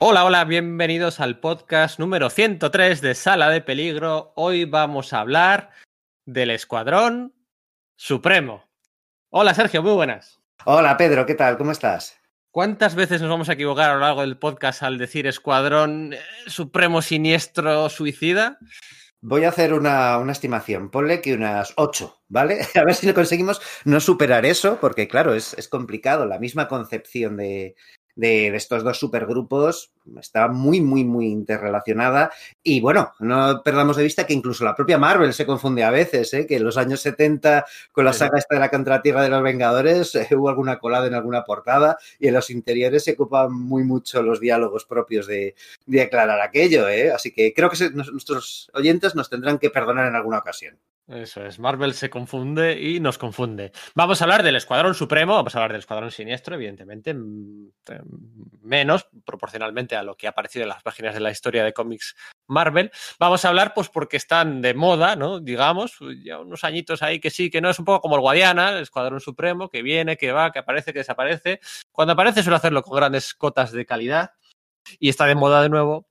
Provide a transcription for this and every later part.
Hola, hola, bienvenidos al podcast número 103 de Sala de Peligro. Hoy vamos a hablar del Escuadrón Supremo. Hola, Sergio, muy buenas. Hola, Pedro, ¿qué tal? ¿Cómo estás? ¿Cuántas veces nos vamos a equivocar a lo largo del podcast al decir Escuadrón eh, Supremo Siniestro Suicida? Voy a hacer una, una, estimación. Ponle que unas ocho, ¿vale? A ver si lo conseguimos no superar eso, porque claro, es, es complicado. La misma concepción de, de, de, estos dos supergrupos está muy, muy, muy interrelacionada. Y bueno, no perdamos de vista que incluso la propia Marvel se confunde a veces, ¿eh? que en los años 70, con la saga esta de la contratierra de los Vengadores, eh, hubo alguna colada en alguna portada y en los interiores se ocupan muy mucho los diálogos propios de, de aclarar aquello. ¿eh? Así que creo que se, nuestros oyentes nos tendrán que perdonar en alguna ocasión. Eso es, Marvel se confunde y nos confunde. Vamos a hablar del Escuadrón Supremo, vamos a hablar del Escuadrón Siniestro, evidentemente, menos proporcionalmente a lo que ha aparecido en las páginas de la historia de cómics Marvel. Vamos a hablar, pues, porque están de moda, ¿no? Digamos, ya unos añitos ahí que sí, que no, es un poco como el Guadiana, el Escuadrón Supremo, que viene, que va, que aparece, que desaparece. Cuando aparece suele hacerlo con grandes cotas de calidad y está de moda de nuevo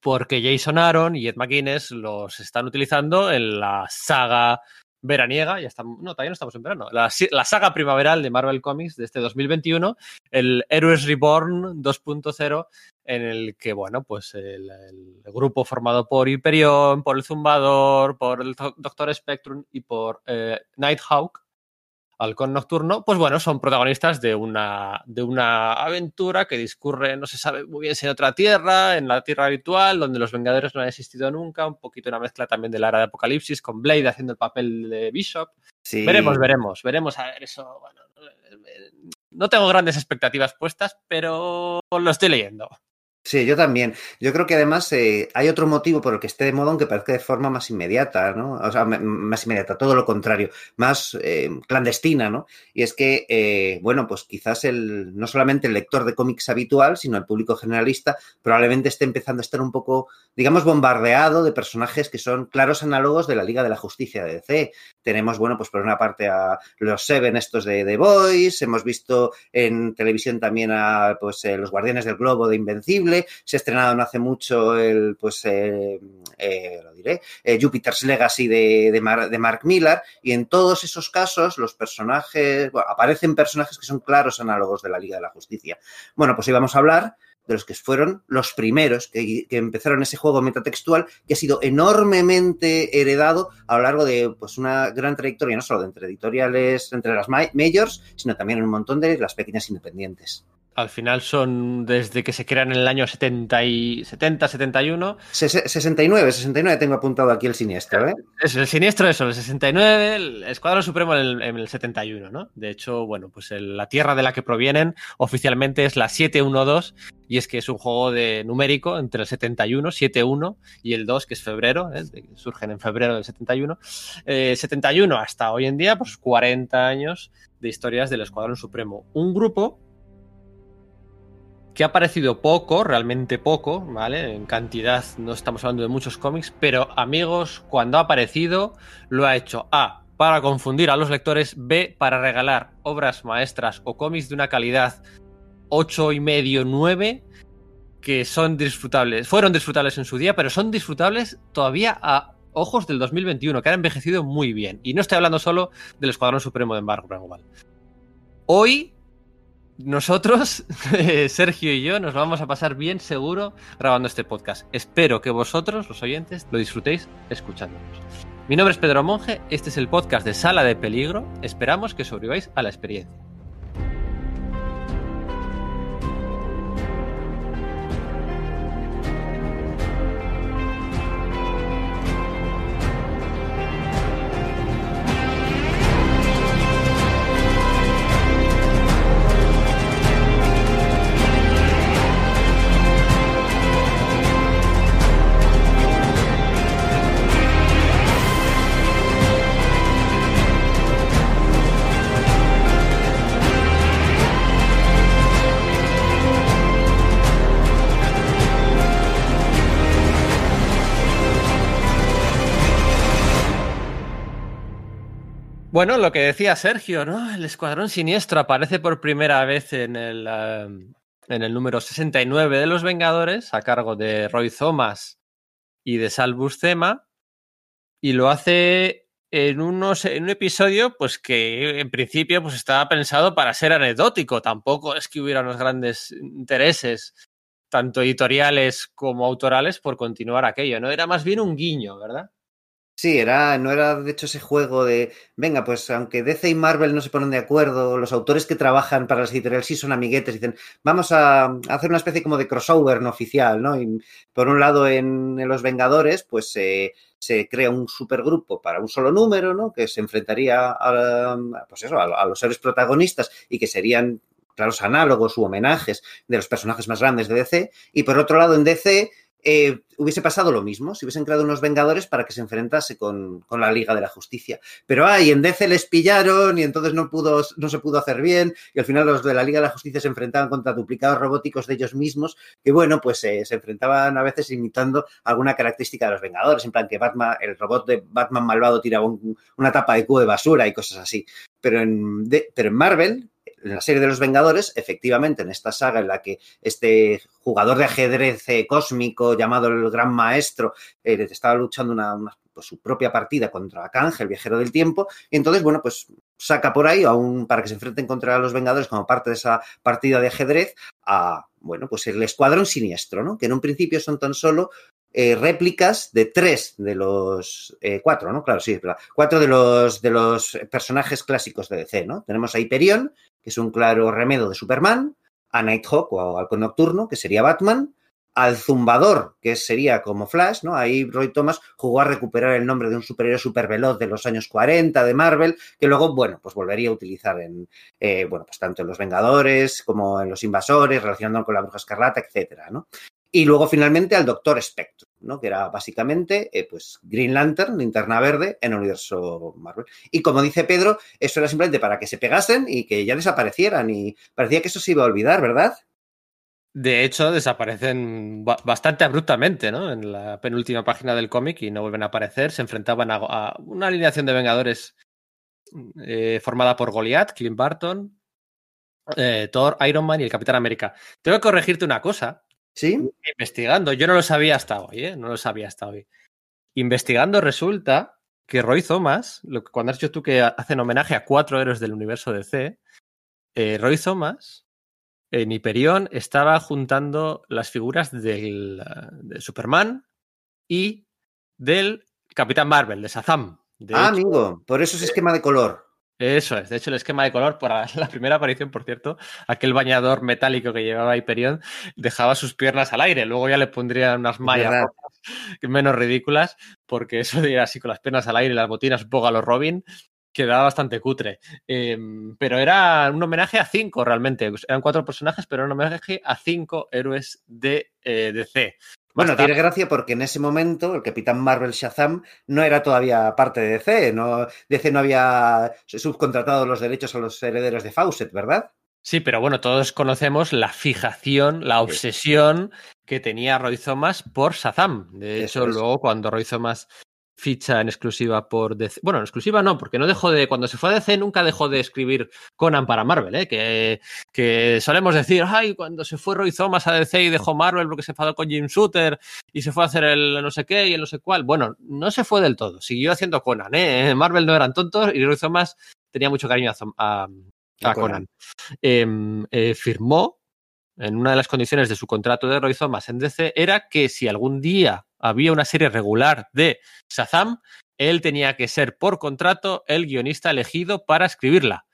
porque Jason Aaron y Ed McGuinness los están utilizando en la saga veraniega, ya estamos, no, todavía no estamos en verano, la, la, saga primaveral de Marvel Comics de este 2021, el Heroes Reborn 2.0, en el que, bueno, pues el, el, grupo formado por Hyperion, por el Zumbador, por el Doctor Spectrum y por eh, Nighthawk, Halcón Nocturno, pues bueno, son protagonistas de una, de una aventura que discurre, no se sabe muy bien si en otra tierra, en la tierra habitual, donde los Vengadores no han existido nunca, un poquito una mezcla también de la era de Apocalipsis, con Blade haciendo el papel de Bishop. Sí. Veremos, veremos, veremos a ver eso. Bueno, no tengo grandes expectativas puestas, pero lo estoy leyendo. Sí, yo también. Yo creo que además eh, hay otro motivo por el que esté de moda, aunque parezca de forma más inmediata, ¿no? O sea, más inmediata, todo lo contrario, más eh, clandestina, ¿no? Y es que, eh, bueno, pues quizás el, no solamente el lector de cómics habitual, sino el público generalista, probablemente esté empezando a estar un poco, digamos, bombardeado de personajes que son claros análogos de la Liga de la Justicia de DC. Tenemos, bueno, pues por una parte a los Seven estos de The Boys, hemos visto en televisión también a, pues, los Guardianes del Globo de Invencible, se ha estrenado no hace mucho el, pues, eh, eh, lo diré, eh, Jupiter's Legacy de, de, Mar, de, Mark Millar, y en todos esos casos los personajes, bueno, aparecen personajes que son claros análogos de la Liga de la Justicia. Bueno, pues hoy vamos a hablar de los que fueron los primeros que, que, empezaron ese juego metatextual que ha sido enormemente heredado a lo largo de pues, una gran trayectoria, no solo de entre editoriales, entre las majors, sino también en un montón de las pequeñas independientes. Al final son desde que se crean en el año 70, y, 70 71. 69, 69 tengo apuntado aquí el siniestro, ¿eh? Es el siniestro, eso, el 69, el Escuadrón Supremo en el, en el 71, ¿no? De hecho, bueno, pues el, la tierra de la que provienen oficialmente es la 712, y es que es un juego de numérico entre el 71, 71 y el 2, que es febrero, ¿eh? surgen en febrero del 71. Eh, 71 hasta hoy en día, pues 40 años de historias del Escuadrón Supremo. Un grupo que ha aparecido poco, realmente poco, ¿vale? En cantidad no estamos hablando de muchos cómics, pero amigos, cuando ha aparecido, lo ha hecho A, para confundir a los lectores, B, para regalar obras maestras o cómics de una calidad 8 y medio, 9, que son disfrutables, fueron disfrutables en su día, pero son disfrutables todavía a ojos del 2021, que han envejecido muy bien. Y no estoy hablando solo del Escuadrón Supremo de Embargo Brangual. Hoy nosotros, Sergio y yo, nos vamos a pasar bien seguro grabando este podcast. Espero que vosotros, los oyentes, lo disfrutéis escuchándonos. Mi nombre es Pedro Monge, este es el podcast de Sala de Peligro. Esperamos que sobreviváis a la experiencia. Bueno, lo que decía Sergio, ¿no? El Escuadrón Siniestro aparece por primera vez en el, uh, en el número 69 de Los Vengadores, a cargo de Roy Thomas y de Sal Buscema, y lo hace en, unos, en un episodio pues que en principio pues estaba pensado para ser anecdótico, tampoco es que hubiera unos grandes intereses tanto editoriales como autorales por continuar aquello, ¿no? Era más bien un guiño, ¿verdad? Sí, era, no era de hecho ese juego de, venga, pues aunque DC y Marvel no se ponen de acuerdo, los autores que trabajan para las editoriales sí son amiguetes, dicen, vamos a, hacer una especie como de crossover no oficial, ¿no? Y por un lado en, Los Vengadores, pues se crea un supergrupo para un solo número, ¿no? Que se enfrentaría a, pues eso, a, los seres protagonistas y que serían claros análogos u homenajes de los personajes más grandes de DC. Y por otro lado, en DC eh, hubiese pasado lo mismo, si hubiesen creado unos Vengadores para que se enfrentase con, con, la Liga de la Justicia. Pero ay, en DC les pillaron y entonces no, pudo, no se pudo hacer bien y al final los de la Liga de la Justicia se enfrentaban contra duplicados robóticos de ellos mismos que bueno, pues eh, se enfrentaban a veces imitando alguna característica de los Vengadores, en plan que Batman, el robot de Batman malvado tiraba un, una tapa de cubo de basura y cosas así. Pero en, de, pero en Marvel en la serie de los Vengadores, efectivamente, en esta saga en la que este jugador de ajedrez eh, cósmico llamado el Gran Maestro eh, estaba luchando una, pues, su propia partida contra Kang, el viajero del tiempo, y entonces, bueno, pues saca por ahí, aún para que se enfrenten contra los Vengadores como parte de esa partida de ajedrez, a, bueno, pues el escuadrón siniestro, ¿no? Que en un principio son tan solo eh, réplicas de tres de los eh, cuatro, ¿no? Claro, sí, cuatro de los de los personajes clásicos de DC, ¿no? Tenemos a Hyperion, que es un claro remedo de Superman, a Nighthawk o Halcón Nocturno, que sería Batman, al Zumbador, que sería como Flash, ¿no? Ahí Roy Thomas jugó a recuperar el nombre de un superhéroe super veloz de los años 40 de Marvel, que luego, bueno, pues volvería a utilizar en, eh, bueno, pues tanto en Los Vengadores como en Los Invasores, relacionándolo con la Bruja Escarlata, etcétera, ¿no? Y luego finalmente al Doctor Spectrum, ¿no? que era básicamente eh, pues Green Lantern, linterna verde, en universo Marvel. Y como dice Pedro, eso era simplemente para que se pegasen y que ya desaparecieran. Y parecía que eso se iba a olvidar, ¿verdad? De hecho, desaparecen bastante abruptamente, ¿no? En la penúltima página del cómic y no vuelven a aparecer. Se enfrentaban a, a una alineación de Vengadores eh, formada por Goliath, Clint Barton, eh, Thor, Iron Man y el Capitán América. Tengo que corregirte una cosa, ¿Sí? Investigando, yo no lo sabía hasta hoy, ¿eh? No lo sabía hasta hoy. Investigando resulta que Roy Thomas, lo que, cuando has dicho tú que hacen homenaje a cuatro héroes del universo DC, eh, Roy Thomas en Hyperion estaba juntando las figuras del, de Superman y del Capitán Marvel, de Shazam. De ah, hecho, amigo, por eso es esquema de color. Eso es, de hecho el esquema de color para la primera aparición, por cierto, aquel bañador metálico que llevaba Hyperion dejaba sus piernas al aire, luego ya le pondrían unas mallas menos ridículas, porque eso de ir así con las piernas al aire y las botinas un poco a los Robin quedaba bastante cutre. Eh, pero era un homenaje a cinco realmente, eran cuatro personajes, pero un homenaje a cinco héroes de eh, DC. Bueno, tiene gracia porque en ese momento el Capitán Marvel Shazam no era todavía parte de DC, no, DC no había subcontratado los derechos a los herederos de Fawcett, ¿verdad? Sí, pero bueno, todos conocemos la fijación, la obsesión que tenía Roy Thomas por Shazam. De hecho, luego cuando Roy Thomas ficha en exclusiva por DC. Bueno, en exclusiva no, porque no dejó de. Cuando se fue a DC nunca dejó de escribir Conan para Marvel, ¿eh? Que, que solemos decir, ay, cuando se fue Roy Thomas a DC y dejó Marvel porque se enfadó con Jim Shooter y se fue a hacer el no sé qué y el no sé cuál. Bueno, no se fue del todo, siguió haciendo Conan, ¿eh? Marvel no eran tontos y Roy Thomas tenía mucho cariño a, a, a Conan. Eh, eh, firmó en una de las condiciones de su contrato de Roy Thomas en DC era que si algún día había una serie regular de Shazam, él tenía que ser por contrato el guionista elegido para escribirla.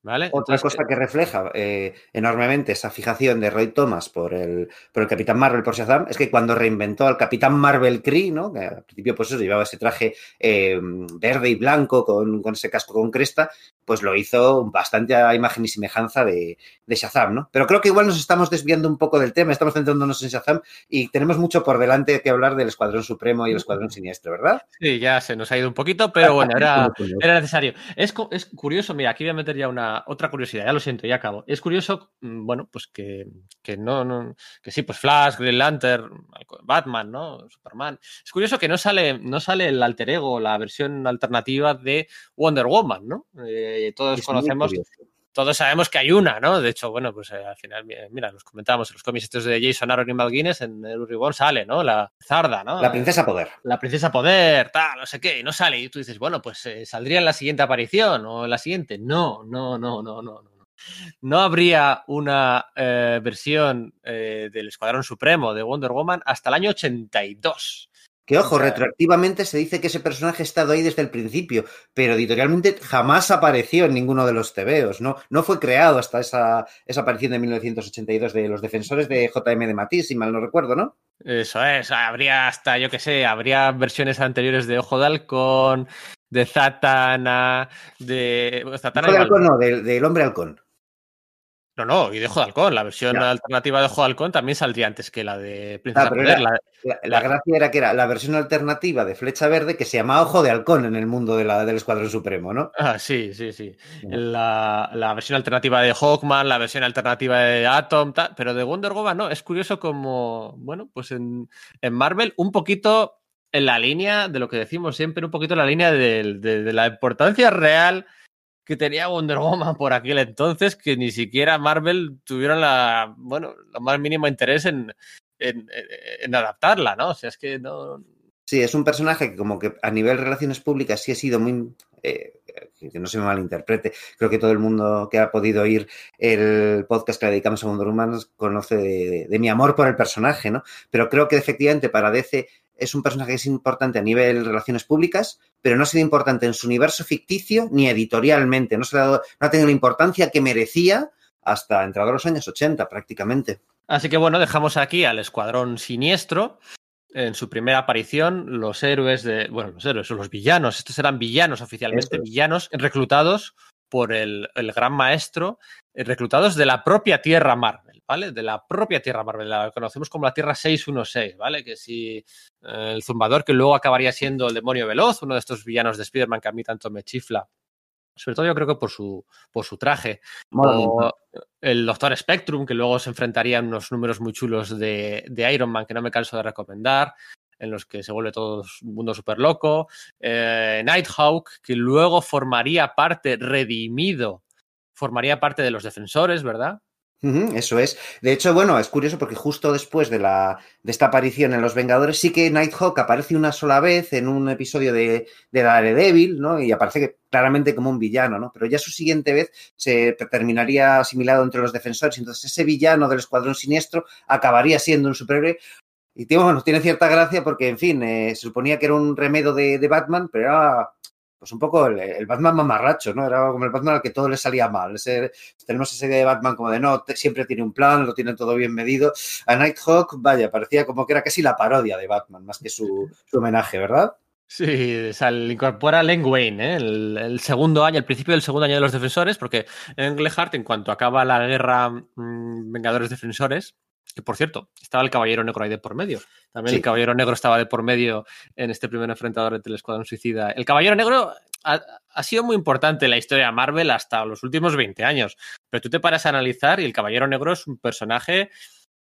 ¿Vale? Otra Entonces, cosa que refleja eh, enormemente esa fijación de Roy Thomas por el, por el Capitán Marvel por Shazam es que cuando reinventó al Capitán Marvel Kree, ¿no? que al principio pues eso, llevaba ese traje eh, verde y blanco con, con, ese casco con cresta, pues lo hizo bastante a imagen y semejanza de, de, Shazam, ¿no? Pero creo que igual nos estamos desviando un poco del tema, estamos centrándonos en Shazam y tenemos mucho por delante que hablar del Escuadrón Supremo y el Escuadrón Siniestro, ¿verdad? Sí, ya se nos ha ido un poquito, pero bueno, era, era necesario. Es, es curioso, mira, aquí voy a meter ya una otra curiosidad, ya lo siento, ya acabo. Es curioso, mm, bueno, pues que, que no, no, que sí, pues Flash, Green Lantern, Batman, ¿no? Superman. Es curioso que no sale, no sale el alter ego, la versión alternativa de Wonder Woman, ¿no? Eh, todos es conocemos todos sabemos que hay una, ¿no? De hecho, bueno, pues eh, al final, mira, los eh, comentábamos en los cómics estos de Jason Aaron y McGuinness, en el Reborn sale, ¿no? La Zarda, ¿no? La princesa poder. La princesa poder, tal, no sé qué, y no sale. Y tú dices, bueno, pues eh, saldría en la siguiente aparición o en la siguiente. No, no, no, no, no, no. No habría una eh, versión eh, del Escuadrón Supremo de Wonder Woman hasta el año 82. Que ojo, retroactivamente se dice que ese personaje ha estado ahí desde el principio, pero editorialmente jamás apareció en ninguno de los TVOs, ¿no? No fue creado hasta esa, esa aparición de 1982 de los defensores de JM de Matisse, si mal no recuerdo, ¿no? Eso es, habría hasta, yo qué sé, habría versiones anteriores de Ojo de Halcón, de Zatanna, de... Zatanna Ojo de Halcón no, del, del Hombre Halcón. No, no, y de Ojo de Halcón. La versión alternativa de Ojo de Halcón también saldría antes que la de Princesa ah, Poder. Era, la, la, la, gracia era que era la versión alternativa de Flecha Verde que se llama Ojo de Halcón en el mundo de la, del Escuadrón Supremo, ¿no? Ah, sí, sí, sí. La, la, versión alternativa de Hawkman, la versión alternativa de Atom, tal, pero de Wonder Woman no. Es curioso como, bueno, pues en, en Marvel un poquito en la línea de lo que decimos siempre, un poquito en la línea de, de, de la importancia real que tenía Wonder Woman por aquel entonces, que ni siquiera Marvel tuvieron la, bueno, lo más mínimo interés en, en, adaptarla, ¿no? O sea, es que no. Sí, es un personaje que, como que a nivel relaciones públicas sí ha sido muy. Eh, que no se me malinterprete. Creo que todo el mundo que ha podido oír el podcast que le dedicamos a Wonder Woman conoce de mi amor por el personaje, ¿no? Pero creo que efectivamente para DC es un personaje que es importante a nivel de relaciones públicas, pero no ha sido importante en su universo ficticio ni editorialmente. No, se ha, dado, no ha tenido la importancia que merecía hasta entrado los años 80 prácticamente. Así que bueno, dejamos aquí al Escuadrón Siniestro. En su primera aparición, los héroes de. Bueno, los héroes, los villanos. Estos eran villanos oficialmente, villanos reclutados por el, el, gran maestro, eh, reclutados de la propia Tierra Marvel, ¿vale? De la propia Tierra Marvel, la conocemos como la Tierra 616, ¿vale? Que si eh, el zumbador, que luego acabaría siendo el demonio veloz, uno de estos villanos de Spider-Man que a mí tanto me chifla. Sobre todo yo creo que por su, por su traje. O el Doctor Spectrum, que luego se enfrentaría en unos números muy chulos de, de Iron Man, que no me canso de recomendar en los que se vuelve todo un mundo súper loco. Eh, Nighthawk, que luego formaría parte, redimido, formaría parte de los defensores, ¿verdad? Eso es. De hecho, bueno, es curioso porque justo después de, la, de esta aparición en Los Vengadores, sí que Nighthawk aparece una sola vez en un episodio de, de Daredevil, ¿no? Y aparece claramente como un villano, ¿no? Pero ya su siguiente vez se terminaría asimilado entre los defensores. Entonces, ese villano del Escuadrón Siniestro acabaría siendo un superhéroe y bueno, tiene cierta gracia porque, en fin, eh, se suponía que era un remedio de, de, Batman, pero era pues un poco el, el, Batman mamarracho, ¿no? Era como el Batman al que todo le salía mal. Ese, tenemos ese de Batman como de no, siempre tiene un plan, lo tiene todo bien medido. A Nighthawk, vaya, parecía como que era casi la parodia de Batman, más que su, homenaje, ¿verdad? Sí, o sea, incorpora a Len Wayne, ¿eh? el, segundo año, el principio del segundo año de los defensores, porque en Englehart, en cuanto acaba la guerra mmm, Vengadores Defensores, que por cierto, estaba el Caballero Negro ahí de por medio. También sí. el Caballero Negro estaba de por medio en este primer enfrentador entre el Escuadrón Suicida. El Caballero Negro ha, ha, sido muy importante en la historia de Marvel hasta los últimos 20 años. Pero tú te paras a analizar y el Caballero Negro es un personaje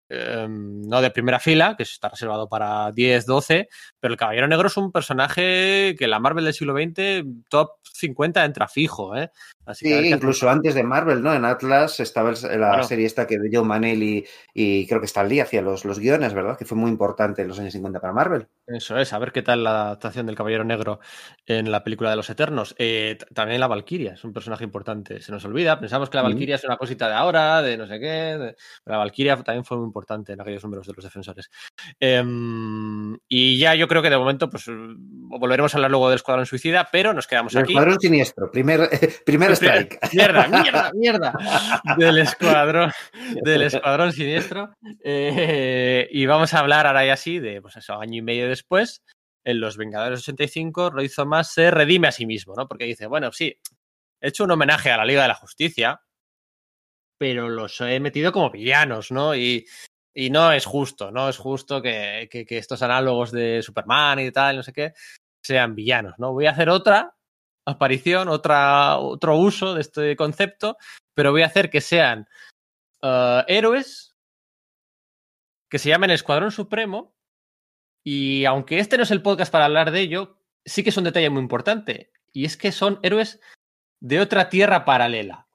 eh, no de primera fila, que está reservado para 10, 12, pero el Caballero Negro es un personaje que la Marvel del siglo XX, top 50 entra fijo, ¿eh? Así sí, que incluso antes de Marvel, ¿no? En Atlas estaba la claro. serie esta que de Joe Manelli y, y creo que Stan Lee hacía los, los guiones, ¿verdad? Que fue muy importante en los años 50 para Marvel. Eso es, a ver qué tal la adaptación del Caballero Negro en la película de los Eternos. Eh, también la Valkyria es un personaje importante, se nos olvida, pensamos que la Valkyria mm. es una cosita de ahora, de no sé qué, de... la Valkyria también fue muy importante en aquellos números de los defensores. Eh, y ya yo creo que de momento, pues volveremos a hablar luego del Escuadrón Suicida, pero nos quedamos el aquí. Escuadrón Siniestro, primer, primer strike. Mierda, mierda, mierda. Del Escuadrón, del escuadrón Siniestro. Eh, y vamos a hablar ahora ya sí de, pues eso, año y medio después, en Los Vengadores 85, Roy Thomas se redime a sí mismo, ¿no? Porque dice, bueno, sí, he hecho un homenaje a la Liga de la Justicia, pero los he metido como villanos, ¿no? Y, no es justo, no es justo que, estos análogos de Superman y tal, no sé qué, sean villanos, ¿no? Voy a hacer otra aparición, otra, otro uso de este concepto, pero voy a hacer que sean uh, héroes que se llamen Escuadrón Supremo y aunque este no es el podcast para hablar de ello, sí que es un detalle muy importante y es que son héroes de otra tierra paralela.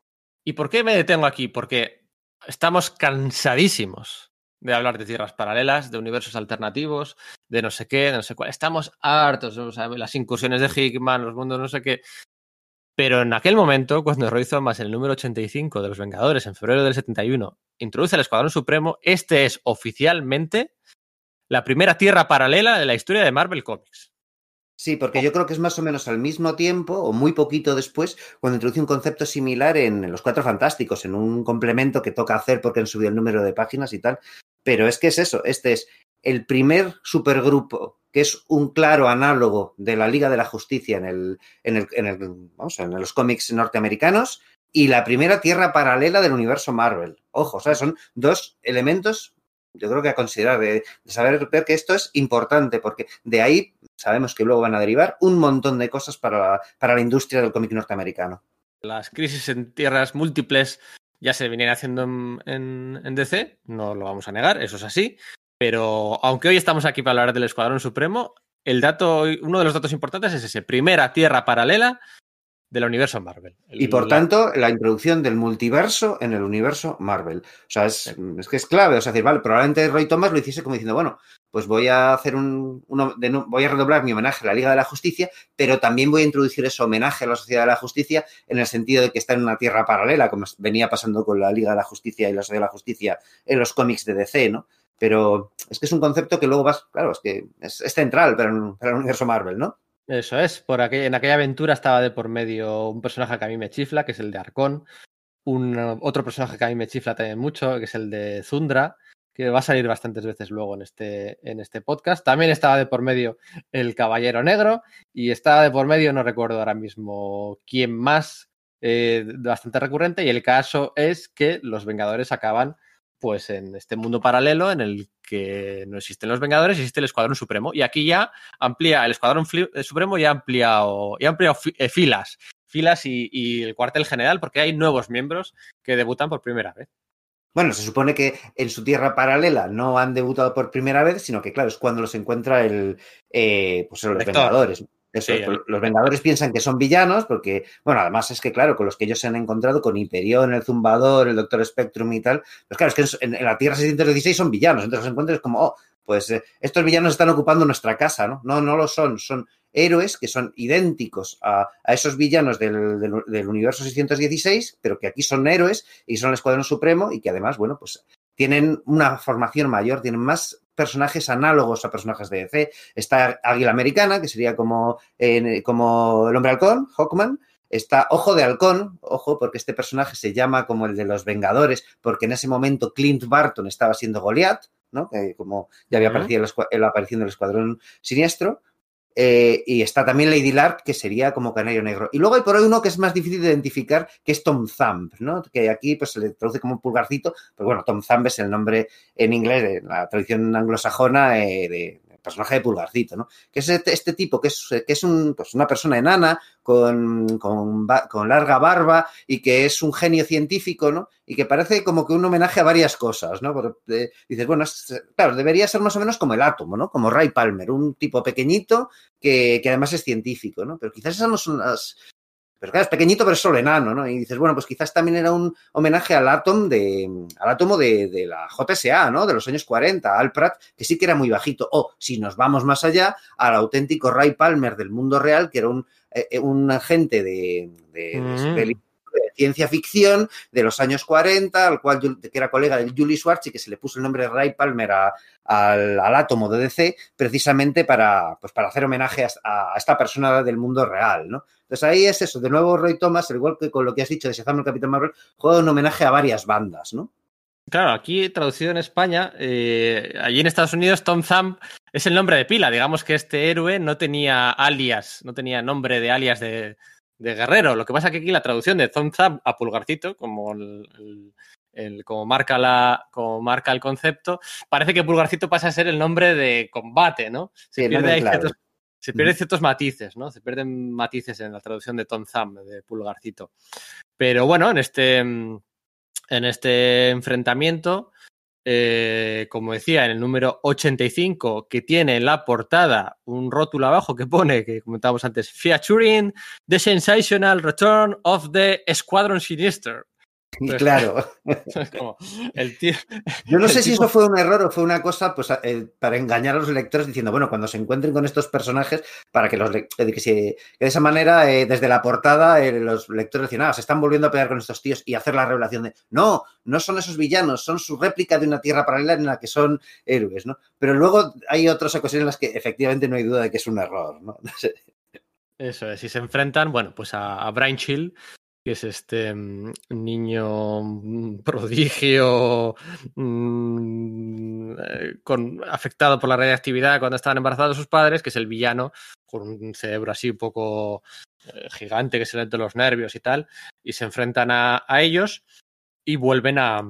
¿Y por qué me detengo aquí? Porque estamos cansadísimos de hablar de tierras paralelas, de universos alternativos, de no sé qué, de no sé cuál. Estamos hartos, o las incursiones de Hickman, los mundos no sé qué. Pero en aquel momento, cuando Roy Thomas, el número 85 de Los Vengadores, en febrero del 71, introduce el Escuadrón Supremo, este es oficialmente la primera tierra paralela de la historia de Marvel Comics. Sí, porque yo creo que es más o menos al mismo tiempo o muy poquito después cuando introduce un concepto similar en, Los Cuatro Fantásticos, en un complemento que toca hacer porque han subido el número de páginas y tal. Pero es que es eso, este es el primer supergrupo que es un claro análogo de la Liga de la Justicia en, el, en, el, en, el, vamos, en los cómics norteamericanos y la primera tierra paralela del universo Marvel. Ojo, o sea, son dos elementos, yo creo que a considerar, de, saber que esto es importante, porque de ahí sabemos que luego van a derivar un montón de cosas para la, para la industria del cómic norteamericano. Las crisis en tierras múltiples ya se venían haciendo en, en, en, DC, no lo vamos a negar, eso es así. Pero aunque hoy estamos aquí para hablar del Escuadrón Supremo, el dato, uno de los datos importantes es ese, primera tierra paralela del universo Marvel. El, y por la... tanto, la introducción del multiverso en el universo Marvel. O sea, es, es, que es clave. O sea, decir, vale, probablemente Roy Thomas lo hiciese como diciendo, bueno, pues voy a hacer un, uno de, voy a redoblar mi homenaje a la Liga de la Justicia, pero también voy a introducir ese homenaje a la Sociedad de la Justicia en el sentido de que está en una tierra paralela, como venía pasando con la Liga de la Justicia y la Sociedad de la Justicia en los cómics de DC, ¿no? Pero es que es un concepto que luego vas, claro, es que es, es central para, para el universo Marvel, ¿no? Eso es, por aquel, en aquella aventura estaba de por medio un personaje que a mí me chifla, que es el de Arcón, un otro personaje que a mí me chifla también mucho, que es el de Zundra, que va a salir bastantes veces luego en este, en este podcast. También estaba de por medio el Caballero Negro y estaba de por medio, no recuerdo ahora mismo quién más, eh, bastante recurrente, y el caso es que los Vengadores acaban pues en este mundo paralelo en el que no existen los Vengadores, existe el Escuadrón Supremo. Y aquí ya amplía, el Escuadrón Supremo ya ha ampliado, ya ha ampliado filas, filas y, y, el cuartel general, porque hay nuevos miembros que debutan por primera vez. Bueno, se supone que en su tierra paralela no han debutado por primera vez, sino que, claro, es cuando los encuentra el, eh, pues los. Vengadores. Eso, sí, los Vengadores piensan que son villanos porque, bueno, además es que, claro, con los que ellos se han encontrado, con Hyperion, el Zumbador, el Doctor Spectrum y tal, pues claro, es que en, en la Tierra 616 son villanos, entonces los encuentras como, oh, pues eh, estos villanos están ocupando nuestra casa, ¿no? No, no lo son, son héroes que son idénticos a, a esos villanos del, del, del, universo 616, pero que aquí son héroes y son el Escuadrón Supremo y que además, bueno, pues tienen una formación mayor, tienen más personajes análogos a personajes de DC. Está Águila Americana, que sería como, eh, como el hombre halcón, Hawkman. Está Ojo de Halcón, ojo, porque este personaje se llama como el de los Vengadores, porque en ese momento Clint Barton estaba siendo Goliath, ¿no? Eh, como ya había aparecido en la aparición del Escuadrón Siniestro. Eh, y está también Lady Lark, que sería como Canario Negro. Y luego hay por ahí uno que es más difícil de identificar, que es Tom Thumb, ¿no? Que aquí pues, se le traduce como un pulgarcito, pero bueno, Tom Thumb es el nombre en inglés de la tradición anglosajona eh, de, personaje de pulgarcito, ¿no? Que es este, este tipo, que es, que es pues una persona enana con, con, larga barba y que es un genio científico, ¿no? Y que parece como que un homenaje a varias cosas, ¿no? Porque, eh, dices, bueno, claro, debería ser más o menos como el átomo, ¿no? Como Ray Palmer, un tipo pequeñito que, que además es científico, ¿no? Pero quizás esas no son las, pero claro, es pequeñito, pero es solo enano, ¿no? Y dices, bueno, pues quizás también era un homenaje al átomo de, al átomo de, de, la JSA, ¿no? De los años 40, al Pratt, que sí que era muy bajito. O, si nos vamos más allá, al auténtico Ray Palmer del mundo real, que era un, eh, un agente de, de, mm de, de ciencia ficción de los años 40, al cual que era colega de Julie Schwartz y que se le puso el nombre de Ray Palmer al, al, átomo de DC precisamente para, pues para hacer homenaje a, esta persona del mundo real, ¿no? Entonces ahí es eso, de nuevo Roy Thomas, al igual que con lo que has dicho de Shazam el Capitán Marvel, juega un homenaje a varias bandas, ¿no? Claro, aquí traducido en España, eh, allí en Estados Unidos, Tom Thumb es el nombre de pila. Digamos que este héroe no tenía alias, no tenía nombre de alias de, de guerrero. Lo que pasa es que aquí la traducción de Thumb Thumb a pulgarcito, como el, el, el, como, marca la, como marca el concepto, parece que pulgarcito pasa a ser el nombre de combate, ¿no? Se sí, pierde, claro. ciertos, se pierden ciertos matices, ¿no? Se pierden matices en la traducción de Tom Thumb, de pulgarcito. Pero bueno, en este, en este enfrentamiento, eh, como decía, en el número 85, que tiene en la portada un rótulo abajo que pone, que comentábamos antes, featuring the sensational return of the Squadron Sinister. claro. el tío, Yo no sé si eso fue un error o fue una cosa pues, eh, para engañar a los lectores diciendo, bueno, cuando se encuentren con estos personajes, para que, los, que, de esa manera, eh, desde la portada, eh, los lectores decían, ah, se están volviendo a pegar con estos tíos y hacer la revelación de, no, no son esos villanos, son su réplica de una tierra paralela en la que son héroes, ¿no? Pero luego hay otras ocasiones en las que efectivamente no hay duda de que es un error, ¿no? Eso es, si se enfrentan, bueno, pues a, a Brian Chill, que es este mm, niño mm, prodigio mmm, con, afectado por la radiactividad cuando estaban embarazados sus padres, que es el villano, con un cerebro así un poco eh, gigante que se le de los nervios y tal, y se enfrentan a, ellos y vuelven a...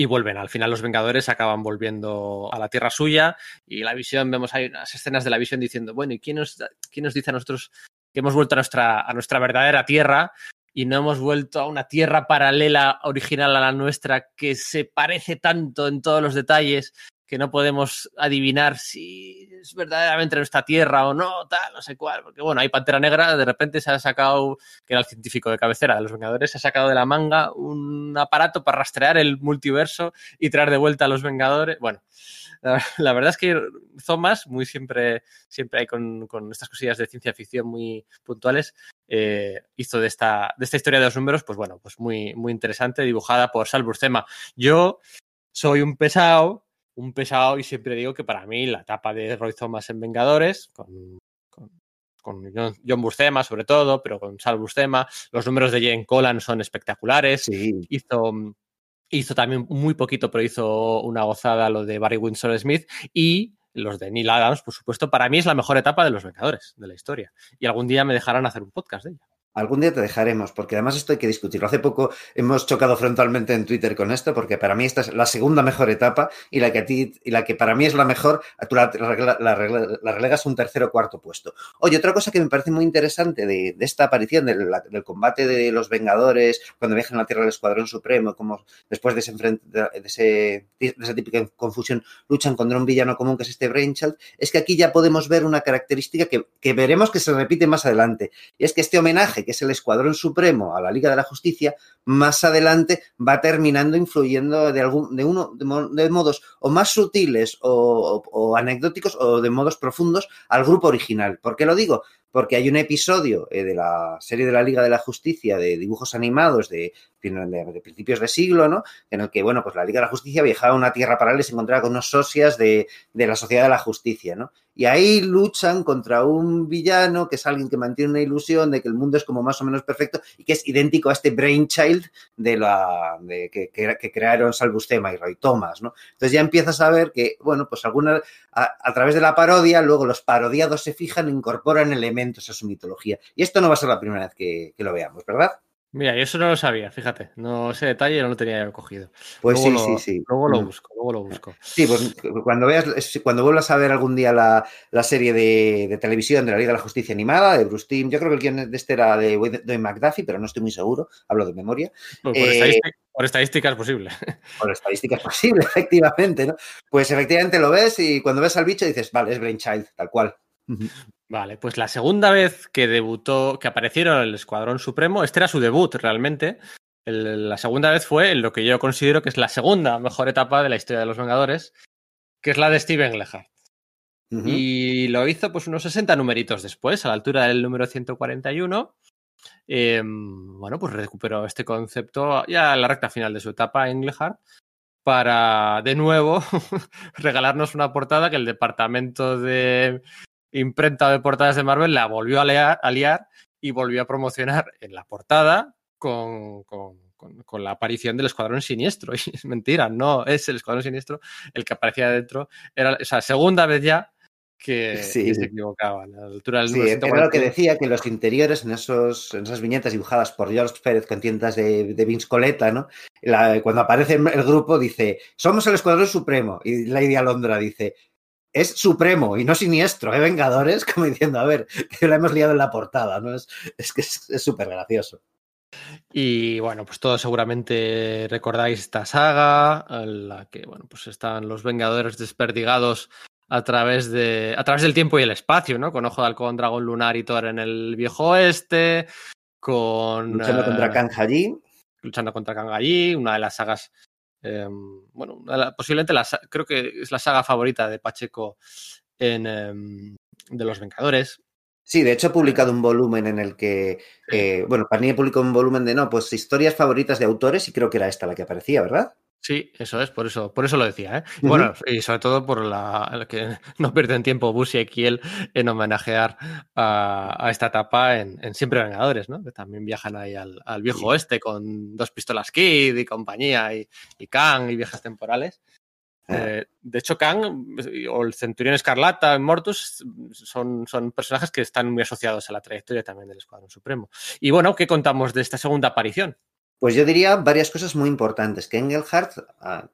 Y vuelven, al final los Vengadores acaban volviendo a la tierra suya y la visión, vemos hay unas escenas de la visión diciendo, bueno, ¿y quién nos, quién nos dice a nosotros que hemos vuelto a nuestra, a nuestra verdadera tierra y no hemos vuelto a una tierra paralela original a la nuestra que se parece tanto en todos los detalles que no podemos adivinar si es verdaderamente nuestra tierra o no, tal, no sé cuál. Porque bueno, hay Pantera Negra, de repente se ha sacado, que era el científico de cabecera de los Vengadores, se ha sacado de la manga un aparato para rastrear el multiverso y traer de vuelta a los Vengadores. Bueno, la, la verdad es que Thomas, muy siempre, siempre hay con, con, estas cosillas de ciencia ficción muy puntuales, eh, hizo de esta, de esta historia de los números, pues bueno, pues muy, muy interesante, dibujada por Sal Buscema. Yo soy un pesado, un pesado y siempre digo que para mí la etapa de Roy Thomas en Vengadores, con, con, con John Buscema sobre todo, pero con Sal Buscema, los números de Jane Collan son espectaculares. Sí. Hizo Hizo también muy poquito, pero hizo una gozada lo de Barry Windsor Smith y los de Neil Adams, por supuesto, para mí es la mejor etapa de los Vengadores de la historia. Y algún día me dejarán hacer un podcast de ella. Algún día te dejaremos, porque además esto hay que discutirlo. Hace poco hemos chocado frontalmente en Twitter con esto, porque para mí esta es la segunda mejor etapa y la que a ti y la que para mí es la mejor, tú la, la, la, relegas un tercero o cuarto puesto. Oye, otra cosa que me parece muy interesante de, esta aparición del, combate de los Vengadores cuando viajan a la Tierra del Escuadrón Supremo, como después de, ese, de, de esa típica confusión luchan contra un villano común que es este Brainchild, es que aquí ya podemos ver una característica que veremos que se repite más adelante, y es que este homenaje que es el Escuadrón Supremo a la Liga de la Justicia, más adelante va terminando influyendo de, algún, de, uno, de, modos o más sutiles o, o, o, anecdóticos o de modos profundos al grupo original. ¿Por qué lo digo? Porque hay un episodio eh, de la serie de la Liga de la Justicia de dibujos animados de, de, de, principios de siglo, ¿no? En el que, bueno, pues la Liga de la Justicia viajaba a una tierra paralela y se encontraba con unos socias de, de la Sociedad de la Justicia, ¿no? Y ahí luchan contra un villano que es alguien que mantiene una ilusión de que el mundo es como más o menos perfecto y que es idéntico a este Brainchild de la de, que, que, que crearon Salbustema y Roy Thomas, ¿no? Entonces ya empiezas a ver que, bueno, pues alguna, a, a, través de la parodia, luego los parodiados se fijan, incorporan elementos a su mitología. Y esto no va a ser la primera vez que, que lo veamos, ¿verdad? Mira, yo eso no lo sabía, fíjate, no ese detalle no lo tenía yo cogido. Pues luego sí, lo, sí, sí. Luego lo busco, luego lo busco. Sí, pues cuando veas, cuando vuelvas a ver algún día la, la serie de, de, televisión de la Liga de la Justicia animada, de Bruce Timm, yo creo que el guion de este era de Dwayne McDuffie, pero no estoy muy seguro, hablo de memoria. Pues por, eh, estadística, por, estadística, es posible. Por estadística es posible, efectivamente, ¿no? Pues efectivamente lo ves y cuando ves al bicho dices, vale, es Brainchild, tal cual. Vale, pues la segunda vez que debutó, que aparecieron el Escuadrón Supremo, este era su debut realmente. El, la segunda vez fue en lo que yo considero que es la segunda mejor etapa de la historia de los Vengadores, que es la de Steven Lehart. Uh -huh. Y lo hizo pues unos 60 numeritos después, a la altura del número 141. Eh, bueno, pues recuperó este concepto ya en la recta final de su etapa en Lehart para de nuevo regalarnos una portada que el departamento de imprenta de portadas de Marvel la volvió a liar, a liar y volvió a promocionar en la portada con, con, con, con, la aparición del Escuadrón Siniestro. Y es mentira, no es el Escuadrón Siniestro el que aparecía dentro. Era esa segunda vez ya que, sí. que se equivocaban. A la altura del sí, era lo que decía, que los interiores en, esos, en esas viñetas dibujadas por George Pérez con tiendas de, de Vince Coleta, ¿no? La, cuando aparece el grupo dice, somos el Escuadrón Supremo. Y Lady Alondra dice, es supremo y no siniestro, ¿eh? Vengadores, como diciendo, a ver, que lo hemos liado en la portada, ¿no? Es, es que es súper gracioso. Y bueno, pues todos seguramente recordáis esta saga, en la que, bueno, pues están los Vengadores desperdigados a través de a través del tiempo y el espacio, ¿no? Con Ojo de Halcón, Dragón Lunar y Thor en el viejo oeste, con luchando contra Khan Haji. luchando contra Kang allí, una de las sagas, eh, bueno, posiblemente la, creo que es la saga favorita de Pacheco en, eh, de los Vengadores. Sí, de hecho he publicado un volumen en el que, eh, bueno, Panini publicó un volumen de, no, pues historias favoritas de autores y creo que era esta la que aparecía, ¿verdad? Sí, eso es, por eso, por eso lo decía, ¿eh? Bueno, y sobre todo por la que no pierden tiempo Bus y Ekiel en homenajear a, esta etapa en, Siempre Vengadores, ¿no? Que también viajan ahí al, viejo oeste con dos pistolas Kid y compañía y, y Kang y viajes temporales. Ah. Eh, de hecho, Kang o el Centurión Escarlata Mortus son, son personajes que están muy asociados a la trayectoria también del Escuadrón Supremo. Y bueno, ¿qué contamos de esta segunda aparición? Pues yo diría varias cosas muy importantes. Que Engelhardt ah,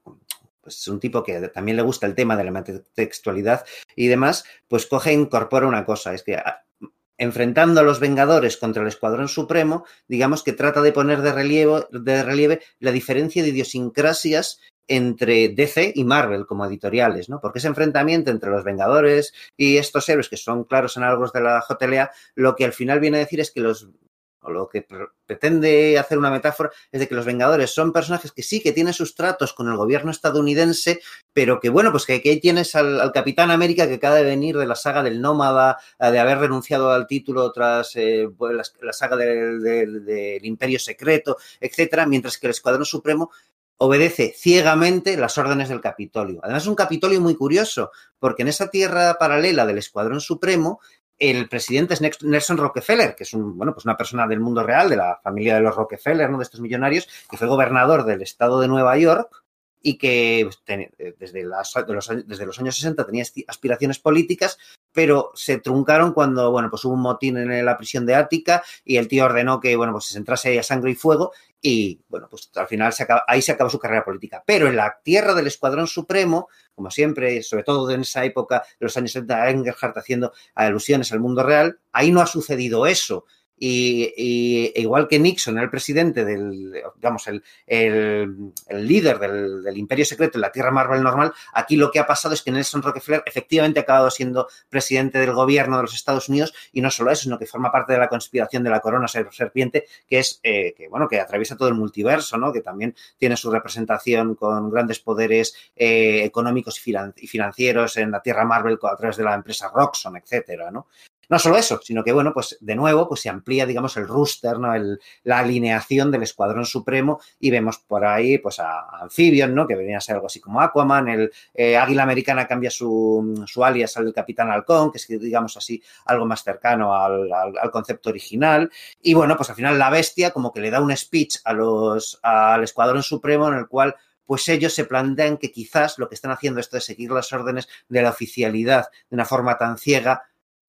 pues es un tipo que también le gusta el tema de la textualidad y demás, pues coge e incorpora una cosa, es que ah, enfrentando a los Vengadores contra el Escuadrón Supremo, digamos que trata de poner de relieve, la diferencia de idiosincrasias entre DC y Marvel como editoriales, ¿no? Porque ese enfrentamiento entre los Vengadores y estos héroes que son claros análogos de la JLA, lo que al final viene a decir es que los o lo que pretende hacer una metáfora es de que los Vengadores son personajes que sí que tienen sus tratos con el gobierno estadounidense, pero que bueno, pues que, ahí tienes al, Capitán América que acaba de venir de la saga del Nómada, eh, de haber renunciado al título tras eh, la, saga del, del Imperio Secreto, etcétera, mientras que el Escuadrón Supremo obedece ciegamente las órdenes del Capitolio. Además es un Capitolio muy curioso, porque en esa tierra paralela del Escuadrón Supremo el presidente es Nelson Rockefeller, que es un, bueno, pues una persona del mundo real, de la familia de los Rockefeller, ¿no? de estos millonarios, que fue gobernador del estado de Nueva York y que pues, desde, los, desde los años 60 tenía aspiraciones políticas, pero se truncaron cuando, bueno, pues hubo un motín en la prisión de Ática y el tío ordenó que, bueno, pues se entrase a sangre y fuego y, bueno, pues al final ahí se acabó su carrera política. Pero en la tierra del Escuadrón Supremo, como siempre, sobre todo en esa época de los años 70, Engelhardt haciendo alusiones al mundo real, ahí no ha sucedido eso. Y, igual que Nixon era el presidente del, digamos, el, el, líder del, imperio secreto en la Tierra Marvel normal, aquí lo que ha pasado es que Nelson Rockefeller efectivamente ha acabado siendo presidente del gobierno de los Estados Unidos y no solo eso, sino que forma parte de la conspiración de la corona serpiente, que es, eh, que, bueno, que atraviesa todo el multiverso, ¿no? Que también tiene su representación con grandes poderes eh, económicos y financieros en la Tierra Marvel a través de la empresa Roxxon, etcétera, ¿no? No solo eso, sino que, bueno, pues de nuevo, pues se amplía, digamos, el rooster, ¿no? la alineación del Escuadrón Supremo y vemos por ahí, pues, a, Amphibian, ¿no? Que venía a ser algo así como Aquaman, el eh, Águila Americana cambia su, alias al Capitán Halcón, que es, digamos así, algo más cercano al, concepto original. Y, bueno, pues al final la bestia como que le da un speech a los, al Escuadrón Supremo en el cual pues ellos se plantean que quizás lo que están haciendo esto de seguir las órdenes de la oficialidad de una forma tan ciega,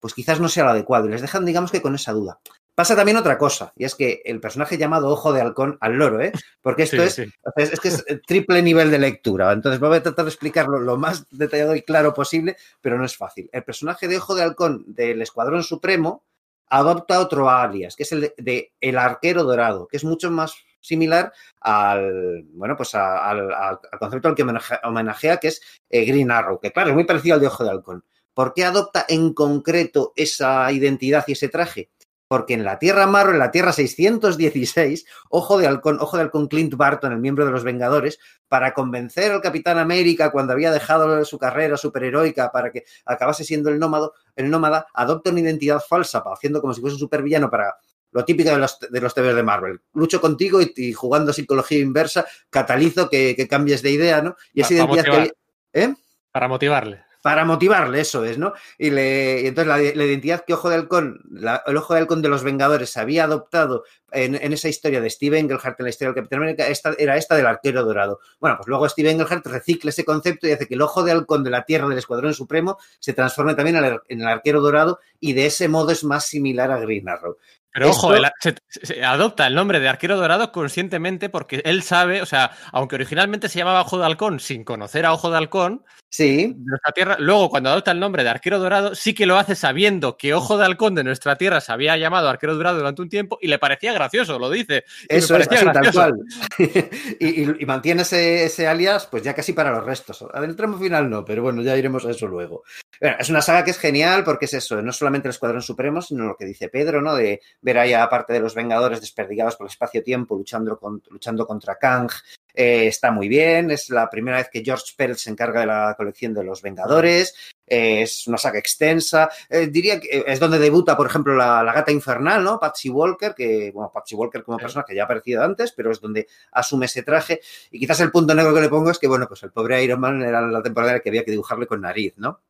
pues quizás no sea lo adecuado y les dejan, digamos que con esa duda. Pasa también otra cosa, y es que el personaje llamado Ojo de Halcón al loro, ¿eh? Porque esto es, es, que es triple nivel de lectura. Entonces voy a tratar de explicarlo lo más detallado y claro posible, pero no es fácil. El personaje de Ojo de Halcón del Escuadrón Supremo adopta otro alias, que es el de, El Arquero Dorado, que es mucho más similar al, bueno, pues al, concepto al que homenajea, que es eh, Green Arrow, que claro, es muy parecido al de Ojo de Halcón. ¿Por qué adopta en concreto esa identidad y ese traje? Porque en la Tierra Marvel, en la Tierra 616, ojo de halcón, ojo de halcón Clint Barton, el miembro de los Vengadores, para convencer al Capitán América cuando había dejado su carrera superheroica para que acabase siendo el nómado, el nómada, adopta una identidad falsa, haciendo como si fuese un supervillano para lo típico de los, de los TVs de Marvel. Lucho contigo y, jugando psicología inversa, catalizo que, cambies de idea, ¿no? Y esa identidad que... ¿eh? Para motivarle para motivarle, eso es, ¿no? Y, le, entonces la, identidad que Ojo de Halcón, el Ojo de Halcón de los Vengadores había adoptado en, esa historia de Steve Engelhardt, en la historia del Capitán América, esta, era esta del arquero dorado. Bueno, pues luego Steve Engelhardt recicla ese concepto y hace que el Ojo de Halcón de la Tierra del Escuadrón Supremo se transforme también en el arquero dorado y de ese modo es más similar a Green Arrow. Pero ojo, se, adopta el nombre de arquero dorado conscientemente porque él sabe, o sea, aunque originalmente se llamaba Ojo de Halcón sin conocer a Ojo de Halcón, sí. de nuestra tierra, luego cuando adopta el nombre de arquero dorado, sí que lo hace sabiendo que Ojo de Halcón de nuestra tierra se había llamado arquero dorado durante un tiempo y le parecía gracioso, lo dice. Eso es tal cual. y, mantiene ese, alias, pues ya casi para los restos. Del tramo final no, pero bueno, ya iremos a eso luego. es una saga que es genial porque es eso, no solamente el Escuadrón Supremo, sino lo que dice Pedro, ¿no? De ver ahí a parte de los Vengadores desperdigados por el espacio-tiempo luchando, con, luchando contra Kang. Eh, está muy bien, es la primera vez que George Pell se encarga de la colección de los Vengadores, eh, es una saga extensa, eh, diría que es donde debuta, por ejemplo, la, la, gata infernal, ¿no? Patsy Walker, que, bueno, Patsy Walker como persona que ya ha aparecido antes, pero es donde asume ese traje, y quizás el punto negro que le pongo es que, bueno, pues el pobre Iron Man era la temporada en la que había que dibujarle con nariz, ¿no?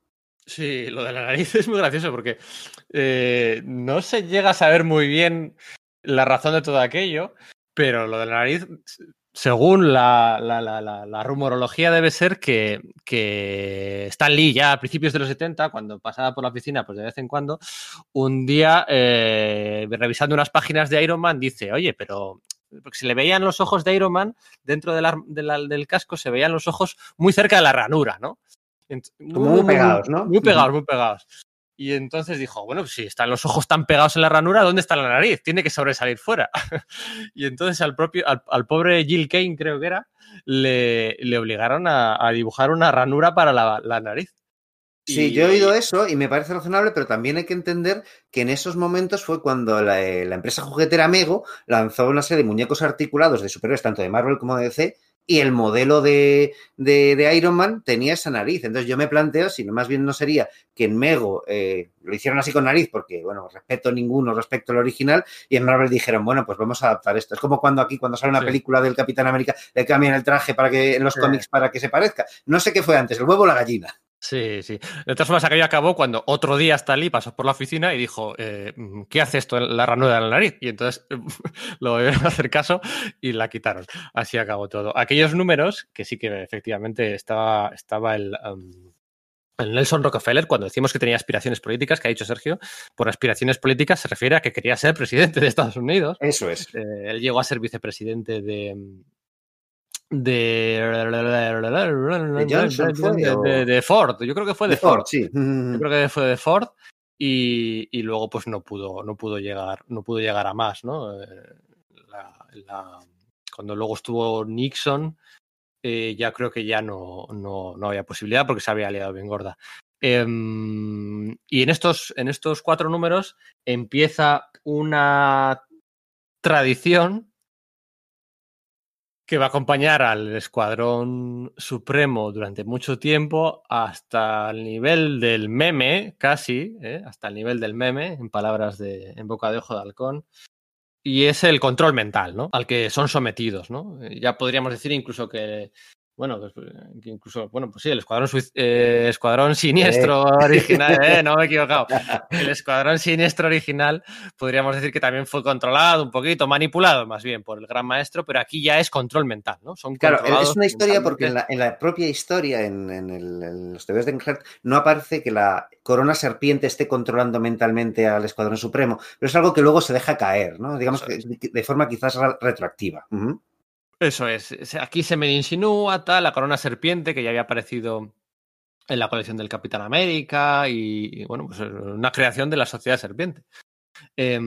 Sí, lo de la nariz es muy gracioso porque eh, no se llega a saber muy bien la razón de todo aquello, pero lo de la nariz, según la, rumorología, debe ser que, Stan Lee, ya a principios de los 70, cuando pasaba por la oficina, pues de vez en cuando, un día, eh, revisando unas páginas de Iron Man, dice, oye, pero porque se le veían los ojos de Iron Man dentro de de del casco, se veían los ojos muy cerca de la ranura, ¿no? Como muy, muy pegados, ¿no? Muy pegados, muy pegados. Y entonces dijo, bueno, si están los ojos tan pegados en la ranura, ¿dónde está la nariz? Tiene que sobresalir fuera. y entonces al propio, al, al, pobre Jill Kane, creo que era, le, le obligaron a, a, dibujar una ranura para la, la nariz. Sí, y... yo he oído eso y me parece razonable, pero también hay que entender que en esos momentos fue cuando la, la empresa juguetera Mego lanzó una serie de muñecos articulados de superhéroes, tanto de Marvel como de DC, y el modelo de, de, de, Iron Man tenía esa nariz. Entonces yo me planteo si no, más bien no sería que en Mego eh, lo hicieron así con nariz, porque, bueno, respeto ninguno respecto al original, y en Marvel dijeron, bueno, pues vamos a adaptar esto. Es como cuando aquí, cuando sale una sí. película del Capitán América, le cambian el traje para que en los sí. cómics para que se parezca. No sé qué fue antes, el huevo o la gallina. Sí, sí. De todas formas, aquello acabó cuando otro día Stalin pasó por la oficina y dijo, eh, ¿qué hace esto en la ranura de la nariz? Y entonces lo volvieron a hacer caso y la quitaron. Así acabó todo. Aquellos números, que sí que efectivamente estaba, estaba el... Um, el Nelson Rockefeller, cuando decimos que tenía aspiraciones políticas, que ha dicho Sergio, por aspiraciones políticas se refiere a que quería ser presidente de Estados Unidos. Eso es. Eh, él llegó a ser vicepresidente de, de, de, Johnson, Ford. Yo creo que fue de, Ford. Ford. Sí. Yo creo que fue de Ford y, y, luego pues no pudo, no pudo llegar, no pudo llegar a más, ¿no? Eh, la, la, cuando luego estuvo Nixon, eh, ya creo que ya no, no, no, había posibilidad porque se había liado bien gorda. Eh, y en estos, en estos cuatro números empieza una tradición que va a acompañar al Escuadrón Supremo durante mucho tiempo hasta el nivel del meme, casi, ¿eh? hasta el nivel del meme, en palabras de, en boca de ojo de halcón, y es el control mental, ¿no? Al que son sometidos, ¿no? Ya podríamos decir incluso que bueno, pues, incluso, bueno, pues sí, el escuadrón, eh, escuadrón siniestro eh. original, eh, no me he equivocado. El escuadrón siniestro original podríamos decir que también fue controlado un poquito, manipulado más bien por el gran maestro, pero aquí ya es control mental, ¿no? Son claro, es una historia porque en la, en la, propia historia, en, en, el, en los TVs de Enkert, no aparece que la corona serpiente esté controlando mentalmente al escuadrón supremo, pero es algo que luego se deja caer, ¿no? Digamos que de forma quizás retroactiva. Uh -huh. Eso es. Aquí se me insinúa tal, la corona serpiente que ya había aparecido en la colección del Capitán América y, bueno, pues una creación de la sociedad serpiente. Eh,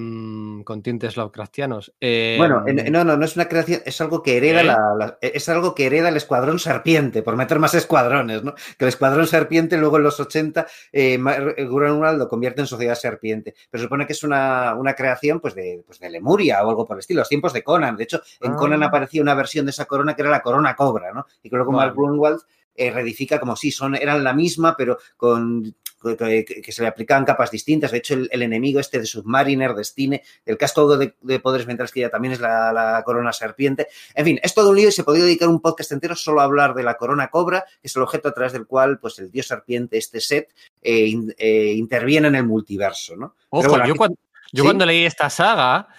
con tintes Lovecraftianos. Eh, bueno, no, no, no es una creación, es algo que hereda ¿eh? la, la, es algo que hereda el escuadrón serpiente, por meter más escuadrones, ¿no? Que el escuadrón serpiente luego en los 80 eh, Grunwald lo convierte en sociedad serpiente. Pero se supone que es una, una creación pues de, pues de, Lemuria o algo por el estilo, los tiempos de Conan. De hecho, en ah. Conan aparecía una versión de esa corona que era la corona cobra, ¿no? Y que luego vale. Mark Grunwald eh, reedifica como si son, eran la misma, pero con que, que, se le aplicaban capas distintas. De hecho, el, el enemigo este de Submariner, Destine, el casco de, de, poderes mentales que ya también es la, la, corona serpiente. En fin, es todo un lío y se podría dedicar un podcast entero solo a hablar de la corona cobra, que es el objeto a través del cual pues, el dios serpiente, este set, eh, in, eh, interviene en el multiverso. ¿no? Ojo, bueno, yo, aquí, cuando, yo ¿sí? cuando leí esta saga,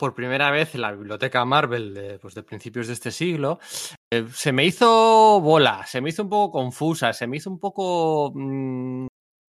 por primera vez en la biblioteca Marvel de, pues de principios de este siglo, eh, se me hizo bola, se me hizo un poco confusa, se me hizo un poco... Mmm,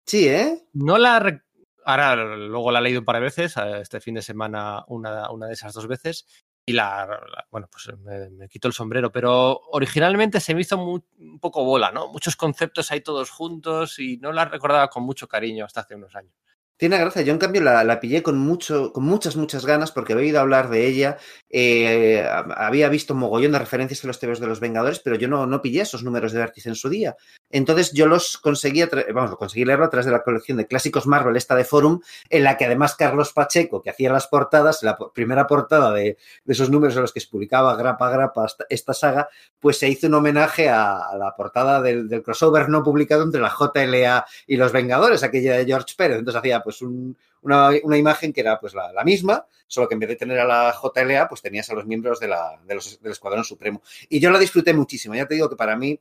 sí, ¿eh? No la... Ahora luego la he leído un par de veces, este fin de semana una, una de esas dos veces, y la, la, bueno, pues me, me, quito el sombrero, pero originalmente se me hizo muy, un poco bola, ¿no? Muchos conceptos ahí todos juntos y no la recordaba con mucho cariño hasta hace unos años. Tiene gracia, yo en cambio la, la, pillé con, mucho, con muchas, muchas ganas porque había oído hablar de ella, eh, había visto mogollón de referencias a los TVs de los Vengadores, pero yo no, no pillé esos números de vértice en su día. Entonces yo los conseguí, vamos, conseguí leerlo a través de la colección de clásicos Marvel, esta de Forum, en la que además Carlos Pacheco, que hacía las portadas, la primera portada de, esos números en los que se publicaba grapa grapa esta, saga, pues se hizo un homenaje a, la portada del, crossover no publicado entre la JLA y los Vengadores, aquella de George Pérez. Entonces hacía pues una, imagen que era pues la, misma, solo que en vez de tener a la JLA, pues tenías a los miembros de la, del Escuadrón Supremo. Y yo la disfruté muchísimo. Ya te digo que para mí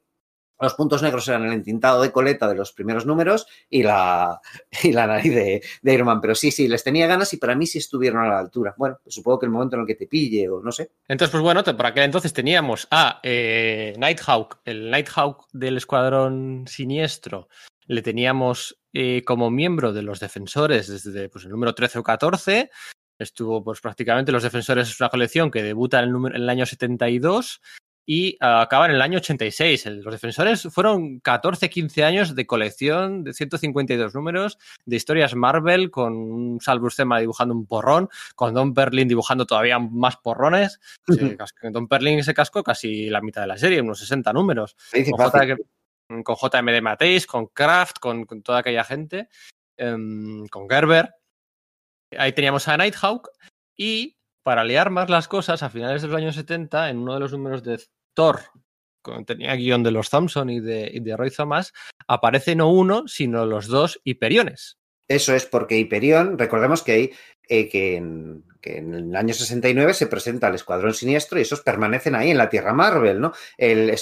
los puntos negros eran el entintado de coleta de los primeros números y la, y la nariz de, de, Iron Man. Pero sí, sí, les tenía ganas y para mí sí estuvieron a la altura. Bueno, pues supongo que el momento en el que te pille o no sé. Entonces, pues bueno, por aquel entonces teníamos a eh, Nighthawk, el Nighthawk del Escuadrón Siniestro. Le teníamos eh, como miembro de los defensores desde pues, el número 13 o 14. Estuvo pues prácticamente los defensores es una colección que debuta en el, en el año 72 y uh, acaba en el año 86. Los defensores fueron 14, 15 años de colección de 152 números de historias Marvel con un Sal Buscema dibujando un porrón, con Don Perlin dibujando todavía más porrones. Don Perlin se cascó casi la mitad de la serie, unos 60 números. Con, J, con JMD Mateis, con Kraft, con, con toda aquella gente, um, con Gerber. Ahí teníamos a Nighthawk y para liar más las cosas, a finales de los años 70, en uno de los números de Thor, tenía guion de los Thompson y de, de Roy Thomas, aparece no uno, sino los dos Hiperiones. Eso es porque Hiperión, recordemos que hay eh, que en, que en el año 69 se presenta el Escuadrón Siniestro y esos permanecen ahí en la Tierra Marvel, ¿no? El,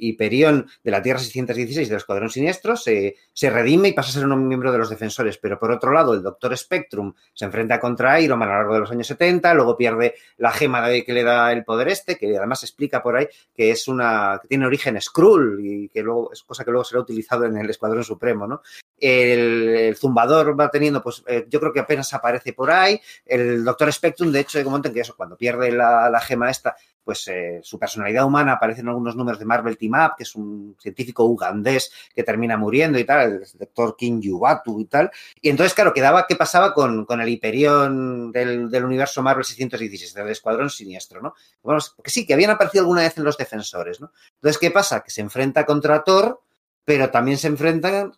Hiperión de la Tierra 616 del Escuadrón Siniestro se, se, redime y pasa a ser un miembro de los defensores, pero por otro lado el Doctor Spectrum se enfrenta contra Iron Man a lo largo de los años 70, luego pierde la gema que le da el poder este, que además explica por ahí que es una que tiene origen Skrull y que luego es cosa que luego será utilizado en el Escuadrón Supremo, ¿no? El, el zumbador va teniendo, pues eh, yo creo que apenas aparece por ahí, el Doctor Spectrum, de hecho, hay un momento en que eso, cuando pierde la, gema esta, pues eh, su personalidad humana aparece en algunos números de Marvel Team Up, que es un científico ugandés que termina muriendo y tal, el doctor King Yubatu y tal. Y entonces, claro, quedaba qué pasaba con, con el Hiperión del, del, universo Marvel 616, del Escuadrón Siniestro, ¿no? Bueno, que sí, que habían aparecido alguna vez en los defensores, ¿no? Entonces, ¿qué pasa? Que se enfrenta contra Thor, pero también se enfrentan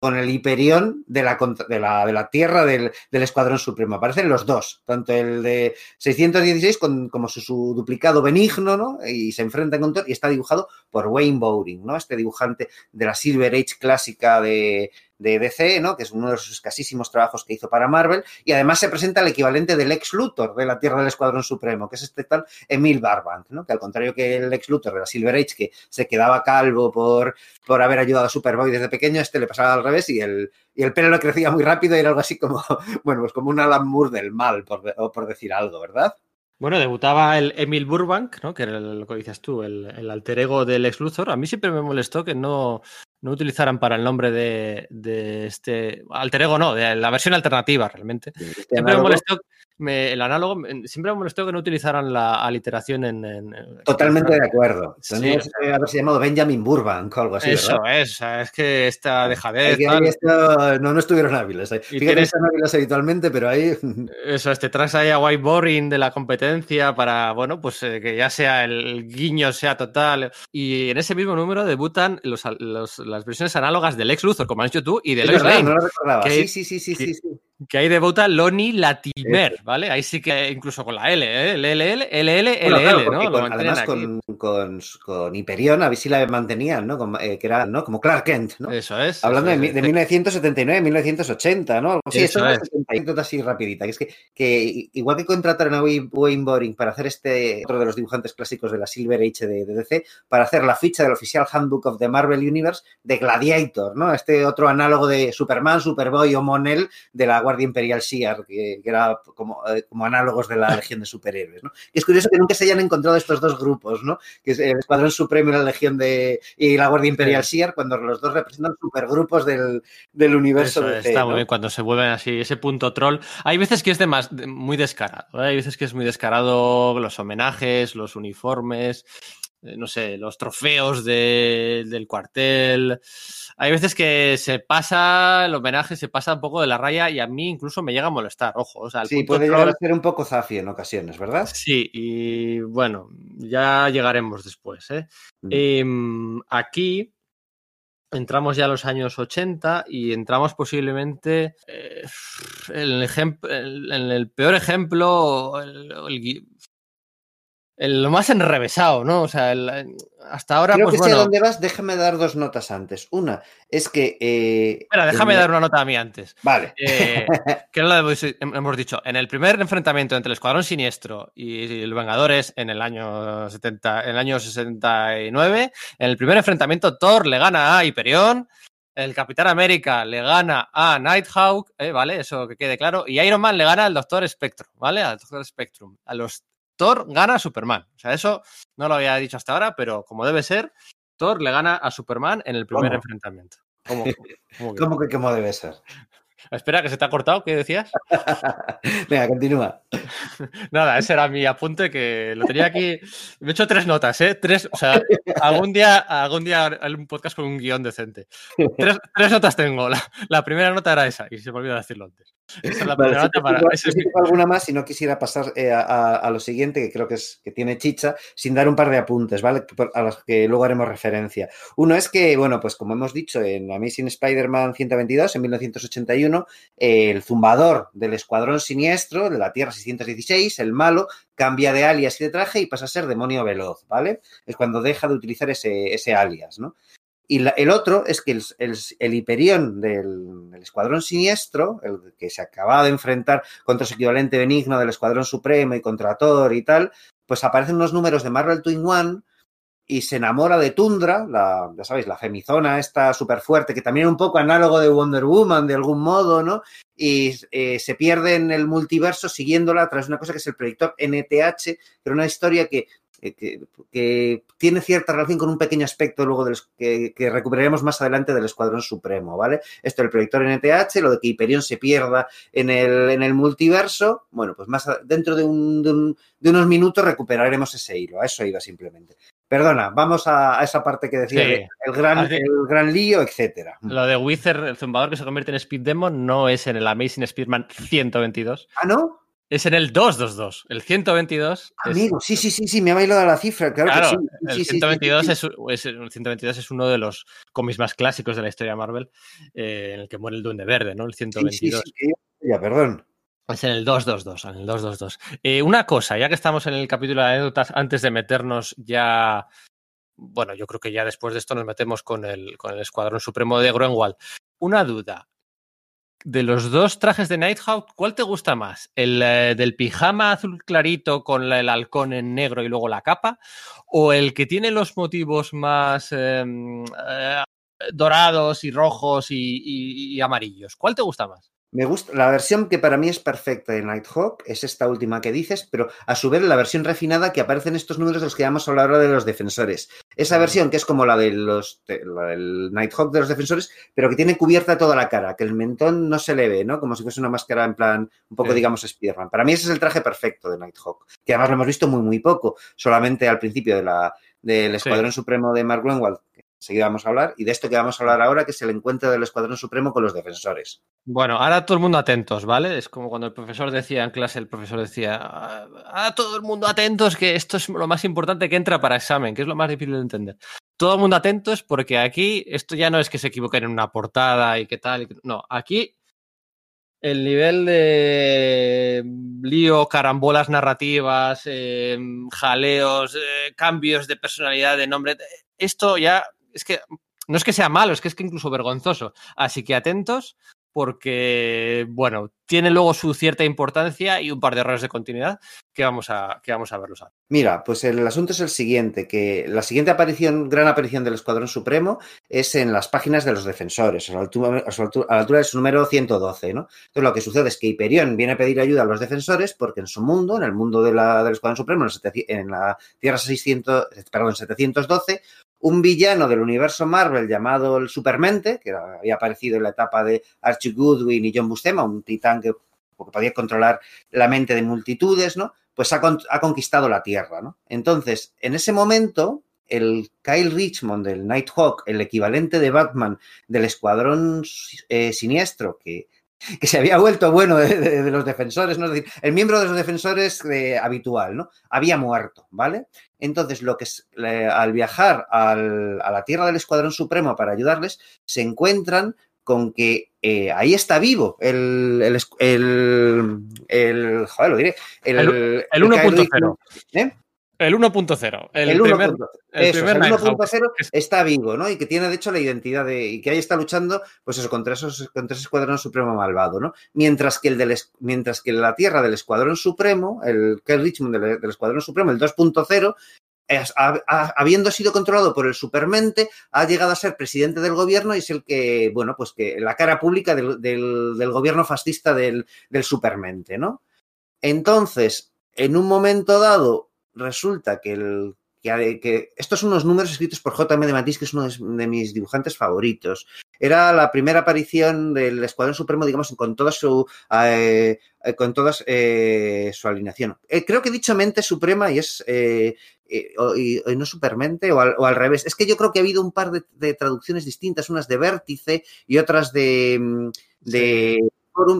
con el Hiperión de la, de la, de la Tierra del, del, Escuadrón Supremo. Aparecen los dos, tanto el de 616 con, como su, su, duplicado benigno, ¿no? Y se enfrentan con Thor y está dibujado por Wayne Bowring, ¿no? Este dibujante de la Silver Age clásica de, de DC, ¿no? que es uno de sus escasísimos trabajos que hizo para Marvel, y además se presenta el equivalente del ex Luthor de la Tierra del Escuadrón Supremo, que es este tal Emil Barbank, ¿no? que al contrario que el ex Luthor de la Silver Age, que se quedaba calvo por, por haber ayudado a Superboy desde pequeño, este le pasaba al revés y el, y el pelo crecía muy rápido y era algo así como, bueno, pues como un Alan Moore del mal, por, por decir algo, ¿verdad? Bueno, debutaba el Emil Burbank, ¿no? que era lo que dices tú, el, el, alter ego del ex Luthor. A mí siempre me molestó que no, no utilizaran para el nombre de, de, este alter ego, no, de la versión alternativa realmente. Este siempre me molestó me, el análogo, siempre me molestó que no utilizaran la aliteración en. en Totalmente en... de acuerdo. Tendría sí. que haberse llamado Benjamin Burbank o algo así. Eso ¿verdad? es, es que esta dejadez. Esto, no, no estuvieron hábiles. Fíjate tienes... están hábiles habitualmente, pero ahí. Eso, este traes ahí a whiteboarding de la competencia para, bueno, pues eh, que ya sea el guiño sea total. Y en ese mismo número debutan los, los, las versiones análogas del ex Luthor, como has dicho tú, y de Lois Lane. No lo recordaba. Que, sí, sí, sí, sí, que, sí. Que ahí debuta Lonnie Latimer. ¿vale? Ahí sí que incluso con la L, ¿eh? L, L, L, L, L, L, bueno, L, ¿no? Además con, Hyperion, a ver si la mantenían, ¿no? Eh, que era, ¿no? Como Clark Kent, ¿no? Eso es. Hablando de, es. de 1979, 1980, ¿no? Sí, eso es. anécdota así rapidita. Que es que, que igual que contrataron a Wayne Boring para hacer este, otro de los dibujantes clásicos de la Silver Age de, de DC, para hacer la ficha del oficial Handbook of the Marvel Universe de Gladiator, ¿no? Este otro análogo de Superman, Superboy o Monel de la Guardia Imperial Shi'ar, que, que, era como, eh, como análogos de la Legión de Superhéroes, ¿no? Y es curioso que nunca se hayan encontrado estos dos grupos, ¿no? Que es el Escuadrón Supremo y la Legión de y la Guardia Imperial. Shi'ar, cuando los dos representan supergrupos del, del universo Eso, de Está muy bien cuando se vuelven así, ese punto troll. Hay veces que es de más, de, muy descarado, ¿eh? hay veces que es muy descarado los homenajes, los uniformes, no sé, los trofeos de, del cuartel. Hay veces que se pasa, el homenaje se pasa un poco de la raya y a mí incluso me llega a molestar, ojo. O sea, el sí, puede troll... llegar a ser un poco zafi en ocasiones, ¿verdad? Sí, y bueno, ya llegaremos después. ¿eh? Mm. Eh, aquí entramos ya a los años 80 y entramos posiblemente eh, en, el en el peor ejemplo, el, el- el- lo más enrevesado, ¿no? O sea, el- hasta ahora, Creo pues que sé bueno. dónde vas, déjame dar dos notas antes. Una es que... eh, Espera, déjame el- dar una nota a mí antes. Vale. Eh, que no la hemos, hemos dicho. En el primer enfrentamiento entre el Escuadrón Siniestro y los Vengadores en el año 70, en el año 69, en el primer enfrentamiento Thor le gana a Hyperion, el Capitán América le gana a Nighthawk, eh, ¿vale? Eso que quede claro. Y Iron Man le gana al Doctor Spectrum, ¿vale? Al Doctor Spectrum. A los Thor gana a Superman. O sea, eso no lo había dicho hasta ahora, pero como debe ser, Thor le gana a Superman en el primer ¿Cómo? enfrentamiento. ¿Cómo, cómo que- ¿Cómo que cómo debe ser? Espera, que se te ha cortado, ¿qué decías? Venga, continúa. Nada, ese era mi apunte que lo tenía aquí. Me he hecho tres notas, ¿eh? Tres, o sea, algún día, algún día haré un podcast con un guion decente. Tres, tres notas tengo. La, la primera nota era esa, y se me olvidó decirlo antes. Esa es la Vale, primera sí nota para. tengo- ese es sí mi- tengo alguna más y no quisiera pasar eh, a, a- a lo siguiente, que creo que, es, que tiene chicha, sin dar un par de apuntes, ¿vale? A los que luego haremos referencia. Uno es que, bueno, pues como hemos dicho en Amazing Spider-Man 122, en 1981, el zumbador del Escuadrón Siniestro de la Tierra 616, el malo, cambia de alias y de traje y pasa a ser demonio veloz, ¿vale? Es cuando deja de utilizar ese, ese alias, ¿no? Y el otro es que el, el, Hiperión del, Escuadrón Siniestro, el que se acababa de enfrentar contra su equivalente benigno del Escuadrón Supremo y contra Thor y tal, pues aparecen unos números de Marvel Twin One y se enamora de Tundra, la, ya sabéis, la femizona esta súper fuerte, que también es un poco análogo de Wonder Woman de algún modo, ¿no? Y eh, se pierde en el multiverso siguiéndola de una cosa que es el proyector NTH, pero una historia que, eh, que, que tiene cierta relación con un pequeño aspecto luego del, que, que, recuperaremos más adelante del Escuadrón Supremo, ¿vale? Esto del proyector NTH, lo de que Hyperion se pierda en el, en el multiverso, bueno, pues más dentro de, un, de, un, de, unos minutos recuperaremos ese hilo, a eso iba simplemente. Perdona, vamos a, a esa parte que decía sí. de el, gran, Así, el gran lío, etcétera. Lo de Wither, el zumbador que se convierte en Speed Demon, no es en el Amazing Speedman 122. ¿Ah, no? Es en el 222. El 122. Amigo, es... sí, sí, sí, sí, me ha bailado la cifra, claro, claro que sí. el, sí, 122 sí, Es, es, el 122 es uno de los cómics más clásicos de la historia de Marvel, eh, en el que muere el Duende Verde, ¿no? El 122. ya, perdón. Es en el 222, en el 222. Eh, una cosa, ya que estamos en el capítulo de anécdotas, antes de meternos ya bueno, yo creo que ya después de esto nos metemos con el, con el Escuadrón Supremo de Groenwald. Una duda. De los dos trajes de Nighthawk, ¿cuál te gusta más? ¿El eh, del pijama azul clarito con el halcón en negro y luego la capa? ¿O el que tiene los motivos más eh, eh, dorados y rojos y amarillos? ¿Cuál te gusta más? Me gusta la versión que para mí es perfecta de Nighthawk, es esta última que dices, pero a su vez la versión refinada que aparece en estos números de los que vamos a hablar ahora de los defensores. Esa versión que es como la de los de, la del Nighthawk de los defensores, pero que tiene cubierta toda la cara, que el mentón no se le ve, ¿no? Como si fuese una máscara en plan un poco, sí. digamos, Spider-Man. Para mí ese es el traje perfecto de Nighthawk, que además lo hemos visto muy, muy poco, solamente al principio de la, del Escuadrón sí. Supremo de Mark Greenwald, enseguida vamos a hablar, y de esto que vamos a hablar ahora, que es el encuentro del Escuadrón Supremo con los defensores. Bueno, ahora todo el mundo atentos, ¿vale? Es como cuando el profesor decía en clase, el profesor decía, a todo el mundo atentos, que esto es lo más importante que entra para examen, que es lo más difícil de entender. Todo el mundo atentos porque aquí esto ya no es que se equivoquen en una portada y qué tal, no, aquí el nivel de lío, carambolas narrativas, eh, jaleos, eh, cambios de personalidad, de nombre, esto ya es que no es que sea malo, es que es que incluso vergonzoso. Así que atentos porque, bueno, tiene luego su cierta importancia y un par de errores de continuidad que vamos a, que vamos a verlos ahora. Mira, pues el asunto es el siguiente, que la siguiente aparición, gran aparición del Escuadrón Supremo es en las páginas de los defensores, a la altura, a la altura de su número 112, ¿no? Entonces lo que sucede es que Hyperion viene a pedir ayuda a los defensores porque en su mundo, en el mundo del Escuadrón Supremo, en la Tierra 600, perdón, 712, un villano del universo Marvel llamado el Supermente, que había aparecido en la etapa de Archie Goodwin y John Buscema, un titán que podía controlar la mente de multitudes, ¿no? Pues ha, ha conquistado la Tierra, ¿no? Entonces, en ese momento, el Kyle Richmond del Nighthawk, el equivalente de Batman del Escuadrón eh, Siniestro, que que se había vuelto bueno de, de, los defensores, ¿no? Es decir, el miembro de los defensores eh, habitual, ¿no? Había muerto, ¿vale? Entonces, lo que es, eh, al viajar al, a la tierra del Escuadrón Supremo para ayudarles, se encuentran con que eh, ahí está vivo el, el, el, el, joder, lo diré, el, el, el 1.0. ¿eh? El 1.0. El, el 1.0 está vivo, ¿no? Y que tiene, de hecho, la identidad de. Y que ahí está luchando, pues eso, contra, esos, contra ese escuadrón supremo malvado, ¿no? Mientras que el del, mientras que la tierra del escuadrón supremo, el Kel Richmond del, del escuadrón supremo, el 2.0, habiendo sido controlado por el supermente, ha llegado a ser presidente del gobierno y es el que, bueno, pues que la cara pública del, del, gobierno fascista del, del supermente, ¿no? Entonces, en un momento dado, resulta que el que, estos son unos números escritos por J.M. de Matisse, que es uno de, mis dibujantes favoritos. Era la primera aparición del Escuadrón Supremo, digamos, con toda su eh, con toda eh, su alineación. Eh, creo que he dicho mente suprema y es o, y, no supermente o al, o al, revés. Es que yo creo que ha habido un par de, traducciones distintas, unas de vértice y otras de, de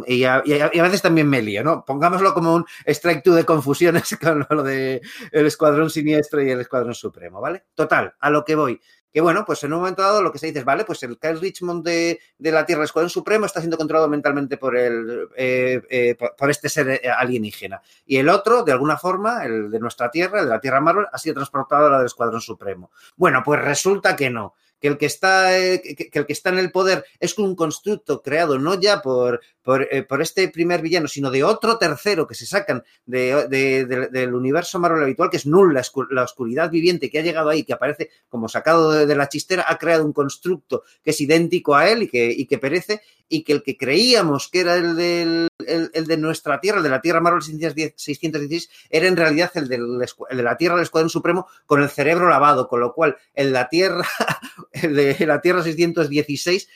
Y a, veces también me lío, ¿no? Pongámoslo como un strike two de confusiones con lo de el Escuadrón Siniestro y el Escuadrón Supremo, ¿vale? Total, a lo que voy. Que bueno, pues en un momento dado lo que se dice es, vale, pues el Kyle Richmond de, la Tierra Escuadrón Supremo está siendo controlado mentalmente por, el, eh, eh, por, por, este ser alienígena. Y el otro, de alguna forma, el de nuestra Tierra, el de la Tierra Marvel, ha sido transportado a la del Escuadrón Supremo. Bueno, pues resulta que no que el que está, eh, que, el que está en el poder es un constructo creado no ya por, por, eh, por este primer villano, sino de otro tercero que se sacan de, de, de, del universo Marvel habitual, que es Null, la, la, oscuridad viviente que ha llegado ahí, que aparece como sacado de, la chistera, ha creado un constructo que es idéntico a él y que, y que perece, y que el que creíamos que era el, del, el, el de nuestra Tierra, el de la Tierra Marvel 616, era en realidad el, del, el de la Tierra del Escuadrón Supremo con el cerebro lavado, con lo cual en la Tierra el de la Tierra 616,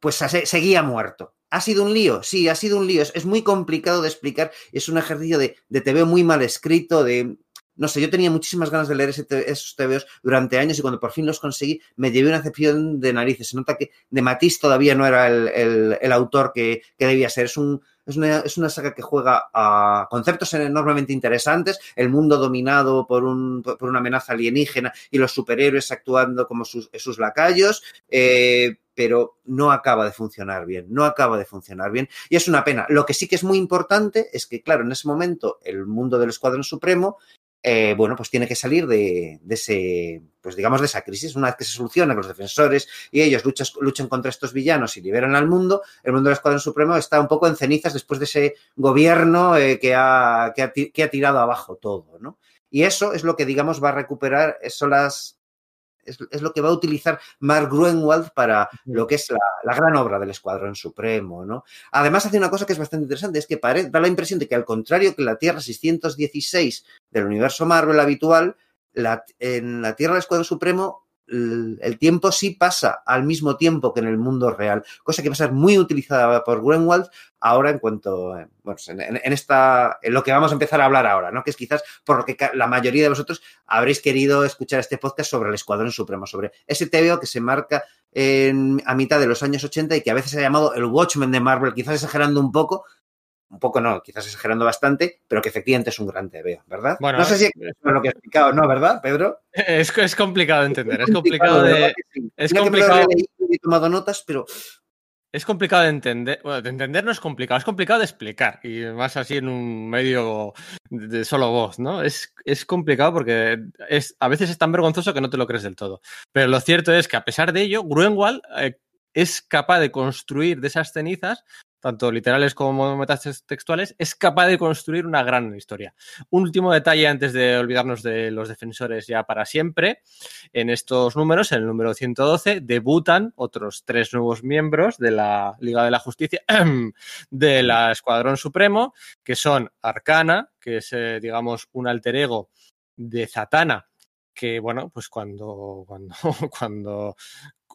pues seguía muerto. ¿Ha sido un lío? Sí, ha sido un lío. Es, muy complicado de explicar. Es un ejercicio de, de te veo muy mal escrito, de... No sé, yo tenía muchísimas ganas de leer ese esos TVOs durante años y cuando por fin los conseguí me llevé una excepción de narices. Se nota que de Matisse todavía no era el, el, el autor que, que, debía ser. Es un, es una, es una, saga que juega a conceptos enormemente interesantes, el mundo dominado por, un, por una amenaza alienígena y los superhéroes actuando como sus, sus lacayos, eh, pero no acaba de funcionar bien, no acaba de funcionar bien y es una pena. Lo que sí que es muy importante es que, claro, en ese momento el mundo del Escuadrón Supremo eh, bueno, pues tiene que salir de, de, ese, pues digamos, de esa crisis. Una vez que se soluciona, los defensores y ellos luchan, luchan contra estos villanos y liberan al mundo, el mundo del Escuadrón Supremo está un poco en cenizas después de ese gobierno eh, que, ha, que, ha, que ha tirado abajo todo, ¿no? Y eso es lo que, digamos, va a recuperar, son las, es, es, lo que va a utilizar Mark Gruenwald para lo que es la, la, gran obra del Escuadrón Supremo, ¿no? Además hace una cosa que es bastante interesante, es que pare, da la impresión de que al contrario que la Tierra 616 del universo Marvel habitual, la, en la Tierra del Escuadrón Supremo el tiempo sí pasa al mismo tiempo que en el mundo real, cosa que va a ser muy utilizada por Greenwald ahora en cuanto, bueno, en, en, esta, en lo que vamos a empezar a hablar ahora, ¿no? Que es quizás por lo que la mayoría de vosotros habréis querido escuchar este podcast sobre el Escuadrón Supremo, sobre ese TVO que se marca en, a mitad de los años 80 y que a veces se ha llamado el Watchmen de Marvel, quizás exagerando un poco, un poco no, quizás exagerando bastante, pero que efectivamente es un gran TVO, ¿verdad? Bueno, no sé si es lo que he explicado, ¿no? ¿Verdad, Pedro? Es, es complicado de entender, es complicado, de... Sí. Es complicado... He tomado notas, pero... Es complicado de entender, bueno, de entender no es complicado, es complicado de explicar, y más así en un medio de solo voz, ¿no? Es, es complicado porque es, a veces es tan vergonzoso que no te lo crees del todo. Pero lo cierto es que a pesar de ello, Gruenwald eh, es capaz de construir de esas cenizas tanto literales como metatextuales, es capaz de construir una gran historia. Un último detalle antes de olvidarnos de los defensores ya para siempre. En estos números, en el número 112, debutan otros tres nuevos miembros de la Liga de la Justicia, de la Escuadrón Supremo, que son Arcana, que es, eh, digamos, un alter ego de Zatanna, que bueno, pues cuando, cuando, cuando,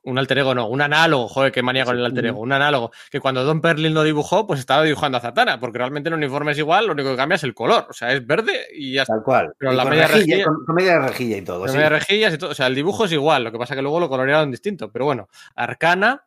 un alter ego, no, un análogo, joder, qué manía con el alter ego, un análogo, que cuando Don Perlin lo dibujó, pues estaba dibujando a Zatanna, porque realmente el uniforme es igual, lo único que cambia es el color, o sea, es verde y ya está. Tal cual. Pero la media rejilla, rejilla, con, con, media rejilla y todo. Con sí. media rejillas y todo, o sea, el dibujo es igual, lo que pasa que luego lo colorearon distinto, pero bueno, Arcana,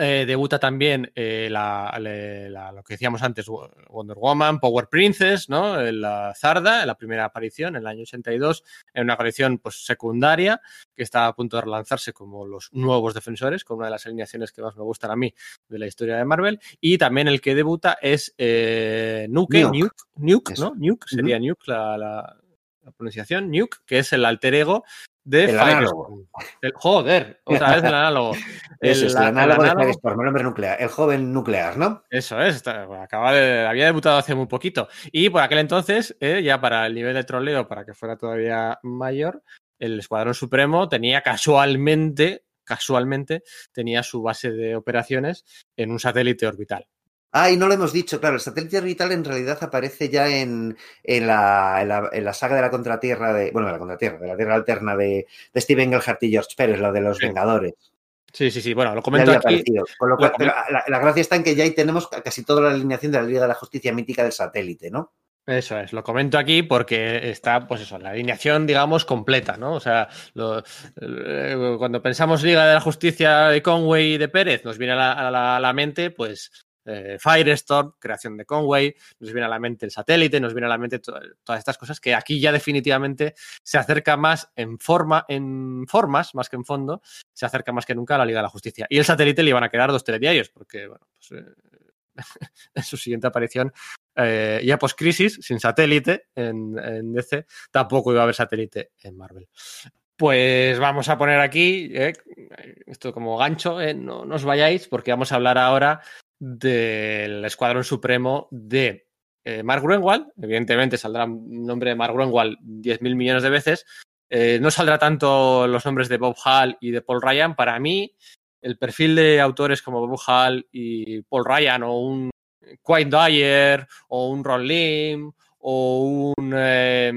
eh, debuta también eh, la, la, lo que decíamos antes, Wonder Woman, Power Princess, ¿no? La Zarda, la primera aparición en el año 82, en una colección pues, secundaria que está a punto de relanzarse como los nuevos defensores, con una de las alineaciones que más me gustan a mí de la historia de Marvel. Y también el que debuta es eh, Nuke, Nuke, Nuke, ¿no? Nuke, sería Nuke la, la, la pronunciación, Nuke, que es el alter ego de el análogo. El, joder, otra vez el análogo. El, Eso es, el análogo, el análogo de Firestorm, el hombre nuclear, el joven nuclear, ¿no? Eso es, acaba de, había debutado hace muy poquito. Y por aquel entonces, eh, ya para el nivel de troleo, para que fuera todavía mayor, el Escuadrón Supremo tenía casualmente, casualmente, tenía su base de operaciones en un satélite orbital. Ah, y no lo hemos dicho, claro, el satélite orbital en realidad aparece ya en, en, la, en, la, en la, saga de la contratierra de. Bueno, de la contratierra, de la tierra alterna de, de Steve Engelhart y George Pérez, la de los sí. Vengadores. Sí, sí, sí. Bueno, lo comento aquí. Con lo cual, pero la, la, gracia está en que ya ahí tenemos casi toda la alineación de la Liga de la Justicia mítica del satélite, ¿no? Eso es, lo comento aquí porque está, pues eso, la alineación, digamos, completa, ¿no? O sea, lo, eh, cuando pensamos Liga de la Justicia de Conway y de Pérez, nos viene a la, a la, a la mente, pues, eh, Firestorm, creación de Conway, nos viene a la mente el satélite, nos viene a la mente to todas estas cosas que aquí ya definitivamente se acerca más en forma, en formas, más que en fondo, se acerca más que nunca a la Liga de la Justicia. Y el satélite le iban a quedar dos telediarios, porque, bueno, pues, eh, en su siguiente aparición, eh, ya post-crisis, sin satélite en, DC, tampoco iba a haber satélite en Marvel. Pues vamos a poner aquí, esto como gancho, no, no, os vayáis, porque vamos a hablar ahora del Escuadrón Supremo de eh, Mark Gruenwald. Evidentemente saldrá un nombre de Mark Gruenwald 10.000 millones de veces. Eh, no saldrá tanto los nombres de Bob Hall y de Paul Ryan. Para mí, el perfil de autores como Bob Hall y Paul Ryan o un Quite Dyer o un Ron Lim o un eh,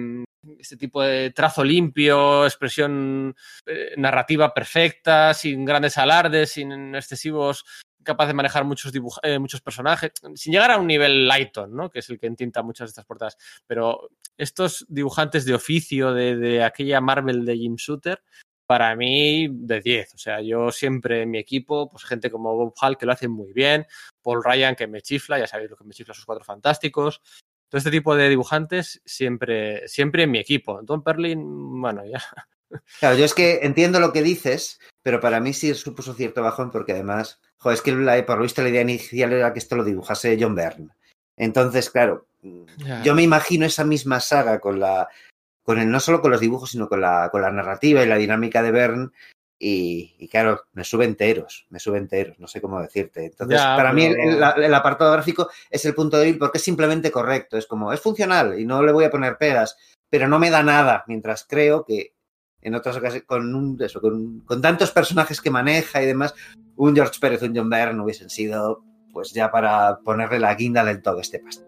este tipo de trazo limpio, expresión narrativa perfecta, sin grandes alardes, sin excesivos capaz de manejar muchos, eh, muchos personajes, sin llegar a un nivel Lighton, ¿no? que es el que entinta muchas de estas portadas. Pero estos dibujantes de oficio de, aquella Marvel de Jim Shooter, para mí de 10. O sea, yo siempre en mi equipo, pues gente como Bob Hall que lo hace muy bien, Paul Ryan que me chifla, ya sabéis lo que me chifla sus cuatro fantásticos. Todo este tipo de dibujantes siempre, siempre en mi equipo. Don Perlin, bueno, ya. Claro, yo es que entiendo lo que dices, pero para mí sí supuso cierto bajón porque además, joder, es que la, por lo visto la idea inicial era que esto lo dibujase John Byrne. Entonces, claro, yeah. yo me imagino esa misma saga con la, con el, no solo con los dibujos, sino con la, con la narrativa y la dinámica de Byrne. Y, y, claro, me sube enteros, me sube enteros, no sé cómo decirte. Entonces, para pero... mí el, el, el, apartado gráfico es el punto débil porque es simplemente correcto, es como, es funcional y no le voy a poner pegas, pero no me da nada, mientras creo que en otras ocasiones, con, un, eso, con, con, tantos personajes que maneja y demás, un George Pérez, un John Byrne hubiesen sido, pues ya para ponerle la guinda del todo este pastel.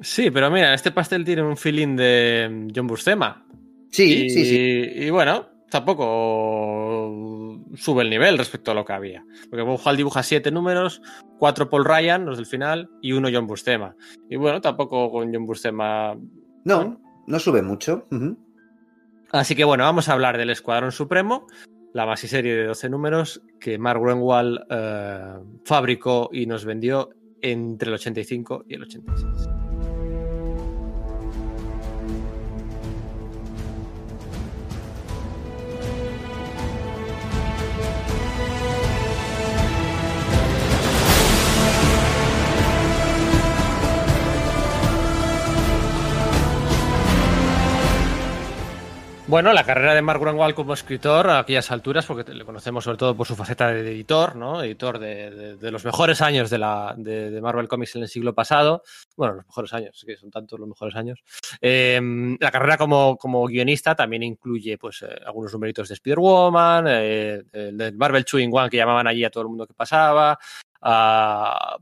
Sí, pero mira, este pastel tiene un feeling de John Buscema. Sí, y, sí, sí. Y bueno, tampoco sube el nivel respecto a lo que había. Porque Bob dibuja siete números, cuatro Paul Ryan, los del final, y uno John Buscema. Y bueno, tampoco con John Buscema. No, no sube mucho. Uh -huh. Así que bueno, vamos a hablar del Escuadrón Supremo, la serie de 12 números que Mark Greenwald eh, fabricó y nos vendió entre el 85 y el 86. Bueno, la carrera de Mark Greenwald como escritor a aquellas alturas, porque le conocemos sobre todo por su faceta de editor, ¿no? Editor de, de, de los mejores años de, la, de, Marvel Comics en el siglo pasado. Bueno, los mejores años, que son tantos los mejores años. Eh, la carrera como, como, guionista también incluye pues, eh, algunos numeritos de Spider-Woman, eh, de Marvel Chewing One que llamaban allí a todo el mundo que pasaba,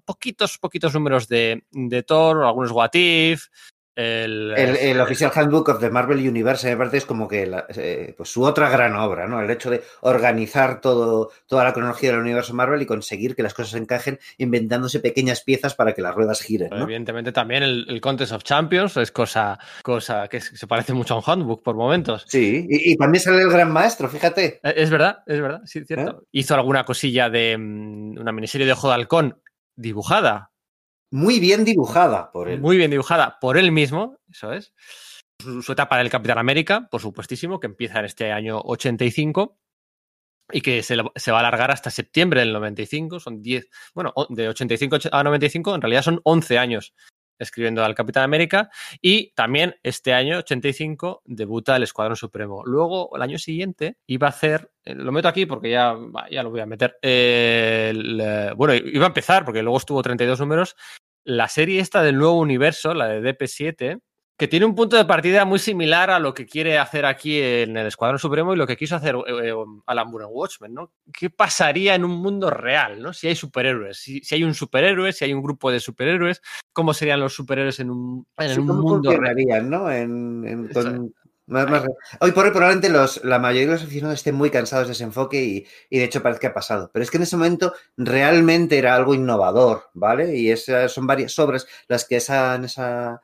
poquitos, poquitos números de, de Thor, algunos What If, El, el, el, Official Handbook of the Marvel Universe me parece es como que la, eh, pues su otra gran obra, ¿no? El hecho de organizar todo, toda la cronología del universo Marvel y conseguir que las cosas encajen inventándose pequeñas piezas para que las ruedas giren. ¿no? Evidentemente también el, el, Contest of Champions es cosa, cosa que se parece mucho a un handbook por momentos. Sí, y, y también sale el gran maestro, fíjate. Es verdad, es verdad, sí, cierto. ¿Eh? Hizo alguna cosilla de um, una miniserie de Ojo de Halcón dibujada muy bien dibujada por él. Muy bien dibujada por él mismo, eso es. Su, etapa del Capitán América, por supuestísimo, que empieza en este año 85 y que se, se, va a alargar hasta septiembre del 95. Son 10, bueno, de 85 a 95, en realidad son 11 años escribiendo al Capitán América. Y también este año, 85, debuta el Escuadrón Supremo. Luego, el año siguiente, iba a hacer, eh, lo meto aquí porque ya, ya lo voy a meter, eh, el, bueno, iba a empezar porque luego estuvo 32 números, la serie esta del nuevo universo, la de DP7, que tiene un punto de partida muy similar a lo que quiere hacer aquí en el Escuadrón Supremo y lo que quiso hacer eh, Alan Moore en Watchmen, ¿no? ¿Qué pasaría en un mundo real, ¿no? Si hay superhéroes, si, si, hay un superhéroe, si hay un grupo de superhéroes, ¿cómo serían los superhéroes en un, en sí, un ¿cómo mundo real? ¿no? En, en, con... Hoy por hoy probablemente la mayoría de los aficionados estén muy cansados de ese enfoque y, y, de hecho parece que ha pasado. Pero es que en ese momento realmente era algo innovador, ¿vale? Y esas son varias obras las que esa, en esa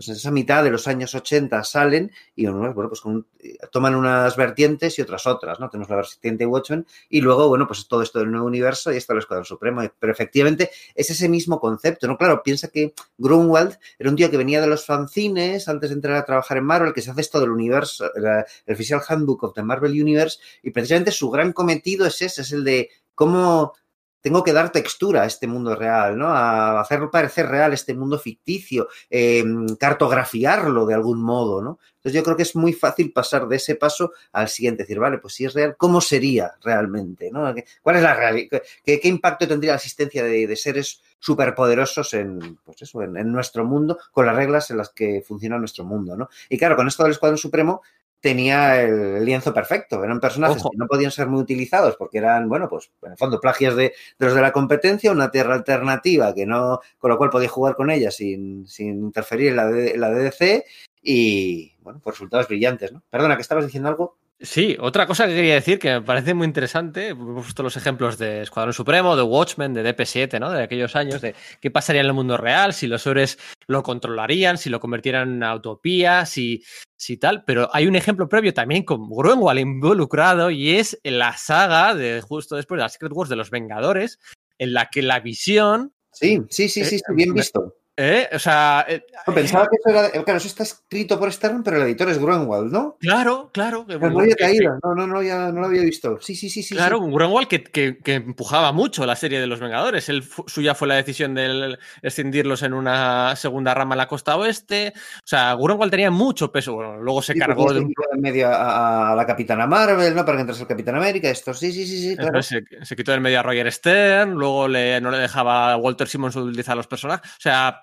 pues en esa mitad de los años 80 salen y bueno, pues con, toman unas vertientes y otras otras, ¿no? Tenemos la vertiente Watchmen y luego, bueno, pues todo esto del nuevo universo y esto del Escuadrón Supremo. Pero efectivamente es ese mismo concepto, ¿no? Claro, piensa que Grunwald era un tío que venía de los fanzines antes de entrar a trabajar en Marvel, que se hace esto del universo, el Official Handbook of the Marvel Universe y precisamente su gran cometido es ese, es el de cómo tengo que dar textura a este mundo real, ¿no? A hacer parecer real este mundo ficticio, eh, cartografiarlo de algún modo, ¿no? Entonces yo creo que es muy fácil pasar de ese paso al siguiente, decir, vale, pues si es real, ¿cómo sería realmente? ¿no? ¿Cuál es la realidad? ¿Qué, ¿Qué, impacto tendría la existencia de, seres superpoderosos en, pues eso, en, nuestro mundo, con las reglas en las que funciona nuestro mundo, ¿no? Y claro, con esto del Escuadrón Supremo, tenía el lienzo perfecto. Eran personajes Ojo. que no podían ser muy utilizados porque eran, bueno, pues en el fondo plagias de, de, los de la competencia, una tierra alternativa que no, con lo cual podía jugar con ella sin, sin interferir en la, de, en la DDC y, bueno, por resultados brillantes, ¿no? Perdona, que estabas diciendo algo. Sí, otra cosa que quería decir que me parece muy interesante, hemos puesto los ejemplos de Escuadrón Supremo, de Watchmen, de DP7, ¿no? De aquellos años, de qué pasaría en el mundo real, si los héroes lo controlarían, si lo convirtieran en una utopía, si, si tal, pero hay un ejemplo previo también con Grunwald involucrado y es la saga de justo después de la Secret Wars de los Vengadores, en la que la visión... Sí, sí, sí, sí, sí bien visto. ¿Eh? O sea. Eh, pensaba que eso era. Claro, eso está escrito por Stern, pero el editor es Grunwald, ¿no? Claro, claro. Pero no había caído, no, no, no, ya, no lo había visto. Sí, sí, sí. sí claro, sí. Grunwald que, que, que, empujaba mucho la serie de los Vengadores. Él, suya fue la decisión de escindirlos en una segunda rama en la costa oeste. O sea, Grunwald tenía mucho peso. Bueno, luego se sí, cargó de. Un... En medio a, a, la Capitana Marvel, ¿no? Para que entrase el Capitán América. Esto, sí, sí, sí. sí claro. se, se, quitó del medio a Roger Stern, luego le, no le dejaba a Walter Simmons utilizar los personajes. O sea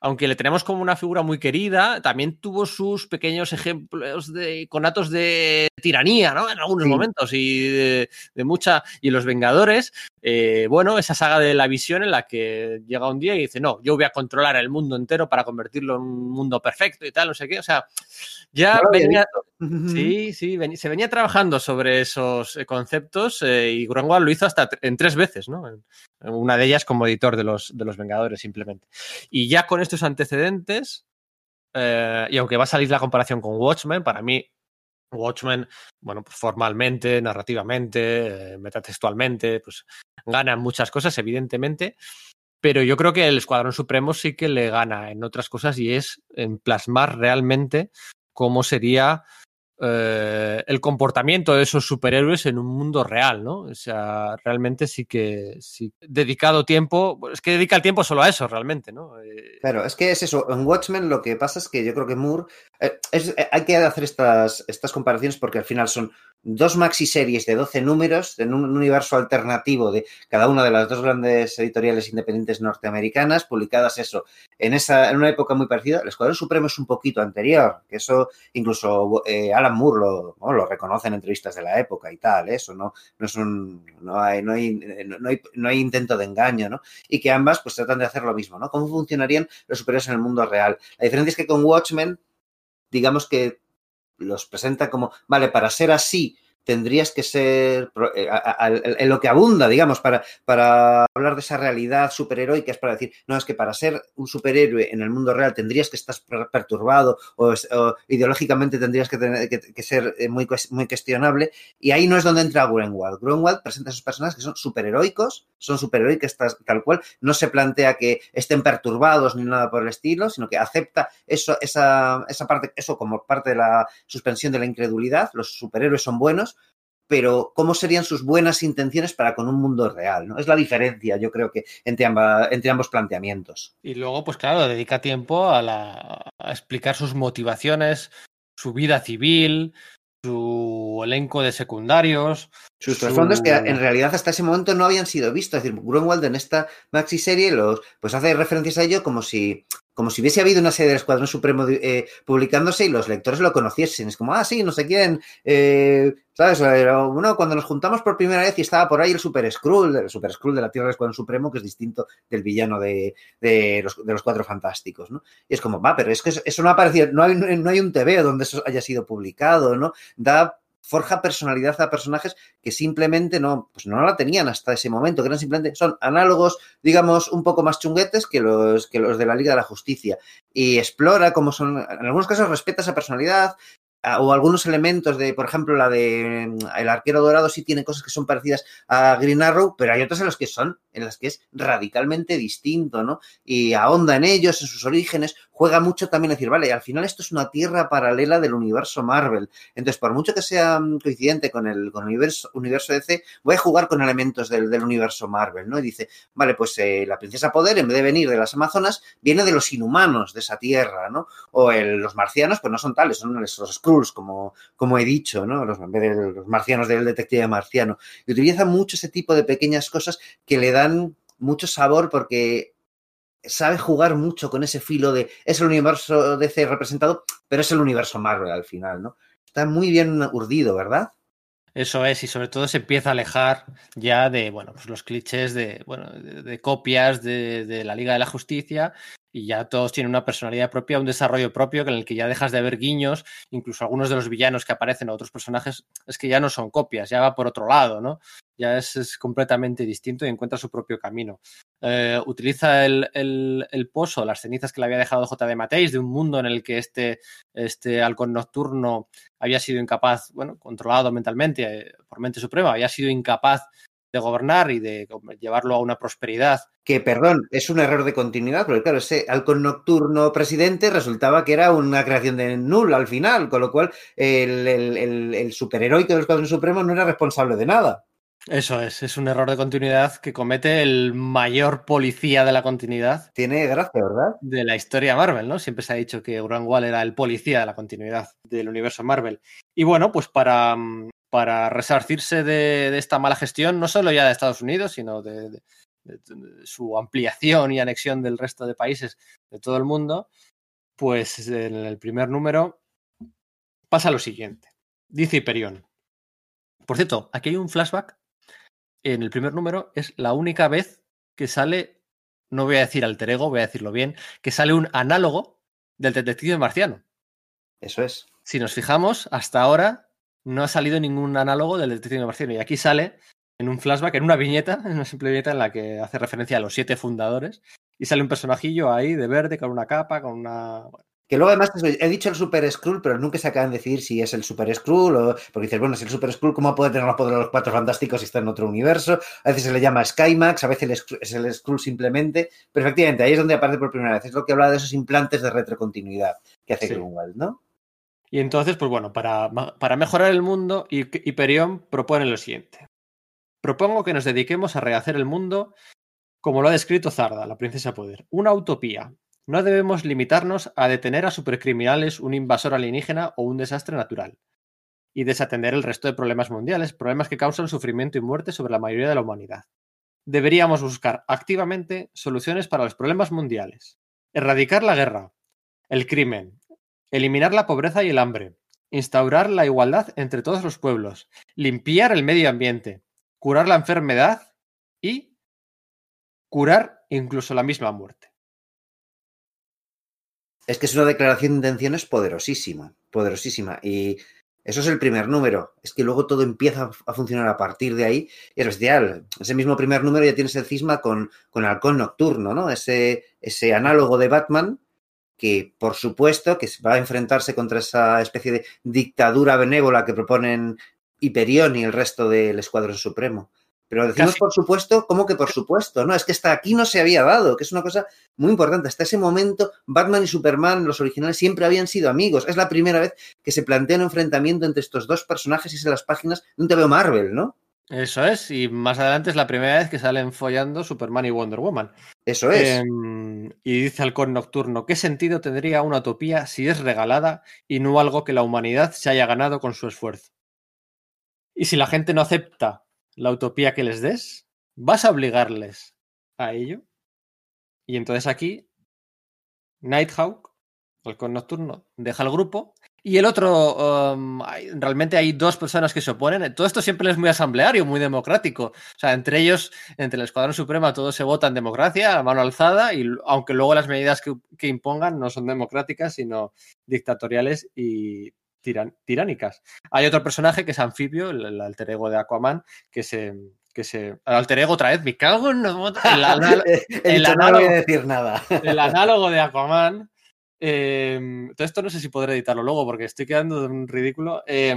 aunque le tenemos como una figura muy querida, también tuvo sus pequeños ejemplos de conatos de tiranía, ¿no? En algunos sí. momentos y de, de, mucha. Y los Vengadores, eh, bueno, esa saga de la visión en la que llega un día y dice, no, yo voy a controlar el mundo entero para convertirlo en un mundo perfecto y tal, no sé qué. O sea, ya no venía. Sí, sí, ven, se venía trabajando sobre esos conceptos eh, y Grunwald lo hizo hasta en tres veces, ¿no? Una de ellas como editor de los, de los Vengadores, simplemente. Y ya con estos antecedentes, eh, y aunque va a salir la comparación con Watchmen, para mí Watchmen, bueno, pues formalmente, narrativamente, eh, metatextualmente, pues gana muchas cosas, evidentemente, pero yo creo que el Escuadrón Supremo sí que le gana en otras cosas y es en plasmar realmente cómo sería eh, el comportamiento de esos superhéroes en un mundo real, ¿no? O sea, realmente sí que sí, dedicado tiempo, es que dedica el tiempo solo a eso, realmente, ¿no? Eh... Claro, es que es eso. En Watchmen lo que pasa es que yo creo que Moore eh, es, eh, hay que hacer estas, estas comparaciones porque al final son dos maxi series de 12 números en un universo alternativo de cada una de las dos grandes editoriales independientes norteamericanas, publicadas eso, en, esa, en una época muy parecida. El Escuadrón Supremo es un poquito anterior, que eso incluso eh, Moore lo, ¿no? lo, reconoce en entrevistas de la época y tal, ¿eh? eso no, no es un, no hay, no hay, no hay, no hay intento de engaño, ¿no? Y que ambas pues tratan de hacer lo mismo, ¿no? ¿Cómo funcionarían los superhéroes en el mundo real? La diferencia es que con Watchmen, digamos que los presenta como, vale, para ser así tendrías que ser eh, en lo que abunda, digamos, para, para hablar de esa realidad superheroica, es para decir, no, es que para ser un superhéroe en el mundo real tendrías que estar perturbado o, ideológicamente tendrías que, tener, que, ser eh, muy, muy cuestionable, y ahí no es donde entra Greenwald. Greenwald presenta a esos personajes que son superheroicos, son superheroicos tal cual, no se plantea que estén perturbados ni nada por el estilo, sino que acepta eso, esa, esa parte, eso como parte de la suspensión de la incredulidad, los superhéroes son buenos, pero cómo serían sus buenas intenciones para con un mundo real, ¿no? Es la diferencia, yo creo que entre, amba, entre ambos planteamientos. Y luego, pues claro, dedica tiempo a, la, a explicar sus motivaciones, su vida civil, su elenco de secundarios. Sus su... trasfondos que en realidad hasta ese momento no habían sido vistos. Es decir, Grunwald en esta maxi serie los, pues hace referencias a ello como si como si hubiese habido una serie del Escuadrón Supremo eh, publicándose y los lectores lo conociesen. Es como, ah, sí, no sé quién. Eh, ¿Sabes? Bueno, cuando nos juntamos por primera vez y estaba por ahí el Super Skrull, el Super Skrull de la Tierra del Escuadrón Supremo, que es distinto del villano de, de, los, de los, Cuatro Fantásticos, ¿no? Y es como, va, pero es que eso no ha aparecido, no hay, no hay un TV donde eso haya sido publicado, ¿no? Da forja personalidad a personajes que simplemente no, pues no la tenían hasta ese momento, que eran simplemente, son análogos, digamos, un poco más chunguetes que los, que los de la Liga de la Justicia. Y explora cómo son, en algunos casos respeta esa personalidad, o algunos elementos de, por ejemplo, la de El Arquero Dorado sí tiene cosas que son parecidas a Green Arrow, pero hay otras en las que son, en las que es radicalmente distinto, ¿no? Y ahonda en ellos, en sus orígenes, juega mucho también a decir, vale, al final esto es una tierra paralela del universo Marvel. Entonces, por mucho que sea coincidente con el, con el universo, universo DC, voy a jugar con elementos del, del universo Marvel, ¿no? Y dice, vale, pues eh, la princesa Poder, en vez de venir de las Amazonas, viene de los inhumanos de esa tierra, ¿no? O el, los marcianos, pues no son tales, son los Skrulls, como, como he dicho, ¿no? Los, los marcianos del detective marciano. Y utiliza mucho ese tipo de pequeñas cosas que le dan mucho sabor porque sabe jugar mucho con ese filo de es el universo DC representado, pero es el universo Marvel al final, ¿no? Está muy bien urdido, ¿verdad? Eso es, y sobre todo se empieza a alejar ya de, bueno, pues los clichés de, bueno, de, de copias de, de, la Liga de la Justicia y ya todos tienen una personalidad propia, un desarrollo propio en el que ya dejas de ver guiños, incluso algunos de los villanos que aparecen a otros personajes, es que ya no son copias, ya va por otro lado, ¿no? Ya es, completamente distinto y encuentra su propio camino. Eh, utiliza el, el, el, pozo, las cenizas que le había dejado J.D. Mateis, de un mundo en el que este, este halcón nocturno había sido incapaz, bueno, controlado mentalmente eh, por mente suprema, había sido incapaz de gobernar y de llevarlo a una prosperidad. Que, perdón, es un error de continuidad, porque claro, ese halcón nocturno presidente resultaba que era una creación de Null al final, con lo cual el, el, el, el superheroico del Escuadrón Supremo no era responsable de nada. Eso es, es un error de continuidad que comete el mayor policía de la continuidad. Tiene gracia, ¿verdad? De la historia Marvel, ¿no? Siempre se ha dicho que Grant Wall era el policía de la continuidad del universo Marvel. Y bueno, pues para, para resarcirse de, de, esta mala gestión, no solo ya de Estados Unidos, sino de, de, de, su ampliación y anexión del resto de países de todo el mundo, pues en el primer número pasa lo siguiente. Dice Hyperion. Por cierto, aquí hay un flashback. En el primer número es la única vez que sale, no voy a decir alter ego, voy a decirlo bien, que sale un análogo del detective marciano. Eso es. Si nos fijamos, hasta ahora no ha salido ningún análogo del detective marciano. Y aquí sale en un flashback, en una viñeta, en una simple viñeta en la que hace referencia a los siete fundadores. Y sale un personajillo ahí de verde con una capa, con una. Bueno. Que luego además he dicho el Super Skrull, pero nunca se acaban de decidir si es el Super Skrull o. Porque dices, bueno, si el Super Skrull, ¿cómo puede tener los poderes de los cuatro fantásticos si está en otro universo? A veces se le llama Skymax, a veces es el Skrull simplemente. Pero efectivamente, ahí es donde aparece por primera vez. Es lo que habla de esos implantes de retrocontinuidad que hace sí. Grunwald, ¿no? Y entonces, pues bueno, para, para mejorar el mundo, Hyperion propone lo siguiente. Propongo que nos dediquemos a rehacer el mundo como lo ha descrito Zarda, la princesa poder. Una utopía. No debemos limitarnos a detener a supercriminales, un invasor alienígena o un desastre natural. y desatender el resto de problemas mundiales, problemas que causan sufrimiento y muerte sobre la mayoría de la humanidad. Deberíamos buscar activamente soluciones para los problemas mundiales, erradicar la guerra, el crimen, eliminar la pobreza y el hambre, instaurar la igualdad entre todos los pueblos, limpiar el medio ambiente, curar la enfermedad y curar incluso la misma muerte. Es que es una declaración de intenciones poderosísima, poderosísima. Y eso es el primer número. Es que luego todo empieza a funcionar a partir de ahí. Y es. Ese mismo primer número ya tienes el cisma con, con Halcón Nocturno, ¿no? Ese, ese análogo de Batman que, por supuesto, que va a enfrentarse contra esa especie de dictadura benévola que proponen Hyperion y el resto del Escuadrón Supremo. Pero decimos Casi. por supuesto, ¿cómo que por supuesto? No, es que hasta aquí no se había dado, que es una cosa muy importante. Hasta ese momento, Batman y Superman, los originales, siempre habían sido amigos. Es la primera vez que se plantea un enfrentamiento entre estos dos personajes y es en las páginas de un TVO Marvel, ¿no? Eso es, y más adelante es la primera vez que salen follando Superman y Wonder Woman. Eso es. Eh, y dice Halcón Nocturno, ¿qué sentido tendría una utopía si es regalada y no algo que la humanidad se haya ganado con su esfuerzo? Y si la gente no acepta la utopía que les des, ¿vas a obligarles a ello? Y entonces aquí, Nighthawk, Halcón Nocturno, deja el grupo y el otro, um, hay, realmente hay dos personas que se oponen. Todo esto siempre es muy asambleario, muy democrático. O sea, entre ellos, entre el Escuadrón Suprema, todos se vota en democracia, a mano alzada, y aunque luego las medidas que, que impongan no son democráticas, sino dictatoriales y tiran, tiránicas. Hay otro personaje que es Anfibio, el, el alter ego de Aquaman, que se, que se. Alter ego otra vez, me cago en. El, el, análogo, no voy a decir nada. el análogo de Aquaman. Eh, todo esto no sé si podré editarlo luego porque estoy quedando de un ridículo. Eh,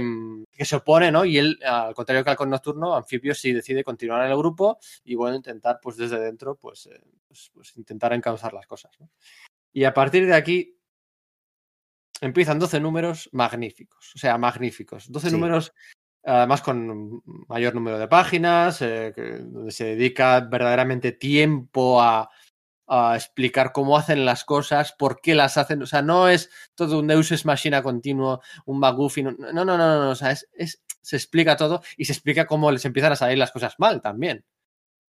que se opone, ¿no? Y él, al contrario que Halcón Nocturno, Anfibio sí decide continuar en el grupo y bueno, intentar, pues desde dentro, pues, eh, pues, pues intentar encauzar las cosas. ¿no? Y a partir de aquí empiezan 12 números magníficos, o sea, magníficos. 12 sí. números además con mayor número de páginas, eh, que, donde se dedica verdaderamente tiempo a, a, explicar cómo hacen las cosas, por qué las hacen. O sea, no es todo un Deus es machina continuo, un McGuffin. No, no, no, no. O sea, es, es, se explica todo y se explica cómo les empiezan a salir las cosas mal también.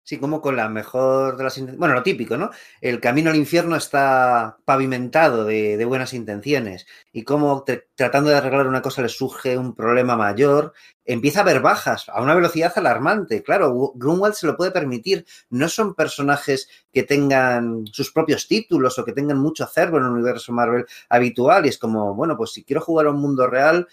Sí, como con la mejor de las Bueno, lo típico, ¿no? El camino al infierno está pavimentado de, de buenas intenciones. Y como tratando de arreglar una cosa le surge un problema mayor, empieza a haber bajas a una velocidad alarmante. Claro, Grunwald se lo puede permitir. No son personajes que tengan sus propios títulos o que tengan mucho acervo en el universo Marvel habitual. Y es como, bueno, pues si quiero jugar a un mundo real,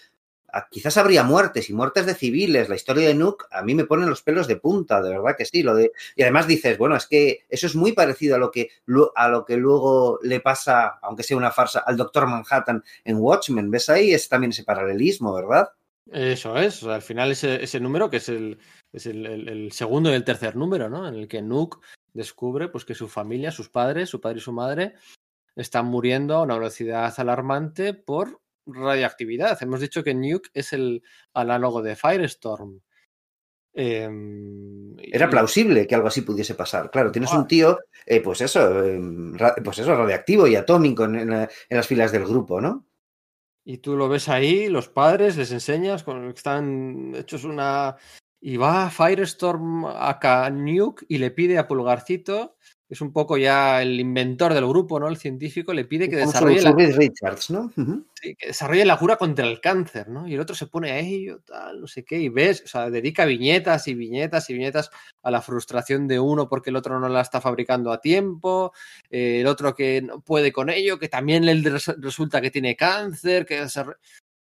quizás habría muertes y muertes de civiles. La historia de Nuke a mí me pone los pelos de punta, de verdad que sí. Lo de... Y además dices, bueno, es que eso es muy parecido a lo que, a lo que luego le pasa, aunque sea una farsa, al Doctor Manhattan en Watchmen. ¿Ves ahí? Es también ese paralelismo, ¿verdad? Eso es. Al final ese, ese, número, que es, el, es el, segundo y el tercer número, ¿no? En el que Nuke descubre pues, que su familia, sus padres, su padre y su madre, están muriendo a una velocidad alarmante por radioactividad. Hemos dicho que Nuke es el análogo de Firestorm. Eh, Era plausible que algo así pudiese pasar. Claro, tienes ah. un tío, eh, pues eso, eh, pues eso, radioactivo y atómico en, en, en, las filas del grupo, ¿no? Y tú lo ves ahí, los padres les enseñas, con, están hechos una. Y va Firestorm a Nuke y le pide a Pulgarcito es un poco ya el inventor del grupo, ¿no? El científico le pide que desarrolle la... Richards, ¿no? Uh -huh. sí, que desarrolle la cura contra el cáncer, ¿no? Y el otro se pone a ello, tal, no sé qué, y ves, o sea, dedica viñetas y viñetas y viñetas a la frustración de uno porque el otro no la está fabricando a tiempo, eh, el otro que no puede con ello, que también le resulta que tiene cáncer, que o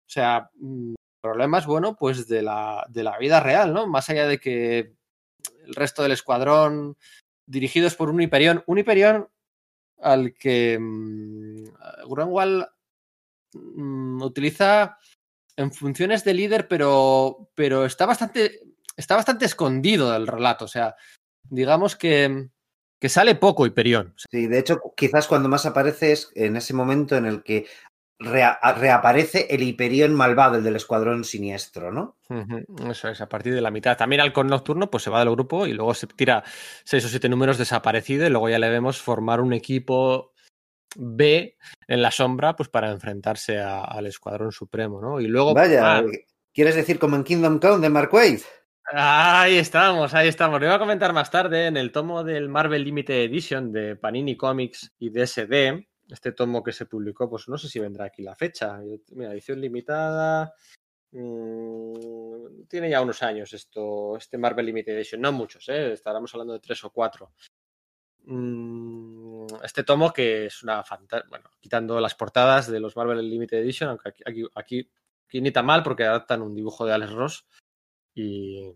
sea, mm, problemas, bueno, pues de la, de la vida real, ¿no? Más allá de que el resto del escuadrón dirigidos por un Hyperion. Un Hyperion al que mmm, Grunwald mmm, utiliza en funciones de líder, pero, pero está, bastante, está bastante escondido del relato. O sea, digamos que, que sale poco Hyperion. Sí, de hecho, quizás cuando más aparece es en ese momento en el que Rea reaparece el Hiperión malvado, el del escuadrón siniestro, ¿no? Uh -huh. Eso es, a partir de la mitad. También Halcón Nocturno pues se va del grupo y luego se tira seis o siete números desaparecido y luego ya le vemos formar un equipo B en la sombra pues para enfrentarse a, al Escuadrón Supremo, ¿no? Y luego... Vaya, ah, ¿Quieres decir como en Kingdom Come de Mark Waid? Ahí estamos, ahí estamos. Lo iba a comentar más tarde en el tomo del Marvel Limited Edition de Panini Comics y DSD. Este tomo que se publicó, pues no sé si vendrá aquí la fecha. Mira, edición limitada. Mmm, tiene ya unos años esto, este Marvel Limited Edition. No muchos, ¿eh? estaremos hablando de tres o cuatro. Mm, este tomo que es una fantasía. Bueno, quitando las portadas de los Marvel Limited Edition, aunque aquí, aquí, ni tan mal porque adaptan un dibujo de Alex Ross y,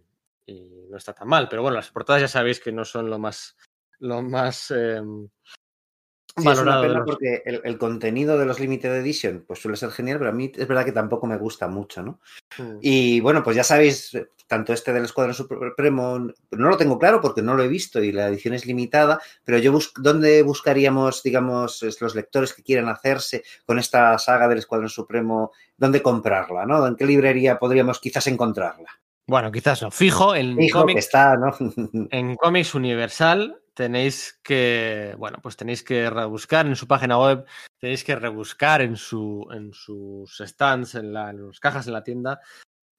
no está tan mal. Pero bueno, las portadas ya sabéis que no son lo más, lo más eh, Sí, valorado. Es una pena porque el, el, contenido de los Limited Edition pues suele ser genial, pero a mí es verdad que tampoco me gusta mucho, ¿no? Mm. Y bueno, pues ya sabéis, tanto este del Escuadrón Supremo, no lo tengo claro porque no lo he visto y la edición es limitada, pero yo bus ¿dónde buscaríamos, digamos, los lectores que quieran hacerse con esta saga del Escuadrón Supremo, dónde comprarla, ¿no? ¿En qué librería podríamos quizás encontrarla? Bueno, quizás no. Fijo en Fijo está, ¿no? en cómics Universal tenéis que, bueno, pues tenéis que rebuscar en su página web, tenéis que rebuscar en, su, en sus stands, en, en las cajas en la tienda,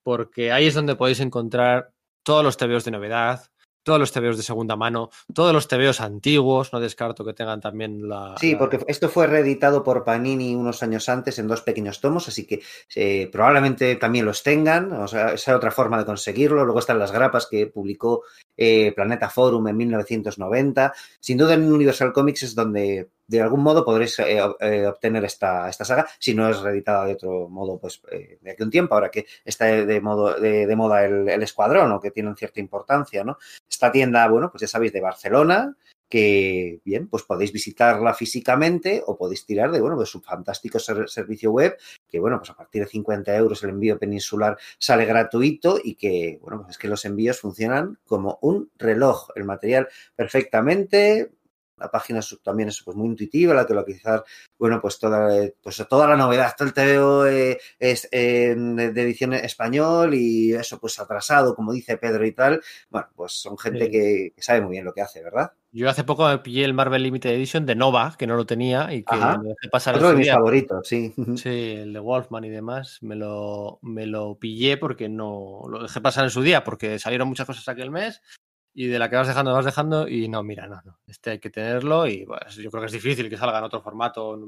porque ahí es donde podéis encontrar todos los TVOs de novedad, todos los TVOs de segunda mano, todos los TVOs antiguos, no descarto que tengan también la... Sí, porque esto fue reeditado por Panini unos años antes en dos pequeños tomos, así que eh, probablemente también los tengan, o sea, esa es otra forma de conseguirlo. Luego están las grapas que publicó eh, Planeta Forum en 1990. Sin duda en Universal Comics es donde de algún modo podréis eh, eh, obtener esta, esta, saga, si no es reeditada de otro modo, pues eh, de aquí un tiempo, ahora que está de, modo, de, de moda el, el, escuadrón o que tienen cierta importancia, ¿no? Esta tienda, bueno, pues ya sabéis, de Barcelona, que bien, pues podéis visitarla físicamente o podéis tirar de, bueno, pues su fantástico ser, servicio web, que bueno, pues a partir de 50 euros el envío peninsular sale gratuito y que, bueno, pues es que los envíos funcionan como un reloj, el material perfectamente, la página también es pues, muy intuitiva, la que localizar, bueno, pues toda, pues toda la novedad, todo el TVO eh, es eh, de edición español y eso pues atrasado, como dice Pedro y tal, bueno, pues son gente sí. que, que, sabe muy bien lo que hace, ¿verdad? Yo hace poco me pillé el Marvel Limited Edition de Nova, que no lo tenía y que Ajá. me dejé pasar Otro de mis favoritos, sí. Sí, el de Wolfman y demás, me lo, me lo pillé porque no lo dejé pasar en su día, porque salieron muchas cosas aquel mes y de la que vas dejando, vas dejando y no, mira, no, no, este hay que tenerlo y pues, yo creo que es difícil que salga en otro formato.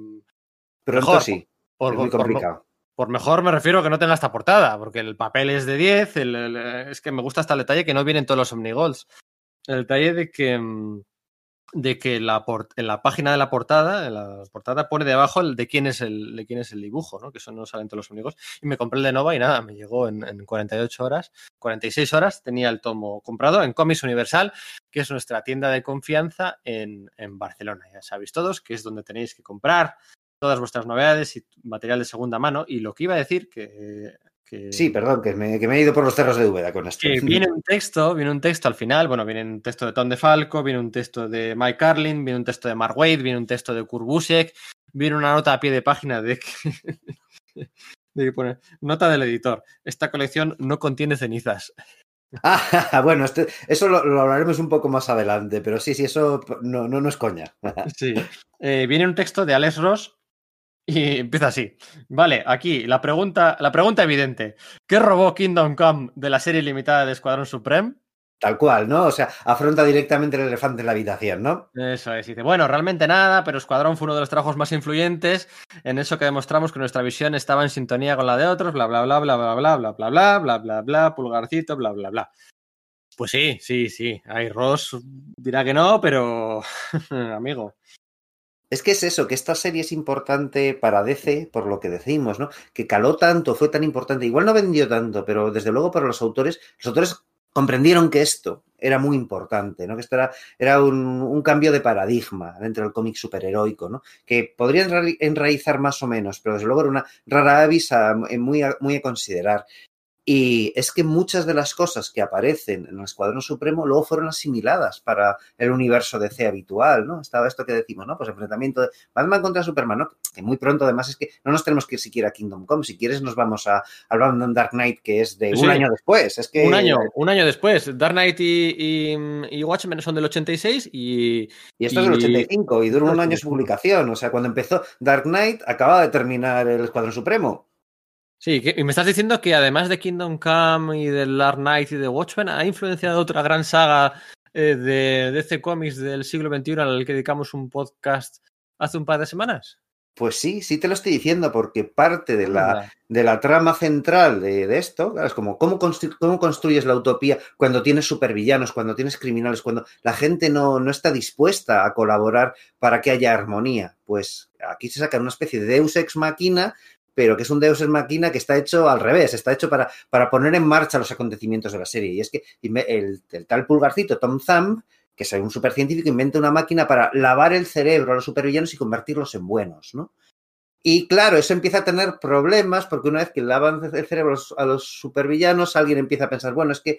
Pero mejor, sí, por, es muy complicado. Por, por, mejor me refiero a que no tenga esta portada, porque el papel es de 10, el, el, es que me gusta hasta el detalle que no vienen todos los Omnigolds. El detalle de que mm, de que la en la página de la portada, en la portada pone debajo el de quién es el de quién es el dibujo, ¿no? Que eso no salen todos los únicos. Y me compré el de Nova y nada, me llegó en, en 48 horas, 46 horas tenía el tomo comprado en Comics Universal, que es nuestra tienda de confianza en, en Barcelona. Ya sabéis todos que es donde tenéis que comprar todas vuestras novedades y material de segunda mano. Y lo que iba a decir que que... Sí, perdón, que me, que me, he ido por los cerros de Úbeda con esto. Viene un texto, viene un texto al final, bueno, viene un texto de Tom de Falco, viene un texto de Mike Carlin, viene un texto de Mark Wade, viene un texto de Kurt Busiek, viene una nota a pie de página de que, de que pone, nota del editor, esta colección no contiene cenizas. Ah, bueno, este, eso lo, lo, hablaremos un poco más adelante, pero sí, sí, eso no, no, no es coña. sí. Eh, viene un texto de Alex Ross y empieza así. Vale, aquí la pregunta, la pregunta evidente. ¿Qué robó Kingdom Come de la serie limitada de Escuadrón Supreme? Tal cual, ¿no? O sea, afronta directamente el elefante en la habitación, ¿no? Eso es. Dice, bueno, realmente nada, pero Escuadrón fue uno de los trabajos más influyentes en eso que demostramos que nuestra visión estaba en sintonía con la de otros, bla, bla, bla, bla, bla, bla, bla, bla, bla, bla, bla, bla, pulgarcito, bla, bla, bla. Pues sí, sí, sí. Ay, Ross dirá que no, pero amigo. Es que es eso, que esta serie es importante para DC, por lo que decimos, ¿no? Que caló tanto, fue tan importante. Igual no vendió tanto, pero desde luego para los autores, los autores comprendieron que esto era muy importante, ¿no? Que esto era, un, un, cambio de paradigma dentro del cómic superheroico, ¿no? Que podría enraizar más o menos, pero desde luego era una rara avis a, muy, a, muy a considerar. Y es que muchas de las cosas que aparecen en el Escuadrón Supremo luego fueron asimiladas para el universo DC habitual, ¿no? Estaba esto que decimos, ¿no? Pues enfrentamiento de Batman contra Superman, ¿no? Que muy pronto además es que no nos tenemos que ir siquiera a Kingdom Come, si quieres nos vamos a, al Batman Dark Knight que es de sí, un año después, es que... Un año, un año después, Dark Knight y, y, y Watchmen son del 86 y... Y esto y... es del 85 y dura un año su publicación, o sea, cuando empezó Dark Knight acababa de terminar el Escuadrón Supremo. Sí, y me estás diciendo que además de Kingdom Come y del Dark Knight y de Watchmen, ha influenciado otra gran saga eh, de DC Comics del siglo XXI al que dedicamos un podcast hace un par de semanas. Pues sí, sí te lo estoy diciendo, porque parte de la, de la trama central de, de esto es como ¿cómo, cómo, construyes la utopía cuando tienes supervillanos, cuando tienes criminales, cuando la gente no, no, está dispuesta a colaborar para que haya armonía. Pues aquí se saca una especie de Deus ex machina pero que es un Deus Ex Machina que está hecho al revés, está hecho para, para poner en marcha los acontecimientos de la serie. Y es que el, el tal pulgarcito, Tom Thumb, que es un supercientífico, inventa una máquina para lavar el cerebro a los supervillanos y convertirlos en buenos, ¿no? Y claro, eso empieza a tener problemas porque una vez que lavan el cerebro a los supervillanos, alguien empieza a pensar, bueno, es que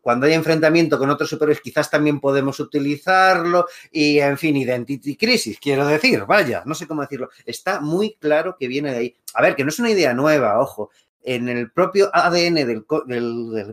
cuando hay enfrentamiento con otros superhéroes, quizás también podemos utilizarlo y, en fin, identity crisis, quiero decir, vaya, no sé cómo decirlo. Está muy claro que viene de ahí. A ver, que no es una idea nueva, ojo. En el propio ADN del,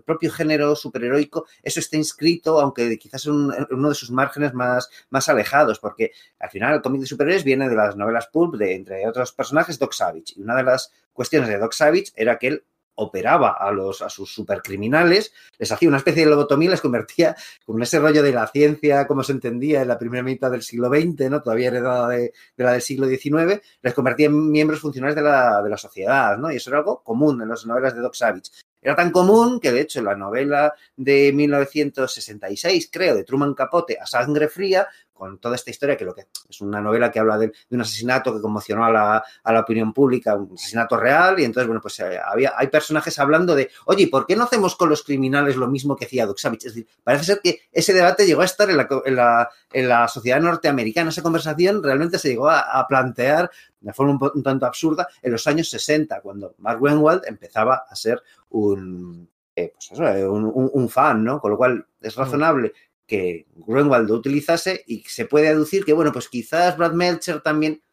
propio género superheroico, eso está inscrito, aunque quizás en uno de sus márgenes más, más alejados, porque al final el cómic de superhéroes viene de las novelas pulp de, entre otros personajes, Doc Savage. Y una de las cuestiones de Doc Savage era que él operaba a, los, a sus supercriminales, les hacía una especie de lobotomía les convertía con ese rollo de la ciencia, como se entendía en la primera mitad del siglo XX, ¿no? todavía heredada de, de la del siglo XIX, les convertía en miembros funcionales de la, de la sociedad, ¿no? y eso era algo común en las novelas de Doc Savage. Era tan común que, de hecho, la novela de 1966, creo, de Truman Capote, A Sangre Fría, con toda esta historia, que lo que es una novela que habla de, de un asesinato que conmocionó a la, a la, opinión pública, un asesinato real, y entonces, bueno, pues eh, había, hay personajes hablando de, oye, ¿por qué no hacemos con los criminales lo mismo que hacía Savage? Es decir, parece ser que ese debate llegó a estar en la, en la, en la sociedad norteamericana, esa conversación realmente se llegó a, a plantear de forma un, un, tanto absurda en los años 60, cuando Mark Wenwald empezaba a ser un, eh, pues eso, un, un, un, fan, ¿no? Con lo cual es razonable que Greenwald lo utilizase y se puede deducir que, bueno, pues quizás Brad Melcher también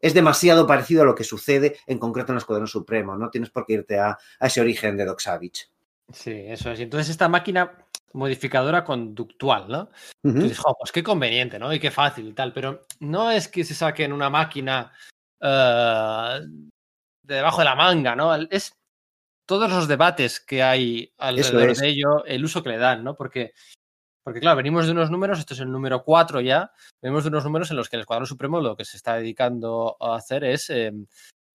es demasiado parecido a lo que sucede en concreto en el Escuadrón Supremo, no tienes por qué irte a, a ese origen de Doc Savage. Sí, eso es. Y entonces esta máquina modificadora conductual, ¿no? Uh -huh. Oh, pues qué conveniente, ¿no? Y qué fácil y tal, pero no es que se saquen una máquina uh, de debajo de la manga, ¿no? Es todos los debates que hay alrededor es. de ello, el uso que le dan, ¿no? Porque porque claro, venimos de unos números, esto es el número 4 ya, venimos de unos números en los que el Escuadrón Supremo lo que se está dedicando a hacer es eh,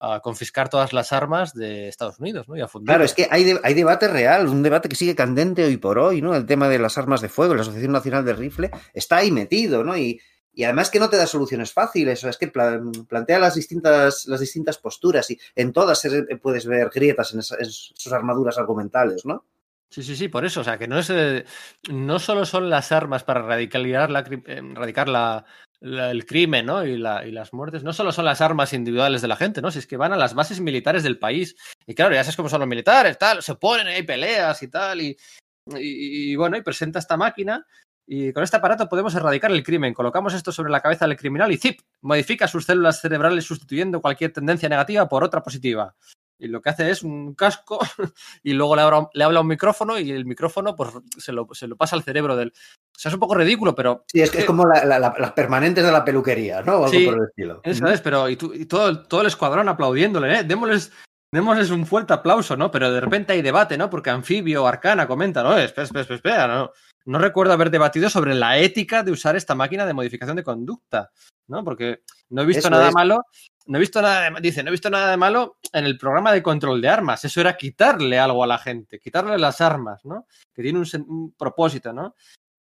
a confiscar todas las armas de Estados Unidos, ¿no? Y a claro, es que hay, de, hay, debate real, un debate que sigue candente hoy por hoy, ¿no? El tema de las armas de fuego, la Asociación Nacional de Rifle, está ahí metido, ¿no? Y, y además que no te da soluciones fáciles, es que plan, plantea las distintas, las distintas posturas y en todas puedes ver grietas en, esa, en sus armaduras argumentales, ¿no? Sí, sí, sí, por eso. O sea, que no es. Eh, no solo son las armas para radicalizar la, eh, erradicar la, el crimen ¿no? y, la, y, las muertes, no solo son las armas individuales de la gente, ¿no? Si es que van a las bases militares del país. Y claro, ya sabes cómo son los militares, tal, se ponen, hay peleas y tal. Y bueno, y presenta esta máquina. Y con este aparato podemos erradicar el crimen. Colocamos esto sobre la cabeza del criminal y zip, modifica sus células cerebrales sustituyendo cualquier tendencia negativa por otra positiva y lo que hace es un casco y luego le habla, le habla un micrófono y el micrófono pues se lo, se lo, pasa al cerebro del... O sea, es un poco ridículo, pero... Sí, es que es como la, la, la, las permanentes de la peluquería, ¿no? O algo sí, por el estilo. Eso es, pero y, tú, y todo, todo, el escuadrón aplaudiéndole, ¿eh? Démosles, démosles un fuerte aplauso, ¿no? Pero de repente hay debate, ¿no? Porque Anfibio, Arcana comenta, ¿no? Espera, espera, espera, espera, ¿no? No recuerdo haber debatido sobre la ética de usar esta máquina de modificación de conducta, ¿no? Porque no he visto Eso nada es. malo no he visto nada de, dice, no he visto nada de malo en el programa de control de armas. Eso era quitarle algo a la gente, quitarle las armas, ¿no? Que tiene un, propósito, ¿no?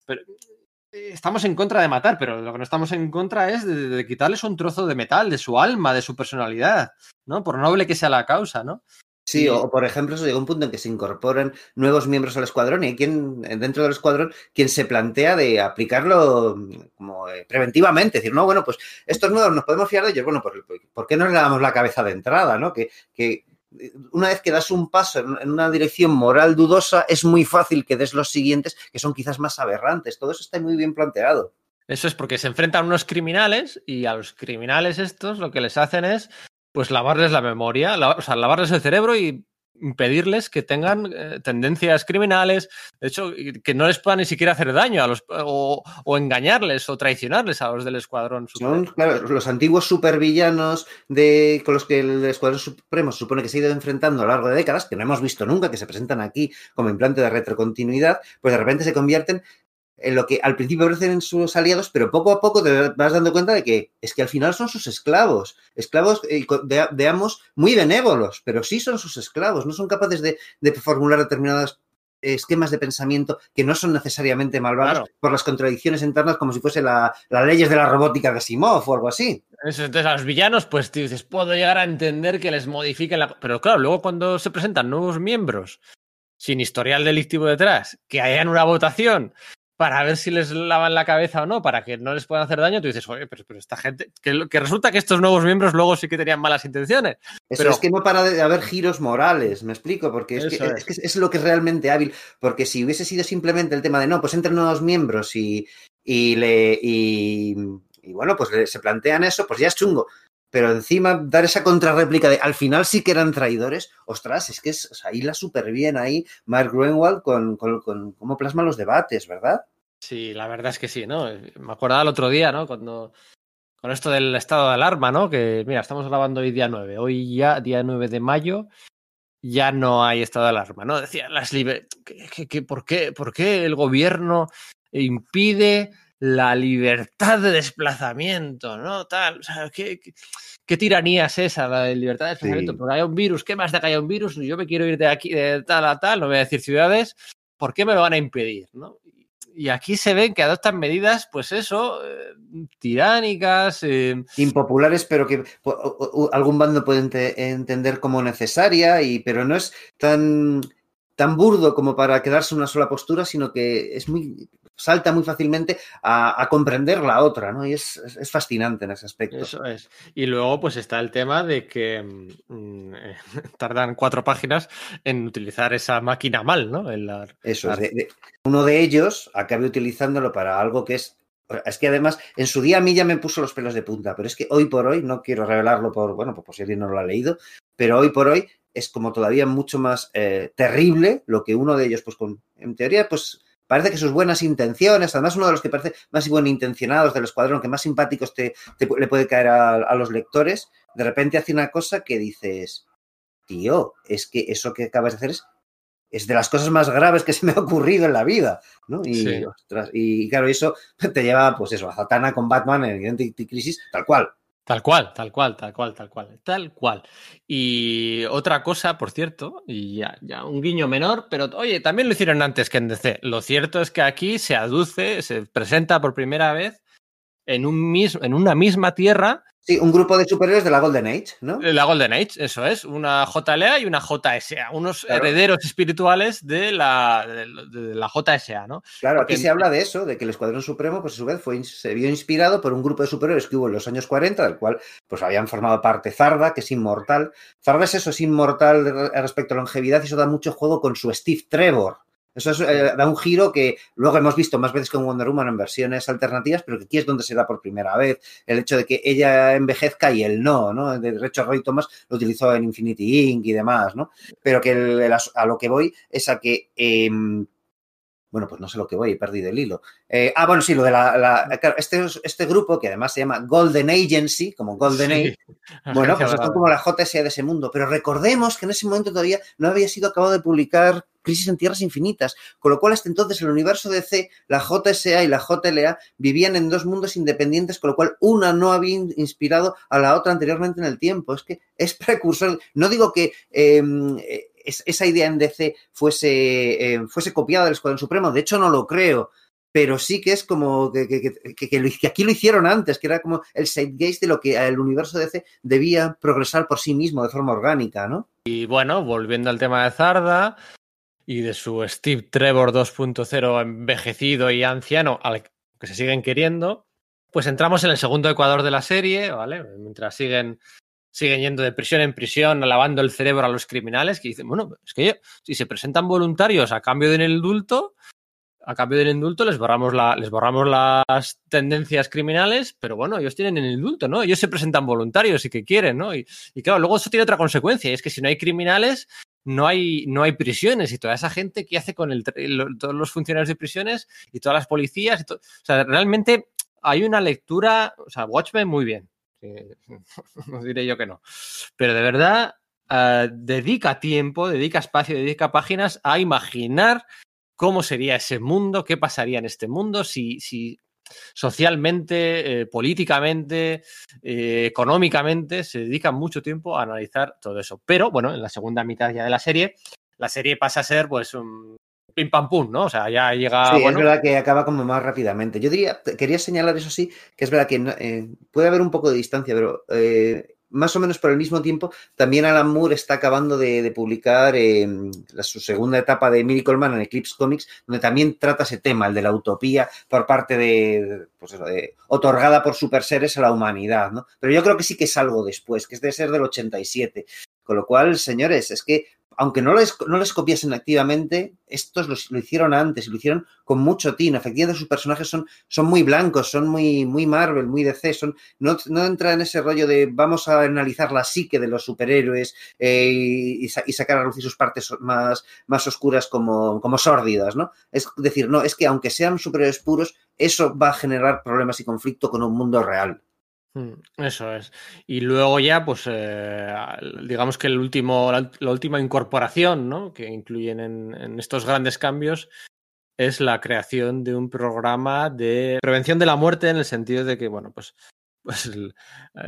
Pero eh, estamos en contra de matar, pero lo que no estamos en contra es de, quitarles un trozo de metal, de su alma, de su personalidad, ¿no? Por noble que sea la causa, ¿no? Sí, o por ejemplo, eso llega un punto en que se incorporan nuevos miembros al escuadrón y hay quien, dentro del escuadrón, quien se plantea de aplicarlo como eh, preventivamente, decir, no, bueno, pues estos nuevos nos podemos fiar de ellos, bueno, ¿por, por qué no le damos la cabeza de entrada, no? Que, que una vez que das un paso en una dirección moral dudosa, es muy fácil que des los siguientes, que son quizás más aberrantes. Todo eso está muy bien planteado. Eso es porque se enfrentan unos criminales y a los criminales estos lo que les hacen es pues lavarles la memoria, la, o sea, lavarles el cerebro y impedirles que tengan eh, tendencias criminales, de hecho, que no les puedan ni siquiera hacer daño a los o, o engañarles o traicionarles a los del Escuadrón Supremo. Son, claro, los antiguos supervillanos de, con los que el Escuadrón Supremo supone que se ha ido enfrentando a lo largo de décadas, que no hemos visto nunca, que se presentan aquí como implante de retrocontinuidad, pues de repente se convierten en lo que al principio parecen sus aliados, pero poco a poco te vas dando cuenta de que es que al final son sus esclavos, esclavos, eh, de, digamos, muy benévolos, pero sí son sus esclavos, no son capaces de, de formular determinados esquemas de pensamiento que no son necesariamente malvados claro. por las contradicciones internas como si fuese las la leyes de la robótica de Simov o algo así. Entonces a los villanos, pues tú dices, puedo llegar a entender que les modifiquen la... Pero claro, luego cuando se presentan nuevos miembros sin historial delictivo detrás, que hayan una votación para ver si les lavan la cabeza o no, para que no les puedan hacer daño, tú dices, oye, pero, pero esta gente, que, que, resulta que estos nuevos miembros luego sí que tenían malas intenciones. Eso pero... es que no para de haber giros morales, me explico, porque es que es. es que es, lo que es realmente hábil, porque si hubiese sido simplemente el tema de, no, pues entran nuevos miembros y, y le... Y, y bueno, pues se plantean eso, pues ya es chungo. Pero encima dar esa contrarréplica de al final sí que eran traidores, ostras, es que es, o sea, hila súper bien ahí Mark Greenwald con, cómo plasma los debates, ¿verdad? Sí, la verdad es que sí, ¿no? Me acordaba el otro día, ¿no? Cuando con esto del estado de alarma, ¿no? Que mira, estamos grabando hoy día 9, hoy ya, día 9 de mayo, ya no hay estado de alarma, ¿no? Decía, las liber... ¿Qué, qué, qué, por, qué, ¿por qué el gobierno impide la libertad de desplazamiento, ¿no? Tal, o sea, ¿qué, qué, qué tiranía es esa, la de libertad de desplazamiento? Sí. Porque hay un virus, ¿qué más da que haya un virus? Yo me quiero ir de aquí, de tal a tal, no voy a decir ciudades, ¿por qué me lo van a impedir, no? Y aquí se ven que adoptan medidas, pues eso, eh, tiránicas. Eh... Impopulares, pero que algún bando puede ent entender como necesaria, y, pero no es tan, tan burdo como para quedarse en una sola postura, sino que es muy salta muy fácilmente a, a comprender la otra, ¿no? Y es, es, es, fascinante en ese aspecto. Eso es. Y luego, pues está el tema de que mmm, tardan cuatro páginas en utilizar esa máquina mal, ¿no? En la, Eso es. De, de, uno de ellos acabe utilizándolo para algo que es es que además en su día a mí ya me puso los pelos de punta, pero es que hoy por hoy, no quiero revelarlo por, bueno, por si alguien no lo ha leído, pero hoy por hoy es como todavía mucho más eh, terrible lo que uno de ellos, pues con, en teoría, pues parece que sus buenas intenciones, además uno de los que parece más buen intencionados del escuadrón, que más simpáticos te, te le puede caer a, a, los lectores, de repente hace una cosa que dices, tío, es que eso que acabas de hacer es, es de las cosas más graves que se me ha ocurrido en la vida, ¿no? Y, sí. ostras, y claro, eso te lleva, pues eso, a Zatanna con Batman en Identity Crisis, tal cual. Tal cual, tal cual, tal cual, tal cual, tal cual. Y otra cosa, por cierto, y ya, ya un guiño menor, pero oye, también lo hicieron antes que en DC. Lo cierto es que aquí se aduce, se presenta por primera vez en, un mismo, en una misma tierra. Sí, un grupo de superhéroes de la Golden Age, ¿no? La Golden Age, eso es, una JLA y una JSA, unos claro. herederos espirituales de la, de, de la JSA, ¿no? Claro, Porque aquí se habla de eso, de que el Escuadrón Supremo, pues a su vez, fue, se vio inspirado por un grupo de superhéroes que hubo en los años 40, del cual pues habían formado parte Zarda, que es inmortal. Zarda es eso, es inmortal respecto a longevidad y eso da mucho juego con su Steve Trevor, eso es, eh, da un giro que luego hemos visto más veces con Wonder Woman en versiones alternativas, pero que aquí es donde se da por primera vez. El hecho de que ella envejezca y él no, ¿no? De hecho, Roy Thomas lo utilizó en Infinity Inc. y demás, ¿no? Pero que el, el, a lo que voy es a que. Eh, bueno, pues no sé lo que voy, he perdido el hilo. Eh, ah, bueno, sí, lo de la. la claro, este, este, grupo, que además se llama Golden Agency, como Golden sí. Age, bueno, pues son como la JSA de ese mundo. Pero recordemos que en ese momento todavía no había sido acabado de publicar Crisis en Tierras Infinitas, con lo cual hasta entonces el universo de C, la JSA y la JLA vivían en dos mundos independientes, con lo cual una no había inspirado a la otra anteriormente en el tiempo. Es que es precursor. No digo que eh, esa idea en DC fuese, eh, fuese copiada del Escuadrón Supremo, de hecho no lo creo, pero sí que es como que, que, aquí lo hicieron antes, que era como el zeitgeist de lo que el universo DC debía progresar por sí mismo de forma orgánica, ¿no? Y bueno, volviendo al tema de Zarda y de su Steve Trevor 2.0 envejecido y anciano, al que se siguen queriendo, pues entramos en el segundo ecuador de la serie, ¿vale? Mientras siguen siguen yendo de prisión en prisión, lavando el cerebro a los criminales, que dicen, bueno, es que yo, si se presentan voluntarios a cambio del indulto, a cambio del indulto les borramos, les borramos las tendencias criminales, pero bueno, ellos tienen el indulto, ¿no? Ellos se presentan voluntarios y que quieren, ¿no? Y, y claro, luego eso tiene otra consecuencia, y es que si no hay criminales, no hay, no hay prisiones y toda esa gente que hace con el, todos los funcionarios de prisiones y todas las policías. o sea, realmente hay una lectura, o sea, Watchmen muy bien. no diré yo que no. Pero de verdad, uh, dedica tiempo, dedica espacio, dedica páginas a imaginar cómo sería ese mundo, qué pasaría en este mundo si, si socialmente, eh, políticamente, eh, económicamente, se dedica mucho tiempo a analizar todo eso. Pero bueno, en la segunda mitad ya de la serie, la serie pasa a ser pues un pim pam pum, ¿no? O sea, ya llega. Sí, es verdad que acaba como más rápidamente. Yo diría, quería señalar eso sí, que es verdad que eh, puede haber un poco de distancia, pero más o menos por el mismo tiempo, también Alan Moore está acabando de, publicar eh, su segunda etapa de Miracle Man en Eclipse Comics, donde también trata ese tema, el de la utopía por parte de, pues eso, de otorgada por superseres a la humanidad, ¿no? Pero yo creo que sí que es algo después, que es de ser del 87. Con lo cual, señores, es que aunque no les, no les copiasen activamente, estos lo, lo, hicieron antes y lo hicieron con mucho tino. Efectivamente, sus personajes son, son muy blancos, son muy, muy Marvel, muy DC, son, no, no entra en ese rollo de vamos a analizar la psique de los superhéroes eh, y, sacar a luz sus partes más, más oscuras como, como sórdidas, ¿no? Es decir, no, es que aunque sean superhéroes puros, eso va a generar problemas y conflicto con un mundo real. Mm, eso es. Y luego ya, pues, eh, digamos que el último, la, última incorporación ¿no? que incluyen en, estos grandes cambios es la creación de un programa de prevención de la muerte en el sentido de que, bueno, pues, pues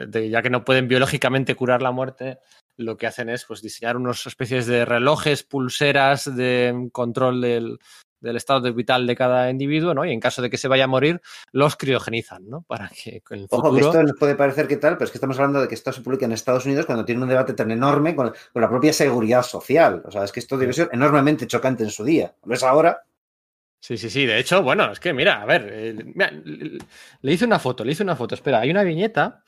de, ya que no pueden biológicamente curar la muerte, lo que hacen es pues, diseñar unas especies de relojes, pulseras de control del, del estado de vital de cada individuo, ¿no? Y en caso de que se vaya a morir, los criogenizan, ¿no? Para que en el futuro... Ojo, que esto nos puede parecer que tal, pero es que estamos hablando de que esto se publica en Estados Unidos cuando tiene un debate tan enorme con, con la propia seguridad social. O sea, es que esto debe ser enormemente chocante en su día. ¿Lo es ahora? Sí, sí, sí. De hecho, bueno, es que mira, a ver, eh, mira, le hice una foto, le hice una foto. Espera, hay una viñeta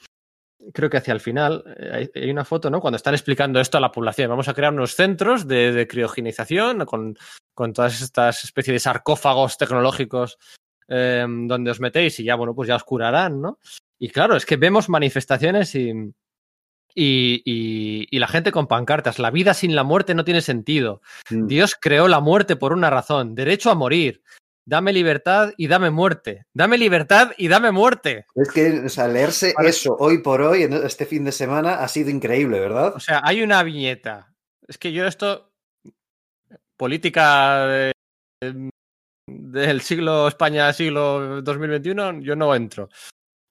creo que hacia el final eh, hay, una foto, ¿no? Cuando están explicando esto a la población. Vamos a crear unos centros de, de criogenización con, con, todas estas especies de sarcófagos tecnológicos eh, donde os metéis y ya, bueno, pues ya os curarán, ¿no? Y claro, es que vemos manifestaciones y, y, y, y, la gente con pancartas. La vida sin la muerte no tiene sentido. Mm. Dios creó la muerte por una razón, derecho a morir. Dame libertad y dame muerte. Dame libertad y dame muerte. Es que o sea, leerse vale. eso hoy por hoy, en este fin de semana, ha sido increíble, ¿verdad? O sea, hay una viñeta. Es que yo esto, política de, del siglo España, siglo 2021, yo no entro.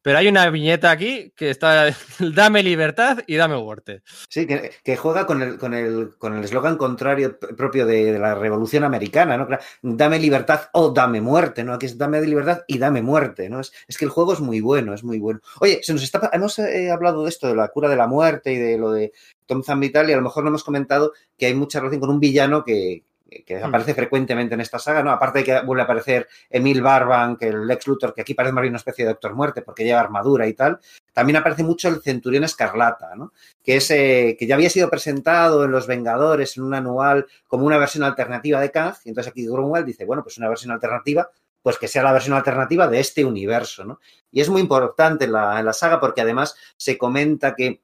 Pero hay una viñeta aquí que está dame libertad y dame muerte. Sí, que, juega con el con el con el eslogan contrario propio de, de, la Revolución Americana, ¿no? Dame libertad o dame muerte, ¿no? Aquí es dame libertad y dame muerte, ¿no? Es, es que el juego es muy bueno, es muy bueno. Oye, se nos está hemos eh, hablado de esto, de la cura de la muerte y de lo de Tom Zambital y a lo mejor no hemos comentado que hay mucha relación con un villano que, que aparece mm. frecuentemente en esta saga, ¿no? Aparte de que vuelve a aparecer Emil Barban, que el Lex Luthor, que aquí parece más bien una especie de Doctor Muerte porque lleva armadura y tal, también aparece mucho el Centurión Escarlata, ¿no? Que, es, eh, que ya había sido presentado en Los Vengadores, en un anual, como una versión alternativa de Kang, y entonces aquí Grunwald dice, bueno, pues una versión alternativa, pues que sea la versión alternativa de este universo, ¿no? Y es muy importante en la, en la saga porque además se comenta que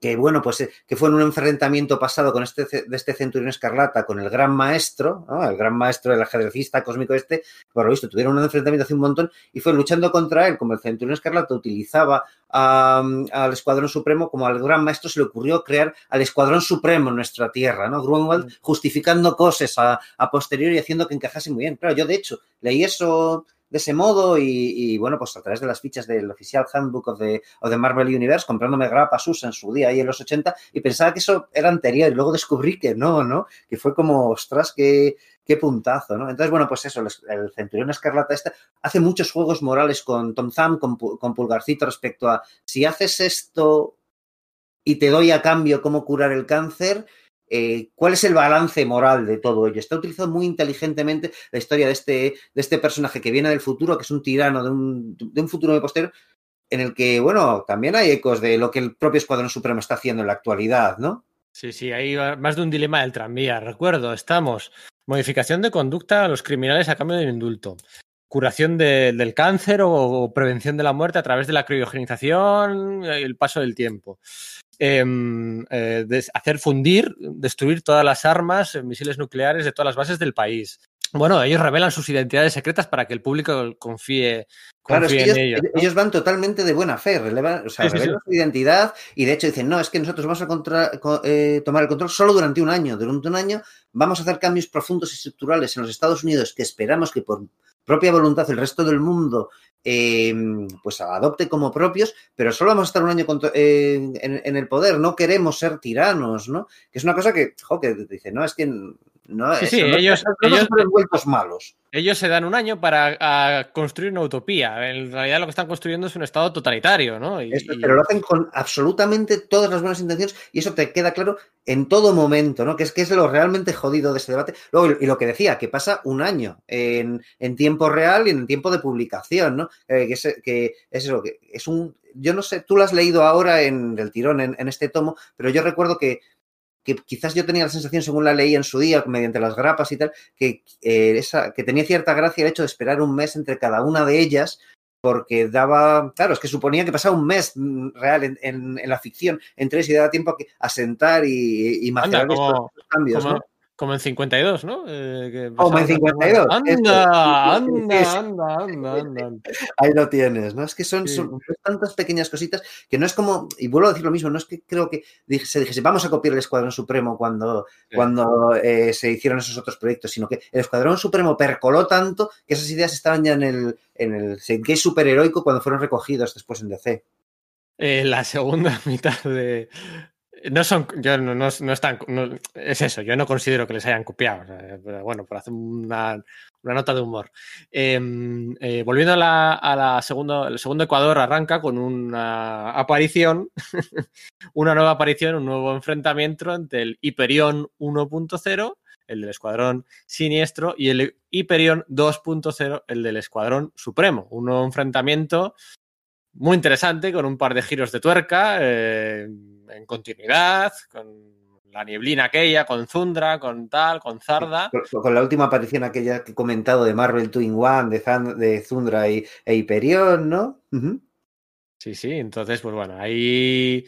que bueno, pues eh, que fue en un enfrentamiento pasado con este, de este centurión escarlata con el gran maestro, ¿no? el gran maestro del ajedrecista cósmico este, por lo visto tuvieron un enfrentamiento hace un montón y fue luchando contra él, como el centurión escarlata utilizaba um, al escuadrón supremo, como al gran maestro se le ocurrió crear al escuadrón supremo en nuestra tierra, ¿no? Grunwald justificando cosas a, a posteriori y haciendo que encajase muy bien. Claro, yo de hecho leí eso de ese modo y, bueno, pues a través de las fichas del oficial Handbook of the, of the Marvel Universe, comprándome Grappa Sus en su día ahí en los 80 y pensaba que eso era anterior y luego descubrí que no, ¿no? Que fue como, ostras, qué, qué puntazo, ¿no? Entonces, bueno, pues eso, el, el Centurión Escarlata este hace muchos juegos morales con Tom Thumb, con, con Pulgarcito respecto a si haces esto y te doy a cambio cómo curar el cáncer, eh, cuál es el balance moral de todo ello. Está utilizado muy inteligentemente la historia de este, de este personaje que viene del futuro, que es un tirano de un, de un futuro muy posterior, en el que, bueno, también hay ecos de lo que el propio Escuadrón Supremo está haciendo en la actualidad, ¿no? Sí, sí, hay más de un dilema del tranvía. Recuerdo, estamos. Modificación de conducta a los criminales a cambio de indulto. Curación de, del cáncer o, o prevención de la muerte a través de la criogenización el paso del tiempo em, eh, hacer fundir, destruir todas las armas, misiles nucleares de todas las bases del país. Bueno, ellos revelan sus identidades secretas para que el público confíe, Claro, es que ellos, ellos, van totalmente de buena fe, relevan, o sea, sí, revelan sí, sí. su identidad y de hecho dicen, no, es que nosotros vamos a contra, eh, tomar el control solo durante un año. Durante un año vamos a hacer cambios profundos y estructurales en los Estados Unidos que esperamos que por propia voluntad el resto del mundo eh, pues adopte como propios, pero solo vamos a estar un año con, eh, en, en, el poder, no queremos ser tiranos, ¿no? Que es una cosa que, jo, que dice, no, es que no, sí, sí, ellos, no ellos, vueltos malos. Ellos se dan un año para construir una utopía. En realidad lo que están construyendo es un estado totalitario, ¿no? Y, Esto, pero lo hacen con absolutamente todas las buenas intenciones y eso te queda claro en todo momento, ¿no? Que es que es lo realmente jodido de este debate. Luego, y lo que decía, que pasa un año en, en tiempo real y en tiempo de publicación, ¿no? Eh, que, es, que es eso, que es un... Yo no sé, tú lo has leído ahora en el tirón, en, en este tomo, pero yo recuerdo que que quizás yo tenía la sensación, según la leí en su día, mediante las grapas y tal, que, eh, esa, que tenía cierta gracia el hecho de esperar un mes entre cada una de ellas, porque daba, claro, es que suponía que pasaba un mes mm, real en, en, en la ficción entre ellos y daba tiempo a, que, a sentar y, y Anda, como, estos cambios, como, ¿no? Como en 52, ¿no? Eh, Como en 52. Anda, anda, anda, anda, anda. Ahí lo tienes, ¿no? Es que son, sí. son, tantas pequeñas cositas que no es como, y vuelvo a decir lo mismo, no es que creo que se dijese, vamos a copiar el Escuadrón Supremo cuando, sí. cuando eh, se hicieron esos otros proyectos, sino que el Escuadrón Supremo percoló tanto que esas ideas estaban ya en el, en el Senkei superheroico cuando fueron recogidos después en DC. Eh, la segunda mitad de, no son, yo no, no, no están, es eso, yo no considero que les hayan copiado, bueno, por hacer una, una nota de humor. Eh, eh, volviendo a la, a la segundo, el segundo Ecuador arranca con una aparición, una nueva aparición, un nuevo enfrentamiento entre el Hyperion 1.0, el del Escuadrón Siniestro, y el Hyperion 2.0, el del Escuadrón Supremo. Un nuevo enfrentamiento muy interesante, con un par de giros de tuerca, eh, en continuidad, con la nieblina aquella, con Zundra, con tal, con Zarda. Con, con la última aparición aquella que he comentado de Marvel Twin One, de, Zand de Zundra y, e Hyperion, ¿no? Uh -huh. Sí, sí, entonces, pues bueno, ahí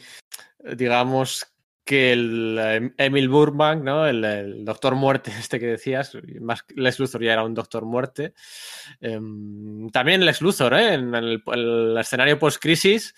digamos que el Emil Burbank, ¿no? El, el, Doctor Muerte, este que decías, más Les Luthor ya era un Doctor Muerte. Eh, también Les Luthor, ¿eh? En el, el escenario post-crisis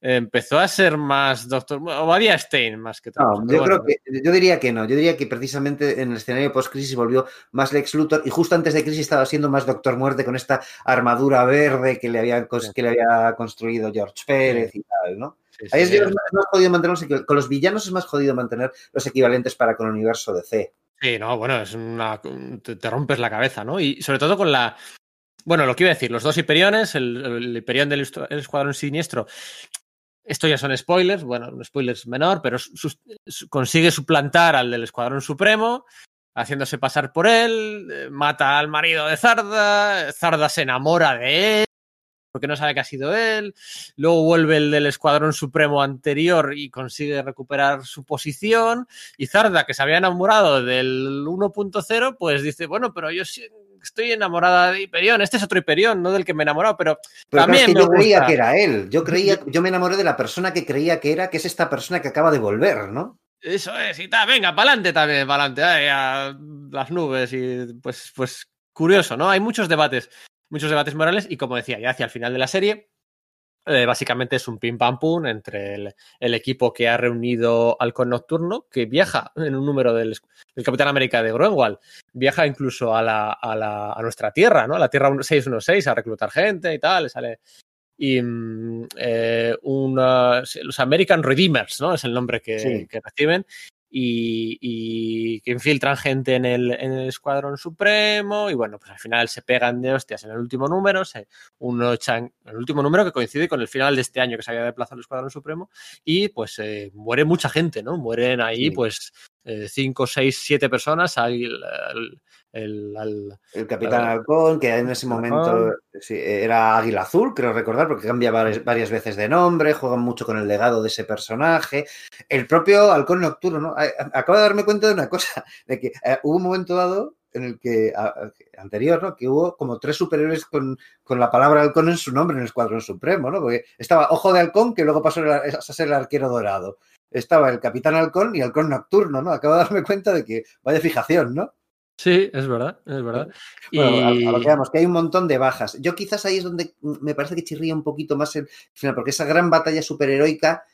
empezó a ser más Doctor o María Stein más que todo. No, yo bueno, creo que yo diría que no, yo diría que precisamente en el escenario post crisis volvió más Lex Luthor y justo antes de crisis estaba siendo más Doctor Muerte con esta armadura verde que le había sí. que le había construido George Pérez sí. y tal, ¿no? Sí, Ahí es, es, más jodido mantener con los villanos es más jodido mantener los equivalentes para con el universo de C. Sí, no, bueno, es una te, te rompes la cabeza, ¿no? Y sobre todo con la bueno, lo que iba a decir, los dos Hiperiones, el, el Hiperión del el Escuadrón Siniestro, esto ya son spoilers, bueno, un spoilers menor, pero consigue suplantar al del Escuadrón Supremo, haciéndose pasar por él, eh, mata al marido de Zarda, Zarda se enamora de él, porque no sabe que ha sido él, luego vuelve el del Escuadrón Supremo anterior y consigue recuperar su posición, y Zarda, que se había enamorado del 1.0, pues dice, bueno, pero yo estoy enamorada de Hyperion. Este es otro Hyperion, no del que me he enamorado, pero, pero también es que yo gusta. creía que era él. Yo creía, yo me enamoré de la persona que creía que era, que es esta persona que acaba de volver, ¿no? Eso es, y tal, venga, para adelante también, para adelante, a las nubes y pues, pues curioso, ¿no? Hay muchos debates, muchos debates morales y como decía, ya hacia el final de la serie, eh, básicamente es un pim pam pum entre el, el, equipo que ha reunido Halcón Nocturno, que viaja en un número del, del Capitán América de Groenwald, viaja incluso a, la, a, la, a, nuestra tierra, ¿no? A la Tierra 616 a reclutar gente y tal, sale. Y eh, una, los American Redeemers, ¿no? Es el nombre que, sí. que reciben. Y, y, que infiltran gente en el, en el, Escuadrón Supremo y bueno, pues al final se pegan de hostias en el último número, se, uno echan, el último número que coincide con el final de este año que se había desplazado el Escuadrón Supremo y pues eh, muere mucha gente, ¿no? Mueren ahí sí. pues eh, cinco, seis, siete personas, hay el, el, el, el, el Capitán Halcón, que en ese momento sí, era Águila Azul, creo recordar, porque cambia varias, varias, veces de nombre, juegan mucho con el legado de ese personaje. El propio Halcón Nocturno, ¿no? Acabo de darme cuenta de una cosa, de que eh, hubo un momento dado en el que, anterior, ¿no? Que hubo como tres superiores con, con, la palabra halcón en su nombre en el Escuadrón Supremo, ¿no? Porque estaba Ojo de Halcón, que luego pasó a ser el arquero dorado. Estaba el Capitán Halcón y Halcón Nocturno, ¿no? Acabo de darme cuenta de que vaya fijación, ¿no? Sí, es verdad, es verdad. Bueno, y... a, lo que vamos, que hay un montón de bajas. Yo quizás ahí es donde me parece que chirría un poquito más el final, porque esa gran batalla superheroica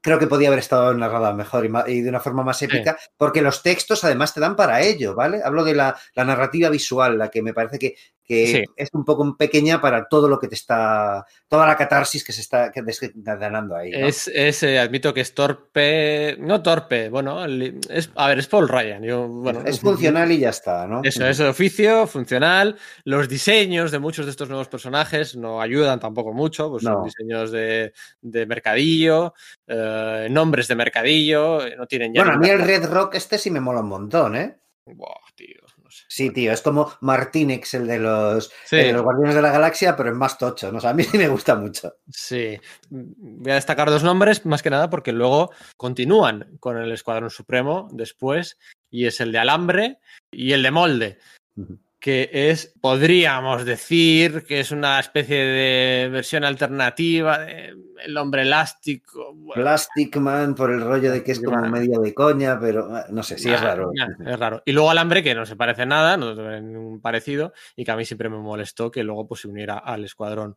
creo que podía haber estado narrada mejor y, de una forma más épica, sí. porque los textos además te dan para ello, ¿vale? Hablo de la, la narrativa visual, la que me parece que, que sí. es un poco pequeña para todo lo que te está, toda la catarsis que se está desencadenando ahí. ¿no? Es, es eh, admito que es torpe, no torpe, bueno, es, a ver, es Paul Ryan. Yo, bueno, es funcional y ya está, ¿no? Eso, es oficio, funcional. Los diseños de muchos de estos nuevos personajes no ayudan tampoco mucho, pues no. son diseños de, de mercadillo, eh, nombres de mercadillo, no tienen ya. Bueno, a mí el Red Rock este sí me mola un montón, ¿eh? Buah, tío. Sí, tío, es como Martínez, el de los, sí. de los Guardianes de la Galaxia, pero es más tocho. ¿no? O sea, a mí sí me gusta mucho. Sí. Voy a destacar dos nombres, más que nada, porque luego continúan con el Escuadrón Supremo después, y es el de Alambre y el de Molde. Uh -huh que es, podríamos decir, que es una especie de versión alternativa de El hombre elástico. Bueno, Plastic Man, por el rollo de que es como medio de coña, pero ah, no sé, sí nah, es raro. Nah, es raro. Y luego Alambre, que no se parece nada, no tiene ningún parecido, y que a mí siempre me molestó que luego pues, se uniera al escuadrón,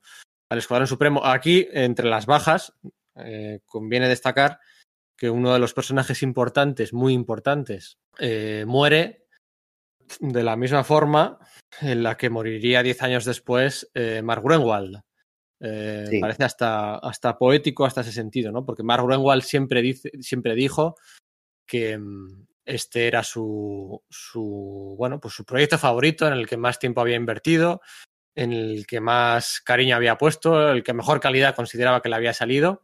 al escuadrón supremo. Aquí, entre las bajas, eh, conviene destacar que uno de los personajes importantes, muy importantes, eh, muere de la misma forma en la que moriría diez años después eh, Mark Grunwald. Eh, sí. Parece hasta, hasta poético hasta ese sentido, ¿no? Porque Mark Grunwald siempre, dice, siempre dijo que mm, este era su, su, bueno, pues su proyecto favorito en el que más tiempo había invertido, en el que más cariño había puesto, el que mejor calidad consideraba que le había salido.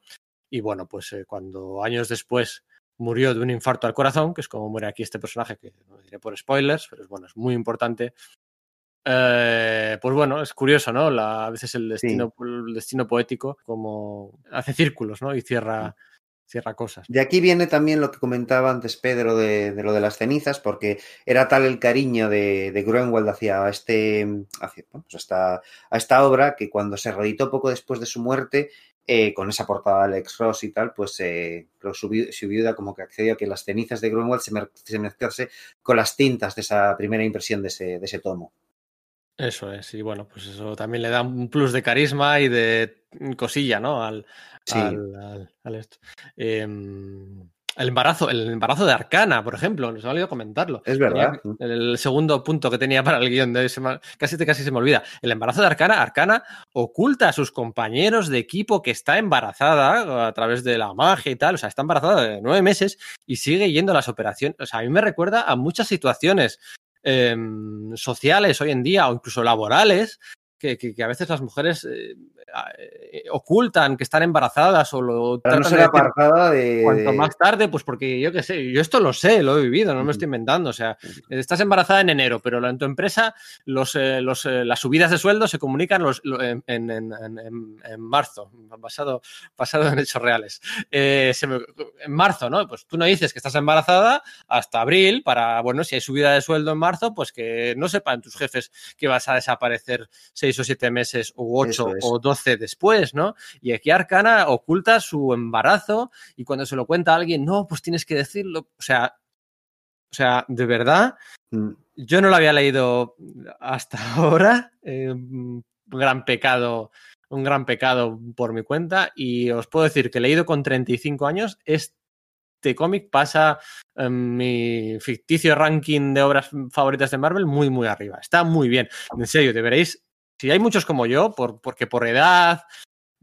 Y bueno, pues eh, cuando años después murió de un infarto al corazón, que es como muere aquí este personaje, que no diré por spoilers, pero es bueno, es muy importante. Eh, pues bueno, es curioso, ¿no? La, a veces el destino, sí. el destino poético como hace círculos, ¿no? Y cierra, cierra cosas. De aquí viene también lo que comentaba antes Pedro de, de lo de las cenizas, porque era tal el cariño de, de hacia este hacia, bueno, pues hasta, a esta obra que cuando se reeditó poco después de su muerte, eh, con esa portada de Alex Ross y tal, pues eh, su, su, viuda como que accedió a que las cenizas de Grunwald se, se mezclase con las tintas de esa primera impresión de ese, de ese tomo. Eso es, y bueno, pues eso también le da un plus de carisma y de cosilla, ¿no? Al, sí. al, al, al esto. Eh, el embarazo, el embarazo de Arcana, por ejemplo, nos ha olvidado comentarlo. Es verdad. Tenía, el segundo punto que tenía para el guion de ese, casi, casi se me olvida. El embarazo de Arcana, Arcana oculta a sus compañeros de equipo que está embarazada a través de la magia y tal. O sea, está embarazada de nueve meses y sigue yendo a las operaciones. O sea, a mí me recuerda a muchas situaciones eh, sociales hoy en día o incluso laborales que, que, que, a veces las mujeres eh, eh, ocultan que están embarazadas o lo Para no ser apartada de cuanto más tarde, pues porque yo qué sé, yo esto lo sé, lo he vivido, no me estoy inventando. O sea, estás embarazada en enero, pero en tu empresa los, eh, los las subidas de sueldo se comunican los, en, en, en, en, marzo, basado, basado en hechos reales. Me, en marzo, ¿no? Pues tú no dices que estás embarazada hasta abril para, bueno, si hay subida de sueldo en marzo, pues que no sepan tus jefes que vas a desaparecer seis o siete meses u ocho es. o doce después, ¿no? Y aquí Arcana oculta su embarazo y cuando se lo cuenta a alguien, no, pues tienes que decirlo. O sea, o sea, de verdad, mm. yo no lo había leído hasta ahora. Eh, un gran pecado, un gran pecado por mi cuenta. Y os puedo decir que leído con 35 años, este cómic pasa en mi ficticio ranking de obras favoritas de Marvel muy, muy arriba. Está muy bien. En serio, deberéis si hay muchos como yo, por, porque por edad,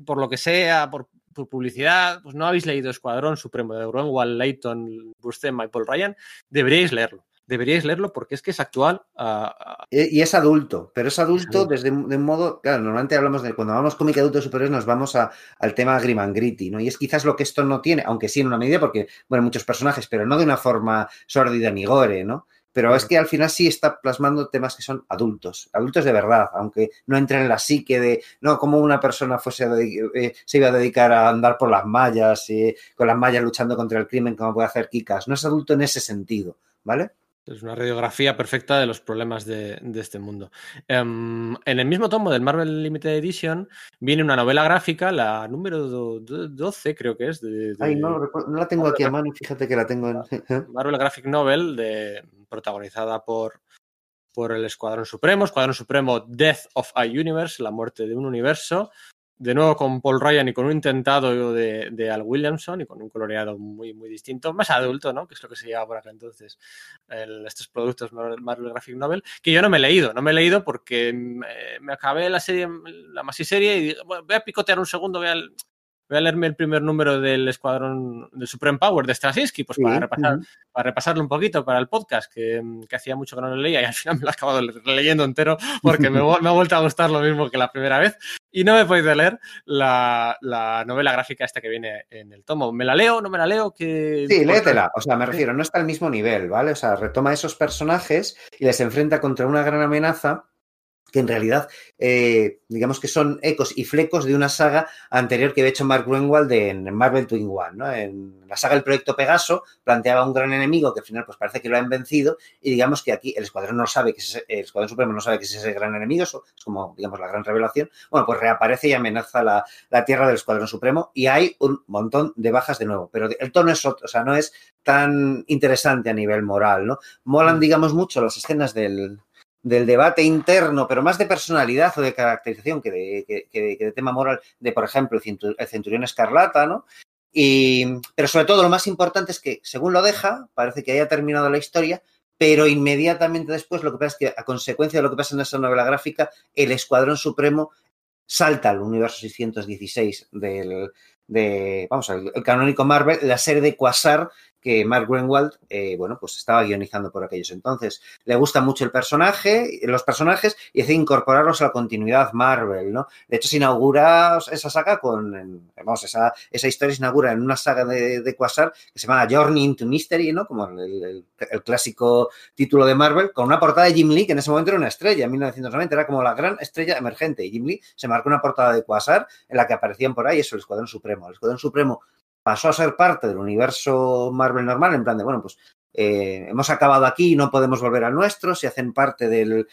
por lo que sea, por, por, publicidad, pues no habéis leído Escuadrón Supremo de Grunwald, Leighton, Buscema y Paul Ryan, deberíais leerlo. Deberíais leerlo porque es que es actual. Uh, y, y, es adulto, pero es adulto desde de un modo. Claro, normalmente hablamos de cuando hablamos cómic adulto superior, nos vamos a, al tema grim and gritty, ¿no? Y es quizás lo que esto no tiene, aunque sí en una medida, porque, bueno, muchos personajes, pero no de una forma sórdida ni gore, ¿no? Pero es que al final sí está plasmando temas que son adultos, adultos de verdad, aunque no entren en la psique de, no, como una persona fuese a eh, se iba a dedicar a andar por las mallas, eh, con las mallas luchando contra el crimen, como puede hacer Kikas, no es adulto en ese sentido, ¿vale? Es una radiografía perfecta de los problemas de, este mundo. Em, en el mismo tomo del Marvel Limited Edition viene una novela gráfica, la número 12 creo que es. De, Ay, no, no, la tengo aquí a mano, fíjate que la tengo en... Marvel Graphic Novel, de, protagonizada por, por el Escuadrón Supremo, Escuadrón Supremo Death of a Universe, la muerte de un universo, de nuevo con Paul Ryan y con un intentado de, Al Williamson y con un coloreado muy, muy distinto, más adulto, ¿no? Que es lo que se lleva por acá entonces estos productos Marvel, Graphic Novel, que yo no me he leído, no me he leído porque me, acabé la serie, la Masi serie y voy a picotear un segundo, voy a, voy a leerme el primer número del Escuadrón de Supreme Power de Straczynski, pues para, repasar, para repasarlo un poquito para el podcast, que, hacía mucho que no lo leía y al final me lo he acabado leyendo entero porque me, ha vuelto a gustar lo mismo que la primera vez y no me he podido leer la, novela gráfica esta que viene en el tomo. ¿Me la leo? ¿No me la leo? que Sí, léetela. O sea, me refiero, no está al mismo nivel, ¿vale? O sea, retoma esos personajes y les enfrenta contra una gran amenaza que en realidad, eh, digamos que son ecos y flecos de una saga anterior que había hecho Mark Greenwald en Marvel Twin One. ¿no? En la saga del proyecto Pegaso planteaba un gran enemigo que al final pues parece que lo han vencido y digamos que aquí el Escuadrón no sabe que es el Escuadrón Supremo no sabe que es ese gran enemigo, eso es como digamos la gran revelación. Bueno, pues reaparece y amenaza la, la Tierra del Escuadrón Supremo y hay un montón de bajas de nuevo, pero el tono es otro, o sea, no es tan interesante a nivel moral, ¿no? Molan, mm. digamos, mucho las escenas del, del debate interno, pero más de personalidad o de caracterización que de, tema moral, de, por ejemplo, el Centurión Escarlata, ¿no? Y, pero sobre todo lo más importante es que, según lo deja, parece que haya terminado la historia, pero inmediatamente después lo que pasa es que, a consecuencia de lo que pasa en esa novela gráfica, el Escuadrón Supremo salta al universo 616 del, de, vamos, el, el, canónico Marvel, la serie de Quasar que Mark Greenwald, eh, bueno, pues estaba guionizando por aquellos entonces. Le gusta mucho el personaje, los personajes, y decide incorporarlos a la continuidad Marvel, ¿no? De hecho, se inaugura esa saga con, vamos, esa, esa historia se inaugura en una saga de, de Quasar que se llama Journey into Mystery, ¿no? Como el, clásico título de Marvel, con una portada de Jim Lee, que en ese momento era una estrella, en 1990, era como la gran estrella emergente, y Jim Lee se marcó una portada de Quasar en la que aparecían por ahí, eso, el Escuadrón Supremo. El Escuadrón Supremo pasó a ser parte del universo Marvel normal, en plan de, bueno, pues eh, hemos acabado aquí, no podemos volver al nuestro, si hacen parte del,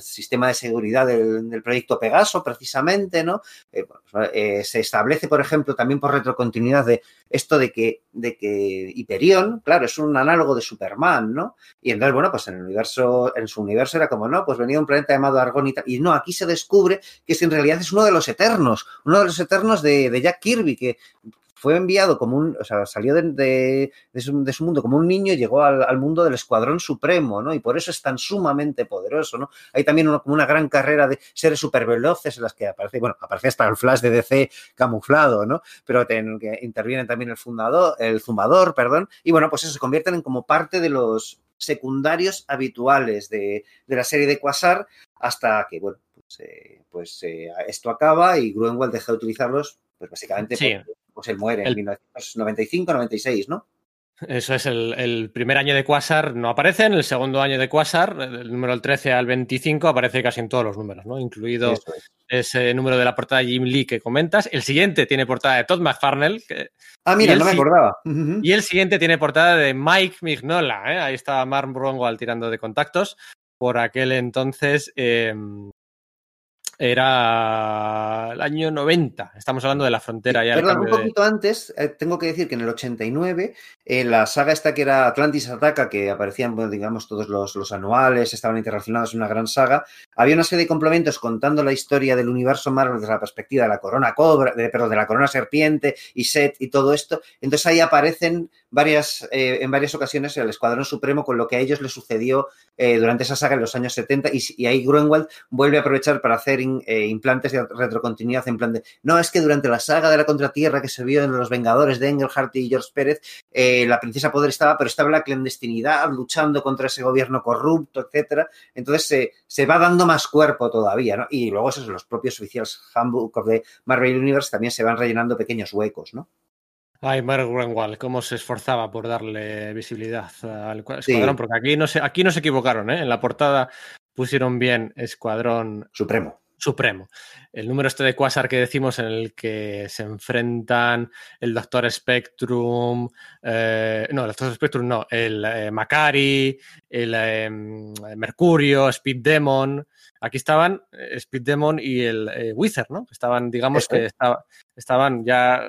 sistema de seguridad del, proyecto Pegaso, precisamente, ¿no? Eh, pues, eh, se establece, por ejemplo, también por retrocontinuidad de esto de que, de que Hyperion, claro, es un análogo de Superman, ¿no? Y entonces, bueno, pues en el universo, en su universo era como, no, pues venía un planeta llamado Argon y, y no, aquí se descubre que en realidad es uno de los Eternos, uno de los Eternos de, de Jack Kirby, que fue enviado como un, o sea, salió de, su, mundo como un niño y llegó al, mundo del Escuadrón Supremo, ¿no? Y por eso es tan sumamente poderoso, ¿no? Hay también una, como una gran carrera de seres superveloces en las que aparece, bueno, aparece hasta el Flash de DC camuflado, ¿no? Pero ten, que interviene también el fundador, el zumbador, perdón, y bueno, pues eso se convierten en como parte de los secundarios habituales de, la serie de Quasar hasta que, bueno, pues, eh, pues eh, esto acaba y Gruenwald deja de utilizarlos, pues básicamente pues él muere en 1995, 96, ¿no? Eso es, el, primer año de Quasar no aparece, en el segundo año de Quasar, el número del 13 al 25, aparece casi en todos los números, ¿no? Incluido ese número de la portada de Jim Lee que comentas. El siguiente tiene portada de Todd McFarnell. ah, mira, no me acordaba. Y el siguiente tiene portada de Mike Mignola, ¿eh? Ahí está Mark al tirando de contactos. Por aquel entonces, em, era el año 90. Estamos hablando de la frontera ya. Perdón, un poquito antes, eh, tengo que decir que en el 89, en la saga esta que era Atlantis Ataca, que aparecían, digamos, todos los, anuales, estaban interrelacionados en una gran saga, había una serie de complementos contando la historia del universo Marvel desde la perspectiva de la corona cobra, de, perdón, de la corona serpiente y Set y todo esto. Entonces ahí aparecen varias, eh, en varias ocasiones el Escuadrón Supremo con lo que a ellos les sucedió eh, durante esa saga en los años 70 y, y ahí Grunwald vuelve a aprovechar para hacer eh, implantes de retrocontinuidad en plan de, no, es que durante la saga de la contratierra que se vio en Los Vengadores de Engelhardt y George Pérez, eh, la princesa Poder estaba, pero estaba en la clandestinidad, luchando contra ese gobierno corrupto, etcétera. Entonces se va dando más cuerpo todavía, ¿no? Y luego esos, los propios oficiales Handbook de Marvel Universe también se van rellenando pequeños huecos, ¿no? Ay, Mark Greenwald, cómo se esforzaba por darle visibilidad al escuadrón, porque aquí no, se, aquí no se equivocaron, ¿eh? En la portada pusieron bien Escuadrón Supremo. Supremo. El número este de Quasar que decimos en el que se enfrentan el Doctor Spectrum, eh, no, el Doctor Spectrum no, el eh, Macari, el eh, Mercurio, Speed Demon. Aquí estaban eh, Speed Demon y el eh, Wither, ¿no? Estaban, digamos que estaba- estaban ya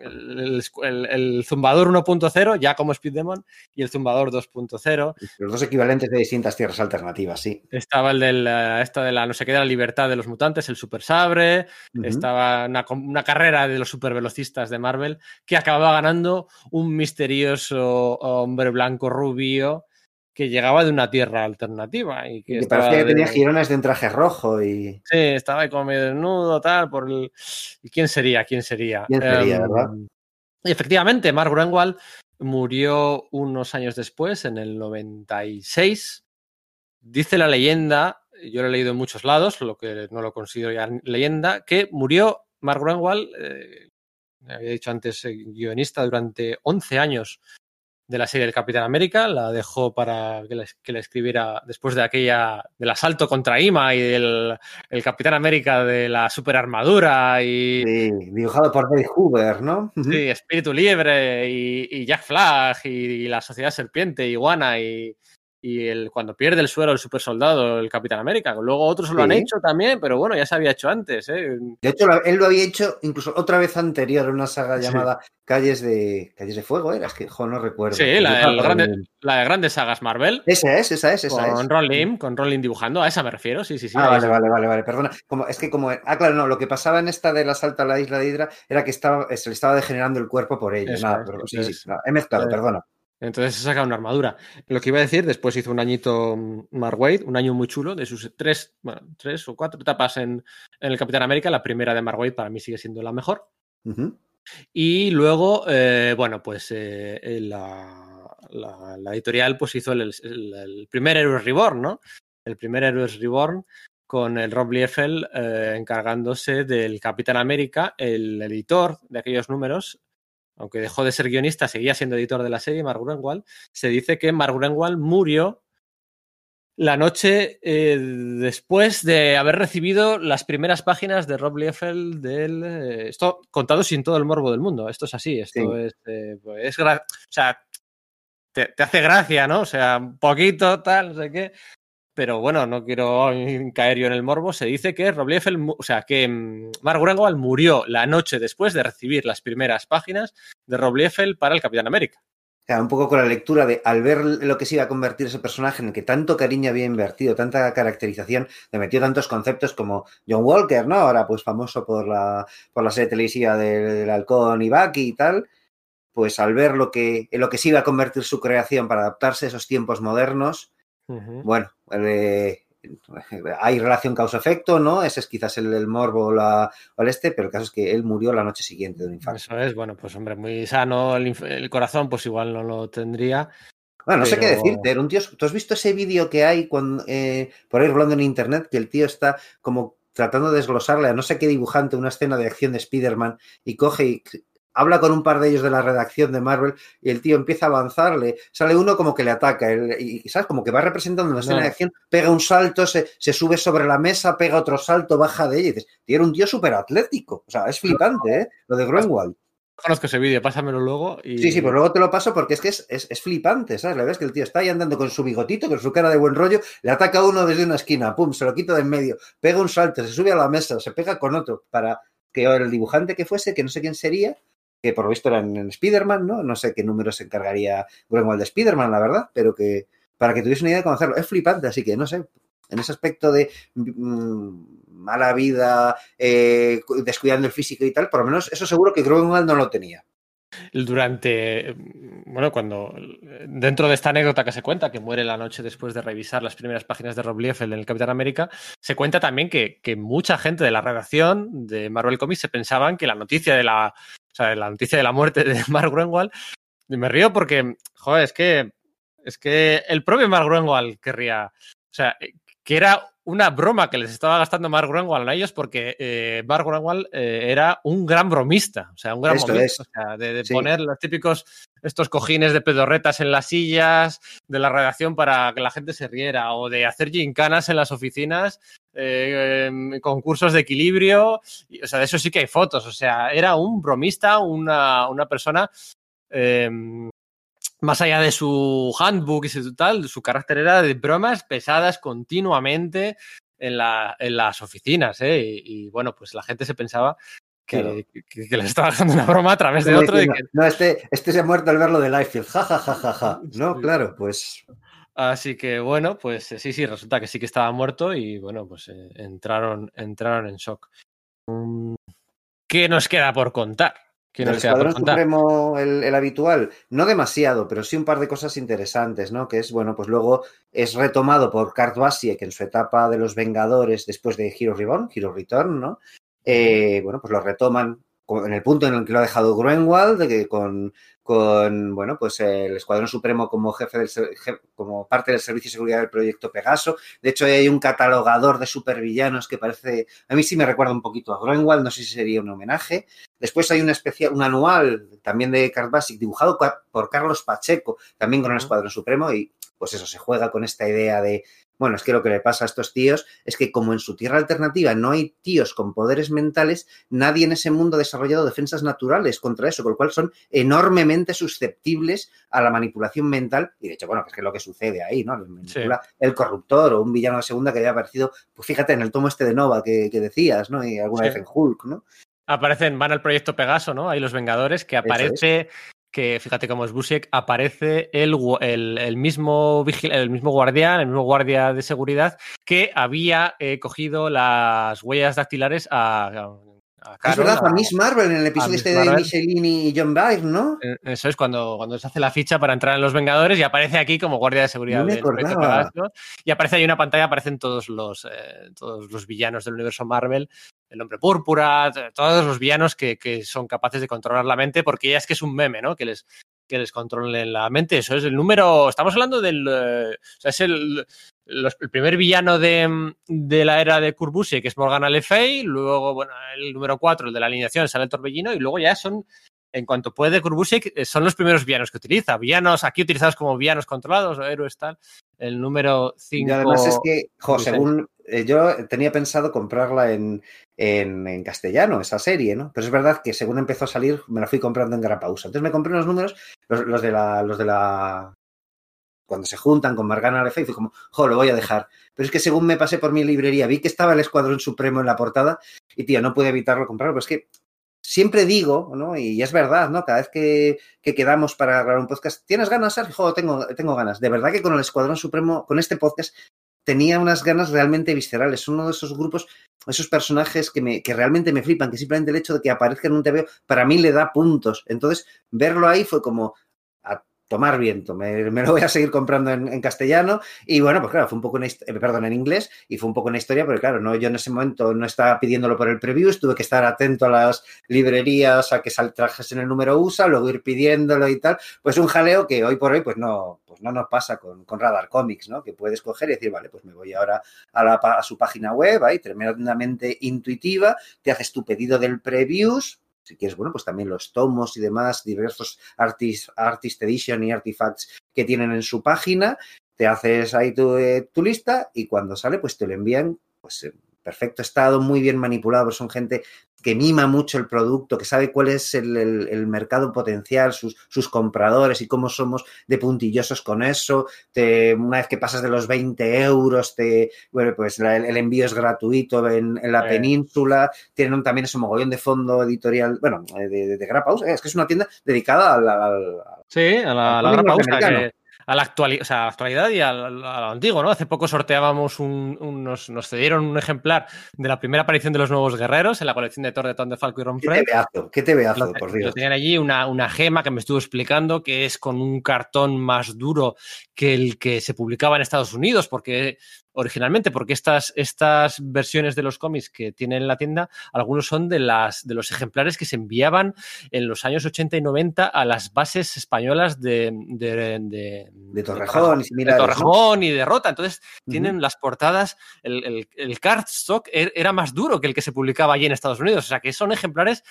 el, el- el zumbador 1.0 ya como Speed Demon y el zumbador 2.0. Los dos equivalentes de distintas tierras alternativas, sí. Estaba el del, eh, esto de la no sé qué de la libertad de los mutantes, el Super Sabre. Estaba una, una carrera de los supervelocistas de Marvel que acababa ganando un misterioso hombre blanco rubio que llegaba de una tierra alternativa y que, Que parecía que de- tenía girones de un traje rojo y. Sí, estaba ahí como medio desnudo, tal, por el... ¿Y quién sería? ¿Quién sería? ¿Quién sería, verdad? Y efectivamente, Mark Greenwald murió unos años después, en el 96. Dice la leyenda, yo lo he leído en muchos lados, lo que no lo considero ya leyenda, que murió Mark Greenwald, eh, había dicho antes, eh, guionista durante 11 años de la serie del Capitán América, la dejó para que la, que la escribiera después de aquella, del asalto contra Ima y del el Capitán América de la superarmadura y, Sí, dibujado por David Hoover, ¿no? Sí, Espíritu Liebre y, y Jack Flag y, y la Sociedad Serpiente, Iguana y, y el, cuando pierde el suelo el super soldado, el Capitán América. Luego otros lo han hecho también, pero bueno, ya se había hecho antes. ¿eh? De hecho, él lo había hecho incluso otra vez anterior en una saga Sí. llamada Calles de Calles de Fuego, ¿era? Es que, jo, no recuerdo. Sí, la, el grande- la de grandes sagas Marvel. Esa es, esa es, esa Con es. Ron Lim, con Ron Lim dibujando, a esa me refiero, sí, sí, sí. Ah, vale, vale, vale, vale, perdona. Como, es que como. Ah, claro, no, lo que pasaba en esta del asalto a la isla de Hydra era que estaba, se le estaba degenerando el cuerpo por ello. Nada, es, pero sí, sí, he mezclado, eh, perdona. Entonces se saca una armadura. Lo que iba a decir, después hizo un añito Mark Waid, un año muy chulo, de sus tres, bueno, tres o cuatro etapas en, en el Capitán América. La primera de Mark Waid para mí sigue siendo la mejor. Y luego, eh, bueno, pues eh, la, la- la editorial pues hizo el, el- el primer Heroes Reborn, ¿no? El primer Heroes Reborn con el Rob Liefeld eh, encargándose del Capitán América, el editor de aquellos números, aunque dejó de ser guionista, seguía siendo editor de la serie, Mark Greenwald, se dice que Mark Greenwald murió la noche eh, después de haber recibido las primeras páginas de Rob Liefeld del... eh, esto contado sin todo el morbo del mundo. Esto es así. Esto Sí. es... eh, pues, es o sea, te, te hace gracia, ¿no? O sea, un poquito, tal, no sé qué. Pero bueno, no quiero caer yo en el morbo. Se dice que Rob Liefeld, mu- o sea, que mm, Mark Greenwald murió la noche después de recibir las primeras páginas de Rob Liefeld para el Capitán América. Claro, un poco con la lectura de al ver lo que se iba a convertir ese personaje en el que tanto cariño había invertido, tanta caracterización, le metió tantos conceptos como John Walker, ¿no? Ahora pues famoso por la, por la serie televisiva del, del halcón y Bucky y tal, pues al ver lo que, en lo que se iba a convertir su creación para adaptarse a esos tiempos modernos, Bueno, eh, hay relación causa-efecto, ¿no? Ese es quizás el, el morbo o, la- o el este, pero el caso es que él murió la noche siguiente de un infarto. Eso es, bueno, pues hombre, muy sano el, corazón, pues igual no lo tendría. Bueno, no sé qué decirte, era un tío. ¿Tú has visto ese vídeo que hay cuando, eh, por ahí rolando en internet que el tío está como tratando de desglosarle a no sé qué dibujante una escena de acción de Spider-Man y coge y habla con un par de ellos de la redacción de Marvel y el tío empieza a avanzarle, sale uno como que le ataca y, ¿sabes? Como que va representando una escena No. de acción, pega un salto, se, se sube sobre la mesa, pega otro salto, baja de ella y dices, tío, era un tío súper atlético. O sea, es flipante, ¿eh? Lo de Greenwald. Conozco ese vídeo, pásamelo luego. Y... Sí, sí, pues luego te lo paso porque es que es, es, es flipante, ¿sabes? La ves que el tío está ahí andando con su bigotito, con su cara de buen rollo, le ataca a uno desde una esquina, pum, se lo quita de en medio, pega un salto, se sube a la mesa, se pega con otro, para que el dibujante que fuese, que no sé quién sería, que por lo visto era en, Spider-Man, ¿no? No sé qué número se encargaría Greenwald de Spider-Man, la verdad, pero que para que tuviese una idea de cómo hacerlo. Es flipante, así que no sé, en ese aspecto de mm, mala vida, eh, descuidando el físico y tal, por lo menos eso seguro que Greenwald no lo tenía. Durante, bueno, cuando dentro de esta anécdota que se cuenta, que muere la noche después de revisar las primeras páginas de Rob Liefeld en el Capitán América, se cuenta también que, que mucha gente de la redacción de Marvel Comics se pensaban que la noticia de la, o sea, la noticia de la muerte de Mark Greenwald, y me río porque, joder, es que, es que el propio Mark Greenwald querría, o sea, que era una broma que les estaba gastando Mark Grunwald a ellos porque eh, Mark Grunwald eh, era un gran bromista, o sea, un gran bromista, o sea, de, de Sí. poner los típicos estos cojines de pedorretas en las sillas de la redacción para que la gente se riera o de hacer gincanas en las oficinas, eh, concursos de equilibrio, o sea, de eso sí que hay fotos, o sea, era un bromista, una, una persona em, más allá de su handbook y su tal, su carácter era de bromas pesadas continuamente en, la, en las oficinas, ¿eh? Y, y, bueno, pues la gente se pensaba que, Claro. que, que les estaba dando una broma a través de otro. diciendo, que- No, este, este se ha muerto al verlo de Liefeld. Ja, ja, ja, ja, ja. No, Sí. claro, pues. Así que bueno, pues eh, sí, sí, resulta que sí que estaba muerto y bueno, pues eh, entraron, entraron en shock. Mm, ¿Qué nos queda por contar? ¿Qué nos queda por contar? Supremo, el, el habitual, no demasiado, pero sí un par de cosas interesantes, ¿no? Que es, bueno, pues luego es retomado por Kurt Busiek en su etapa de los Vengadores después de Hero Reborn, Hero Return, ¿no? Eh, bueno, pues lo retoman en el punto en el que lo ha dejado Gruenwald, de que con, con, bueno, pues el Escuadrón Supremo como jefe del, como parte del Servicio de Seguridad del Proyecto Pegaso. De hecho, hay un catalogador de supervillanos que parece, a mí sí me recuerda un poquito a Gruenwald, no sé si sería un homenaje. Después hay un especial, un anual también de Kurt Basic, dibujado por Carlos Pacheco, también con el. Escuadrón Supremo, y pues eso, se juega con esta idea de, bueno, es que lo que le pasa a estos tíos es que como en su tierra alternativa no hay tíos con poderes mentales, nadie en ese mundo ha desarrollado defensas naturales contra eso, con lo cual son enormemente susceptibles a la manipulación mental, y de hecho, bueno, que es que es lo que sucede ahí, ¿no? Manipula el corruptor o un villano de segunda que había aparecido, pues fíjate, en el tomo este de Nova que, que decías, ¿no? Y alguna Sí. vez en Hulk, ¿no? Aparecen, van al proyecto Pegaso, ¿no? Ahí los Vengadores, que es. Que fíjate cómo es Busiek, aparece el, el, el mismo vigil- el mismo guardián, el mismo guardia de seguridad que había eh, cogido las huellas dactilares a es Carol, verdad, a- Miss Marvel en el episodio este de. Michelini y John Byrne, ¿no? Eh, Eso es cuando, cuando se hace la ficha para entrar en los Vengadores y aparece aquí como guardia de seguridad No del. Pegaso. Y aparece ahí una pantalla, aparecen todos los, eh, todos los villanos del universo Marvel, el hombre púrpura, todos los villanos que, que son capaces de controlar la mente, porque ya es que es un meme, ¿no? Que les, que les controlen la mente. Eso es el número. Estamos hablando del. eh, o sea, es el. Los- el primer villano de, de la era de Kurbusiek, que es Morgana Le Fay, luego, bueno, el número 4, el de la alineación, sale el Torbellino, y luego ya son en cuanto puede Kurbusiek, eh, son los primeros villanos que utiliza. Villanos aquí utilizados como villanos controlados o héroes tal. El número 5. Y además es que, jo, según eh, yo tenía pensado comprarla en, en, en castellano, esa serie, ¿no? Pero es verdad que según empezó a salir, me la fui comprando en gran pausa. Entonces me compré unos números, los, los de la, los de la cuando se juntan con Margana fui como, jo, lo voy a dejar. Pero es que según me pasé por mi librería, vi que estaba el Escuadrón Supremo en la portada y, tío, no pude evitarlo comprarlo. Pero es que siempre digo, ¿no? Y es verdad, ¿no? Cada vez que, que quedamos para grabar un podcast, ¿tienes ganas, Sergio? Jo, tengo, tengo ganas. De verdad que con el Escuadrón Supremo, con este podcast, tenía unas ganas realmente viscerales. Uno de esos grupos, esos personajes que, me, que realmente me flipan, que simplemente el hecho de que aparezca en un TVO, para mí le da puntos. Entonces, verlo ahí fue como tomar viento. Me, lo voy a seguir comprando en, en, castellano. Y bueno, pues claro, fue un poco una, eh, perdón, en inglés, y fue un poco una historia, porque claro, no, yo en ese momento no estaba pidiéndolo por el preview, tuve que estar atento a las librerías, a que trajesen el número USA, luego ir pidiéndolo y tal. Pues un jaleo que hoy por hoy, pues no, pues no nos pasa con, con Radar Comics, ¿no? Que puedes coger y decir, vale, pues me voy ahora a, la, a su página web, ahí tremendamente intuitiva, te haces tu pedido del previews, si quieres, bueno, pues también los tomos y demás, diversos artist, artist edition y artifacts que tienen en su página, te haces ahí tu, eh, tu lista y cuando sale, pues te lo envían, pues en perfecto estado, muy bien manipulado, son gente que mima mucho el producto, que sabe cuál es el, el, el mercado potencial, sus, sus, compradores y cómo somos de puntillosos con eso. Te, una vez que pasas de los 20 euros, te, bueno, pues la, el, envío es gratuito en, en la eh. península. Tienen también ese mogollón de fondo editorial, bueno, de, de, de Grapausa. Es que es una tienda dedicada al. al sí, a la, al la. Que, a la, actuali o sea, a la actualidad y al, al, a lo antiguo, ¿no? Hace poco sorteábamos un, un nos, nos, cedieron un ejemplar de la primera aparición de los nuevos guerreros en la colección de Thor de Ton de Falco y Ron ¿Qué te veazo? ¿Qué por Dios? Tenían allí una, una, gema que me estuvo explicando que es con un cartón más duro que el que se publicaba en Estados Unidos, porque originalmente, porque estas, estas versiones de los cómics que tienen en la tienda, algunos son de, las, de los ejemplares que se enviaban en los años 80 y 90 a las bases españolas de, de, de, de Torrejón, de, Torrejón y de Rota. Entonces, uh -huh. tienen las portadas, el, el, el cardstock er, era más duro que el que se publicaba allí en Estados Unidos. O sea, que son ejemplares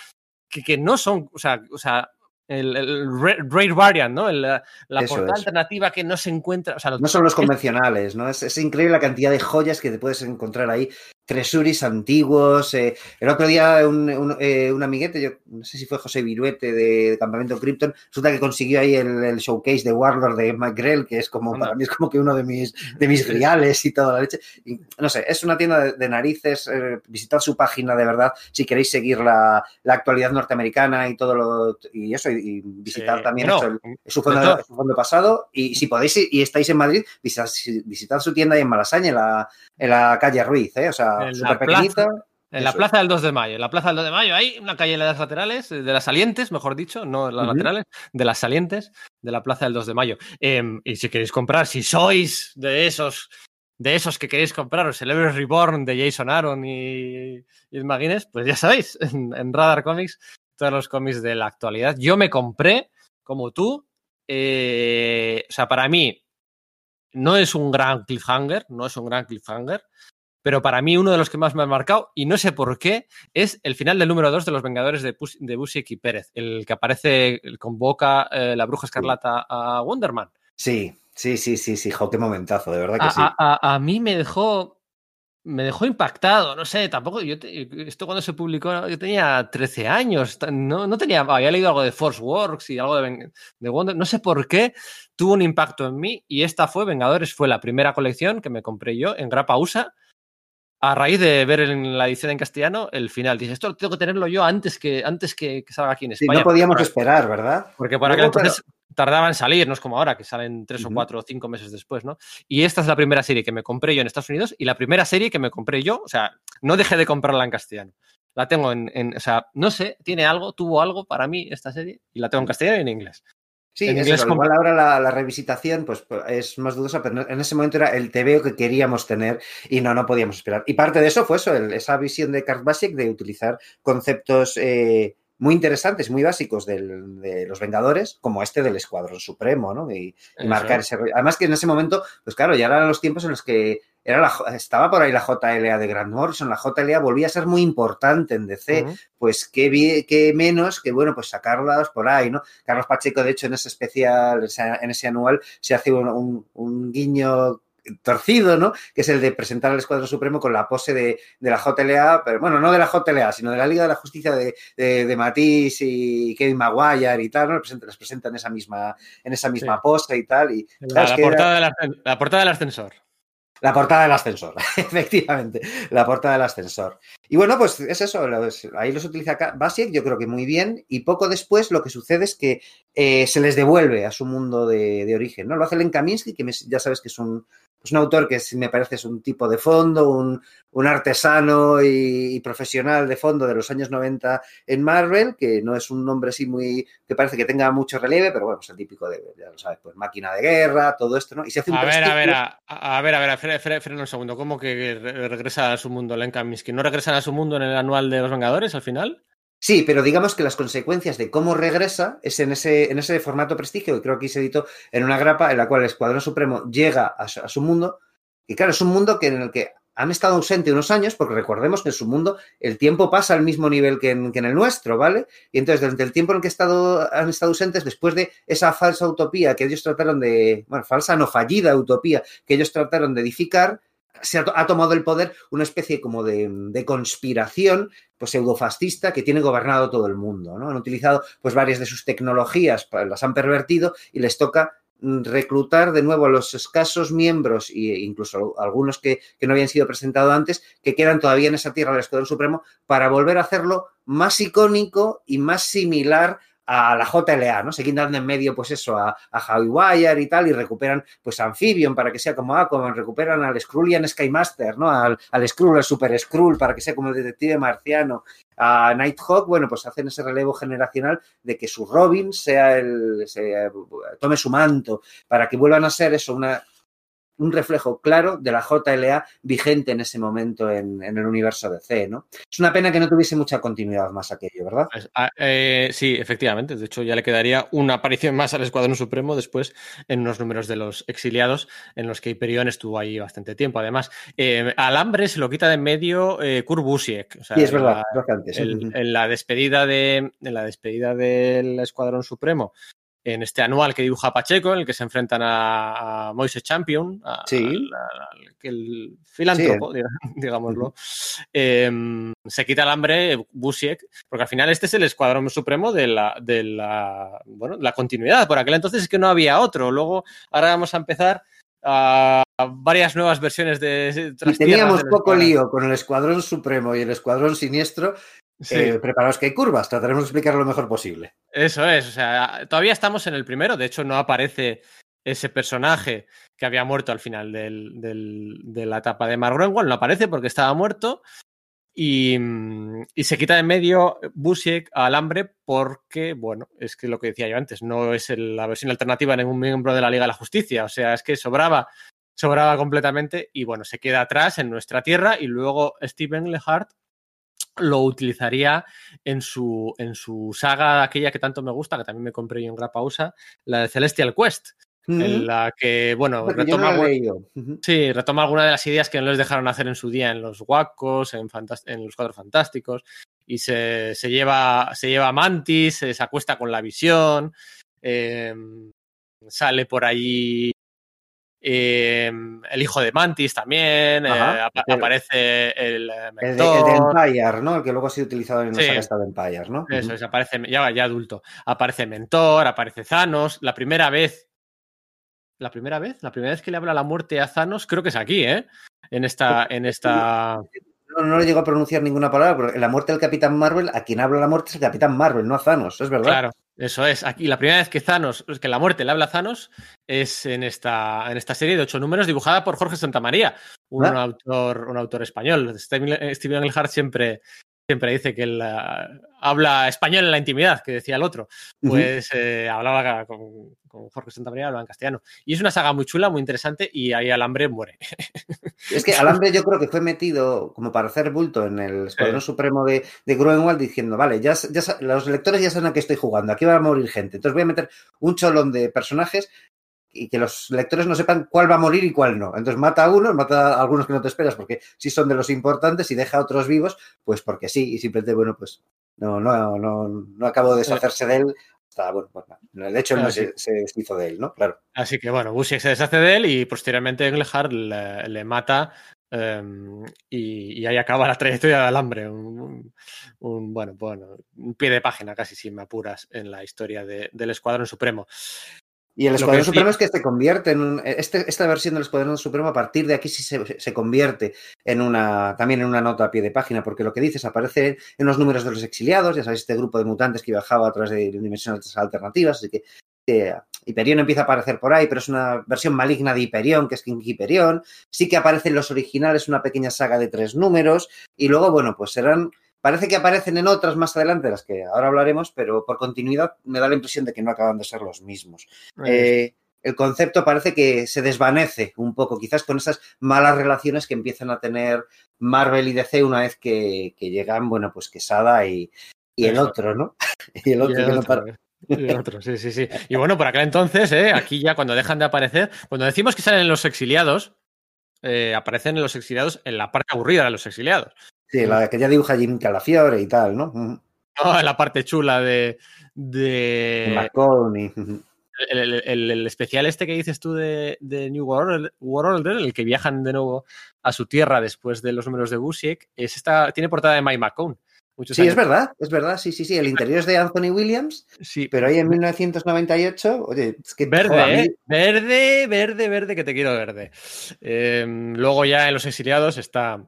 que, que no son, o sea, o sea el, el, Rare Variant, ¿no? El, la portada alternativa que no se encuentra. O sea, no son los convencionales, ¿no? Es, es, increíble la cantidad de joyas que te puedes encontrar ahí tresuris antiguos. Eh, el otro día un, un, eh, un, amiguete, yo no sé si fue José Viruete de, de Campamento Krypton, resulta que consiguió ahí el, el, showcase de Warlord de McGrell, que es como, para mí es como que uno de mis, de mis griales y toda la leche. Y, no sé, es una tienda de, de narices, eh, visitad su página de verdad si queréis seguir la, la actualidad norteamericana y todo lo, y eso, y, y visitar también no, eso, el, su, fondo, su, fondo, pasado. Y si podéis y estáis en Madrid, visitad, visitad su tienda ahí en Malasaña, en la, en la calle Ruiz, ¿eh? o sea, en la plaza, en la plaza del 2 de mayo. En la plaza del 2 de mayo hay una calle de las laterales, de las salientes, mejor dicho, no las uh -huh. laterales, de las salientes de la plaza del 2 de mayo. Eh, y si queréis comprar, si sois de esos de esos que queréis compraros, el Ever Reborn de Jason Aaron y, y pues ya sabéis, en, en, Radar Comics, todos los cómics de la actualidad. Yo me compré, como tú, eh, o sea, para mí no es un gran cliffhanger, no es un gran cliffhanger, pero para mí uno de los que más me ha marcado, y no sé por qué, es el final del número 2 de los Vengadores de, Pus de Busiek y Pérez, el que aparece, convoca eh, la Bruja Escarlata a Wonderman. Sí, sí, sí, sí, sí, jo, qué momentazo, de verdad que a, sí. A, a, a, mí me dejó, me dejó impactado, no sé, tampoco, yo te, esto cuando se publicó, yo tenía 13 años, no, no tenía, había leído algo de Force Works y algo de, de Wonder, no sé por qué, tuvo un impacto en mí, y esta fue, Vengadores, fue la primera colección que me compré yo en Grapa USA, a raíz de ver en la edición en castellano el final. Dice, esto tengo que tenerlo yo antes que, antes que, que salga aquí en España. Sí, no podíamos porque, esperar, ¿verdad? Porque por aquel entonces pero... tardaba en salir, no es como ahora, que salen tres uh -huh. o cuatro o cinco meses después, ¿no? Y esta es la primera serie que me compré yo en Estados Unidos y la primera serie que me compré yo, o sea, no dejé de comprarla en castellano. La tengo en, en o sea, no sé, tiene algo, tuvo algo para mí esta serie y la tengo en castellano y en inglés. Sí, en eso, igual ahora la, la, revisitación pues, es más dudosa, pero en ese momento era el TVO que queríamos tener y no, no podíamos esperar. Y parte de eso fue eso, el, esa visión de Kurt Basic de utilizar conceptos eh, muy interesantes, muy básicos del, de los Vengadores, como este del Escuadrón Supremo, ¿no? Y, y marcar ese Además que en ese momento, pues claro, ya eran los tiempos en los que era la, estaba por ahí la JLA de Grant Morrison, la JLA volvía a ser muy importante en DC, uh -huh. pues qué, qué, menos que, bueno, pues sacarlas por ahí, ¿no? Carlos Pacheco, de hecho, en ese especial, en ese anual, se hace un, un, un guiño torcido, ¿no? Que es el de presentar al Escuadrón Supremo con la pose de, de, la JLA, pero bueno, no de la JLA, sino de la Liga de la Justicia de, de, de Matisse y Kevin Maguire y tal, ¿no? Les presentan en esa misma, en esa misma sí. pose y tal. Y, la, la, portada era... la, la portada del ascensor. La portada del ascensor, efectivamente, la portada del ascensor. Y bueno, pues es eso, ahí los utiliza Basic, yo creo que muy bien, y poco después lo que sucede es que eh, se les devuelve a su mundo de, origen, ¿no? Lo hace Len Kaminsky, que ya sabes que es un, es un autor que me parece es un tipo de fondo, un, un artesano y, y, profesional de fondo de los años 90 en Marvel, que no es un nombre así muy, que parece que tenga mucho relieve, pero bueno, es el típico de, ya lo sabes, pues máquina de guerra, todo esto, ¿no? Y se hace un a ver, a ver, a, a, ver, a ver, frena, frena un segundo, ¿cómo que regresa a su mundo Len Kaminsky? ¿No regresan a su mundo en el anual de los Vengadores al final? Sí, pero digamos que las consecuencias de cómo regresa es en ese, en ese formato prestigio, que creo que se editó en una grapa en la cual el Escuadrón Supremo llega a su, a su mundo. Y claro, es un mundo que, en el que han estado ausentes unos años, porque recordemos que en su mundo el tiempo pasa al mismo nivel que en, que en el nuestro, ¿vale? Y entonces, durante el tiempo en el que estado, han estado ausentes, después de esa falsa utopía que ellos trataron de, bueno, falsa no fallida utopía que ellos trataron de edificar, se ha, tomado el poder una especie como de, de, conspiración pues pseudofascista que tiene gobernado todo el mundo, ¿no? Han utilizado pues varias de sus tecnologías, las han pervertido y les toca mm, reclutar de nuevo a los escasos miembros e incluso algunos que, que, no habían sido presentados antes, que quedan todavía en esa tierra del Escuadrón Supremo, para volver a hacerlo más icónico y más similar a la JLA, ¿no? Se dando en medio, pues eso, a, a Javi Wire y tal, y recuperan, pues, Amphibian para que sea como Aquaman, recuperan al Skrullian Skymaster, ¿no? Al, al Skrull, al Super Skrull, para que sea como el detective marciano. A Nighthawk, bueno, pues hacen ese relevo generacional de que su Robin sea el, se, tome su manto, para que vuelvan a ser eso, una, un reflejo claro de la JLA vigente en ese momento en, en, el universo DC, ¿no? Es una pena que no tuviese mucha continuidad más aquello, ¿verdad? Pues, ah, eh, sí, efectivamente. De hecho, ya le quedaría una aparición más al Escuadrón Supremo después en unos números de los exiliados en los que Hyperion estuvo ahí bastante tiempo. Además, eh, Alambre se lo quita de en medio eh, Kurt Busiek. O sea, sí, es verdad, la, antes, el, en la despedida de en la despedida del Escuadrón Supremo en este anual que dibuja Pacheco, en el que se enfrentan a, a Moise Champion, a, sí. a, el filántropo, sí. digámoslo. Eh, se quita el hambre Busiek, porque al final este es el escuadrón supremo de la, de la, bueno, la continuidad. Por aquel entonces es que no había otro. Luego, ahora vamos a empezar a varias nuevas versiones de. Y teníamos poco lío con el Escuadrón Supremo y el Escuadrón Siniestro. Sí. Eh, preparaos que hay curvas, trataremos de explicarlo lo mejor posible. Eso es, o sea, todavía estamos en el primero, de hecho no aparece ese personaje que había muerto al final del, del, de la etapa de Mark Greenwald, no aparece porque estaba muerto y, y se quita de medio Busiek a Alambre porque, bueno, es que lo que decía yo antes, no es el, la versión alternativa de ningún miembro de la Liga de la Justicia, o sea, es que sobraba sobraba completamente y bueno, se queda atrás en nuestra tierra y luego Steven Lehart lo utilizaría en su, en su saga, aquella que tanto me gusta, que también me compré yo en Grapausa, la de Celestial Quest. En la que, bueno, Porque retoma, no uh -huh. sí, retoma algunas de las ideas que no les dejaron hacer en su día en los Wackos, en, en, los Cuadros Fantásticos, y se, se, lleva, se lleva a Mantis, se, se acuesta con la visión, eh, sale por allí eh, el hijo de Mantis también, Ajá, eh, ap aparece el, mentor. El, de, el de Empire, ¿no? El que luego ha sido utilizado en sí. la saga de Empire, ¿no? Eso es, aparece ya, ya adulto. Aparece Mentor, aparece Thanos. La primera vez. ¿La primera vez? La primera vez que le habla la muerte a Thanos, creo que es aquí, ¿eh? En esta. En esta... No, no le llego a pronunciar ninguna palabra, pero en la muerte del Capitán Marvel, a quien habla la muerte es el Capitán Marvel, no a Thanos, es verdad. Claro, eso es. Aquí la primera vez que Thanos, que la muerte le habla a Thanos, es en esta, en esta serie de ocho números dibujada por Jorge Santamaría, un, ¿Ah? autor, un autor español. Steven, Engelhardt siempre, siempre dice que él uh, habla español en la intimidad, que decía el otro. Pues uh -huh. eh, hablaba con, con, Jorge Santamaría, hablaba en castellano. Y es una saga muy chula, muy interesante, y ahí Alambre muere. Es que Alambre yo creo que fue metido como para hacer bulto en el Escuadrón sí. Supremo de, de Gruenwald diciendo, vale, ya, ya, los lectores ya saben a qué estoy jugando, aquí va a morir gente. Entonces voy a meter un cholón de personajes y que los lectores no sepan cuál va a morir y cuál no. Entonces mata a uno, mata a algunos que no te esperas porque sí son de los importantes y deja a otros vivos, pues porque sí, y simplemente, bueno, pues no, no, no, no acabo de deshacerse de él. Hasta, bueno, bueno, de hecho, no se, se, deshizo de él, ¿no? Claro. Así que, bueno, Busiek se deshace de él y posteriormente Engelhardt le, le mata Um, y, y, ahí acaba la trayectoria del alambre. Un, un, bueno, bueno, un pie de página casi, si me apuras, en la historia de, del Escuadrón Supremo. Y el Escuadrón Supremo es que se convierte en un, este, esta versión del Escuadrón Supremo a partir de aquí sí se, se, convierte en una también en una nota a pie de página, porque lo que dices aparece en los números de los exiliados, ya sabéis, este grupo de mutantes que viajaba a través de dimensiones alternativas, así que eh, Hyperion empieza a aparecer por ahí, pero es una versión maligna de Hyperion, que es King Hyperion. Sí que aparecen los originales, una pequeña saga de tres números, y luego, bueno, pues serán Parece que aparecen en otras más adelante, las que ahora hablaremos, pero por continuidad me da la impresión de que no acaban de ser los mismos. Eh, el concepto parece que se desvanece un poco, quizás con esas malas relaciones que empiezan a tener Marvel y DC una vez que, que llegan, bueno, pues Quesada y, y el otro, ¿no? y el otro, y el que otro. no para... Y otro, sí, sí, sí. Y bueno, por aquel entonces, ¿eh? aquí ya cuando dejan de aparecer, cuando decimos que salen los exiliados, eh, aparecen los exiliados en la parte aburrida de los exiliados. Sí, la que ya dibuja Jim Calafiore y tal, ¿no? No, la parte chula de. de... El, el, el, el, especial este que dices tú de, de New World, World, el que viajan de nuevo a su tierra después de los números de Busiek, es esta, tiene portada de Mike McCone. Sí, años. es verdad, es verdad, sí, sí, sí. El interior es de Anthony Williams, sí. pero ahí en 1998, oye, es que... Verde, joder, ¿eh? verde, verde, verde, que te quiero verde. Eh, luego ya en Los Exiliados está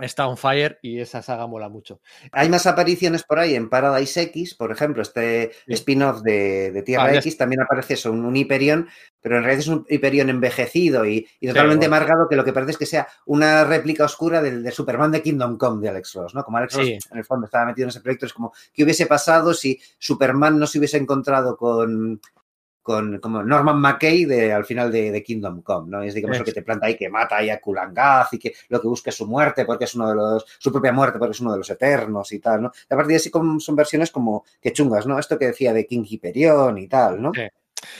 está on fire y esa saga mola mucho. Hay más apariciones por ahí en Paradise X, por ejemplo, este sí. spin-off de, de, Tierra ah, X, también aparece eso, un, un, Hyperion, pero en realidad es un Hyperion envejecido y, y totalmente sí, bueno. amargado, que lo que parece es que sea una réplica oscura del, del, Superman de Kingdom Come de Alex Ross, ¿no? Como Alex sí. Ross en el fondo estaba metido en ese proyecto, es como, ¿qué hubiese pasado si Superman no se hubiese encontrado con con como Norman McKay de, al final de, Kingdom Come, ¿no? Es digamos lo que te planta ahí, que mata ahí a Kulangaz y que lo que busca es su muerte porque es uno de los, su propia muerte porque es uno de los eternos y tal, ¿no? Y a partir de así son versiones como que chungas, ¿no? Esto que decía de King Hyperion y tal, ¿no?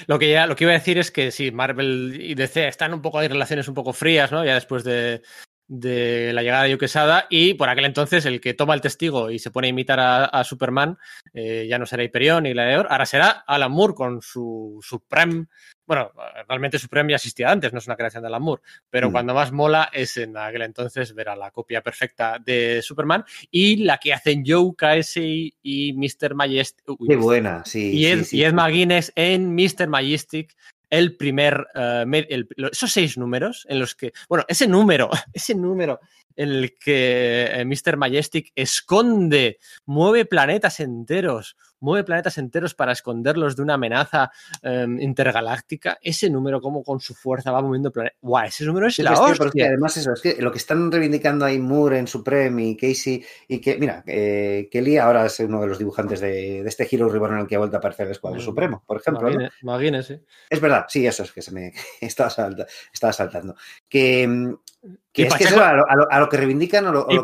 Lo que ya lo que iba a decir es que sí, Marvel y DC están un poco, hay relaciones un poco frías, ¿no? Ya después de, de la llegada de Yukesada y por aquel entonces el que toma el testigo y se pone a imitar a, Superman eh, ya no será Hyperion ni Gladiador, ahora será Alan Moore con su Supreme bueno, realmente Supreme ya existía antes, no es una creación de Alan Moore, pero mm. cuando más mola es en aquel entonces ver a la copia perfecta de Superman y la que hacen Joe Casey y Mr. Majestic. Qué buena, sí. Y Ed, sí, y McGuinness en Mr. Majestic el primer, eh, esos seis números en los que, bueno, ese número, ese número en el que eh, Mr. Majestic esconde, mueve planetas enteros, mueve planetas enteros para esconderlos de una amenaza em, intergaláctica, ese número como con su fuerza va moviendo planetas. ¡Guau! Ese número es la hostia. además eso, es que lo que están reivindicando ahí Moore en Supreme y Casey y que, mira, eh, Kelly ahora es uno de los dibujantes de, este Hero Reborn en el que ha vuelto a aparecer el Escuadrón mm, Supremo, por ejemplo. Imagínese, Es verdad, sí, eso es que se me estaba, saltando. Que, que es que eso, a, lo, que reivindican o lo, y,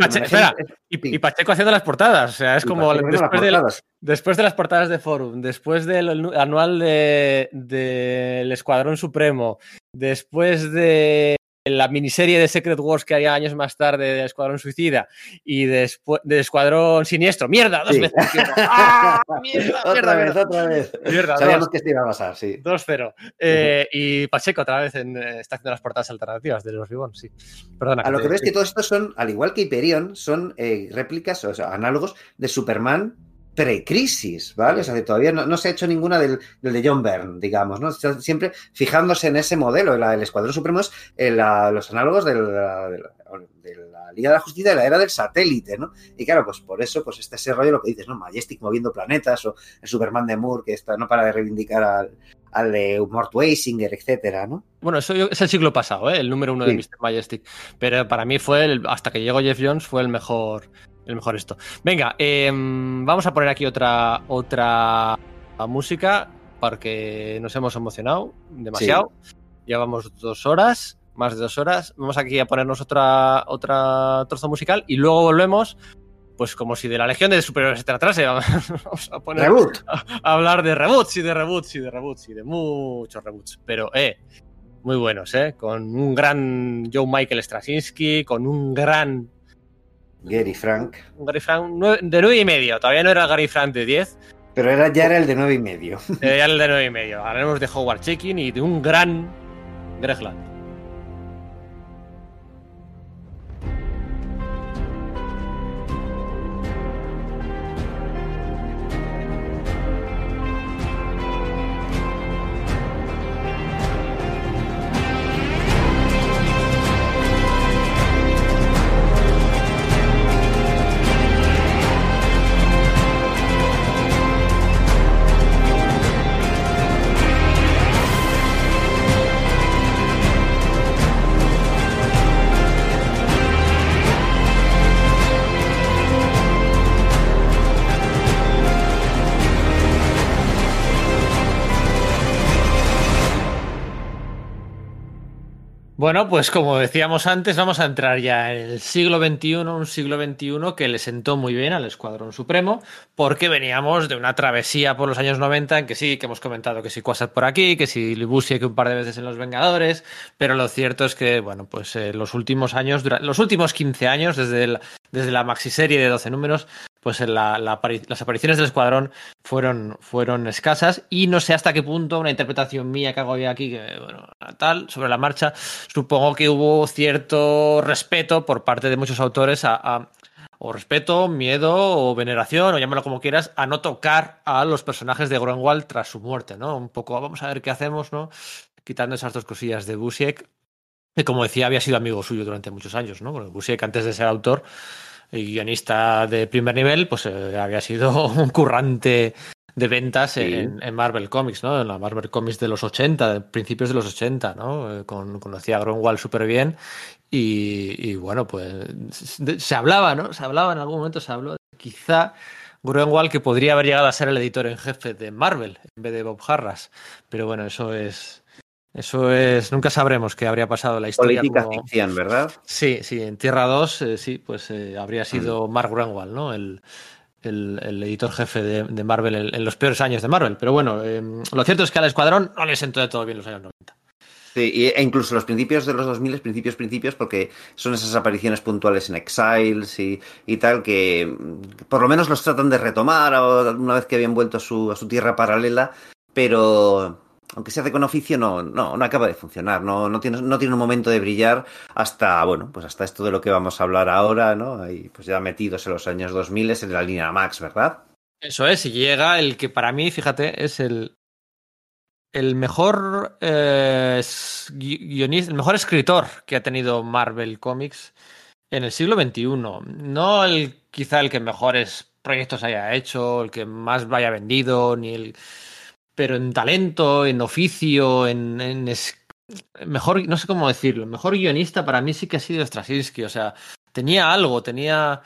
y, Pacheco haciendo las portadas. O sea, es como después de, después de, las portadas de Forum, después del anual del de, Escuadrón Supremo, después de la miniserie de Secret Wars que haría años más tarde de Escuadrón Suicida y después de Escuadrón Siniestro. ¡Mierda! Dos veces. ¡Ah! ¡Mierda! otra vez, otra vez. Sabíamos que esto iba a pasar, sí. 2-0. Eh, y Pacheco otra vez en, eh, está haciendo las portadas alternativas de los Ribón, sí. Perdona. A lo que ves que todos estos son, al igual que Hyperion, son eh, réplicas, o sea, análogos de Superman precrisis, ¿vale? O sea, todavía no, se ha hecho ninguna del, de John Byrne, digamos, ¿no? Siempre fijándose en ese modelo. El, Escuadrón Supremo es los análogos de la, Liga de la Justicia de la era del satélite, ¿no? Y claro, pues por eso, pues este ese rollo lo que dices, ¿no? Majestic moviendo planetas o el Superman de Moore que está, no para de reivindicar al, de Mort Weisinger, etcétera, ¿no? Bueno, eso es el siglo pasado, ¿eh? el número uno de Mr. Majestic. Pero para mí fue, el, hasta que llegó Jeff Jones, fue el mejor, el mejor esto. Venga, em, vamos a poner aquí otra, otra música porque nos hemos emocionado demasiado. Llevamos dos horas, más de dos horas. Vamos aquí a ponernos otra, otra trozo musical y luego volvemos. Pues como si de la Legión de Superiores se tratase, vamos a poner a, hablar de reboots y de reboots y de reboots y de muchos reboots. Pero, eh, muy buenos, ¿eh? Con un gran Joe Michael Straczynski, con un gran Gary Frank. Gary Frank de 9 y medio. Todavía no era Gary Frank de 10. Pero era, ya era el de 9 y medio. era el de 9 y medio. Hablaremos de Howard Chicken y de un gran Greg Bueno, pues como decíamos antes, vamos a entrar ya en el siglo XXI, un siglo XXI que le sentó muy bien al Escuadrón Supremo, porque veníamos de una travesía por los años 90 en que sí, que hemos comentado que si Quasar por aquí, que si Libusia que un par de veces en Los Vengadores, pero lo cierto es que, bueno, pues eh, los últimos años, los últimos 15 años, desde desde la maxiserie de 12 números, pues las apariciones del escuadrón fueron, fueron escasas y no sé hasta qué punto una interpretación mía que hago yo aquí, que bueno, tal, sobre la marcha, supongo que hubo cierto respeto por parte de muchos autores a, o respeto, miedo o veneración, o llámalo como quieras, a no tocar a los personajes de Grunwald tras su muerte, ¿no? Un poco, vamos a ver qué hacemos, ¿no? Quitando esas dos cosillas de Busiek, que como decía, había sido amigo suyo durante muchos años, ¿no? Bueno, Busiek, antes de ser autor, guionista de primer nivel, pues eh, había sido un currante de ventas en, Marvel Comics, ¿no? En la Marvel Comics de los 80, de principios de los 80, ¿no? Eh, con, conocía a Grunwald súper bien y, bueno, pues se hablaba, ¿no? Se hablaba en algún momento, se habló, quizá Gruenwald que podría haber llegado a ser el editor en jefe de Marvel en vez de Bob Harras. Pero bueno, eso es. Eso es. Nunca sabremos qué habría pasado la historia. Política como... ficción, ¿verdad? Sí, sí, en Tierra 2, eh, sí, pues eh, habría sido mm. Mark Gruenwald, ¿no? El, el, el, editor jefe de, de Marvel en, en, los peores años de Marvel. Pero bueno, eh, lo cierto es que al escuadrón no le sentó de todo bien los años 90. Sí, e incluso los principios de los 2000, principios, principios, porque son esas apariciones puntuales en Exiles y, y tal, que por lo menos los tratan de retomar una vez que habían vuelto a su, a su tierra paralela, pero aunque se hace con oficio, no, no, no acaba de funcionar, no, no, tiene, no tiene un momento de brillar hasta, bueno, pues hasta esto de lo que vamos a hablar ahora, ¿no? Ahí pues ya metidos en los años 2000 es en la línea Max, ¿verdad? Eso es, y llega el que para mí, fíjate, es el, el mejor eh, el mejor escritor que ha tenido Marvel Comics en el siglo XXI. No el quizá el que mejores proyectos haya hecho, el que más vaya vendido, ni el pero en talento, en oficio, en, en es... mejor, no sé cómo decirlo, mejor guionista para mí sí que ha sido Straczynski, o sea, tenía algo, tenía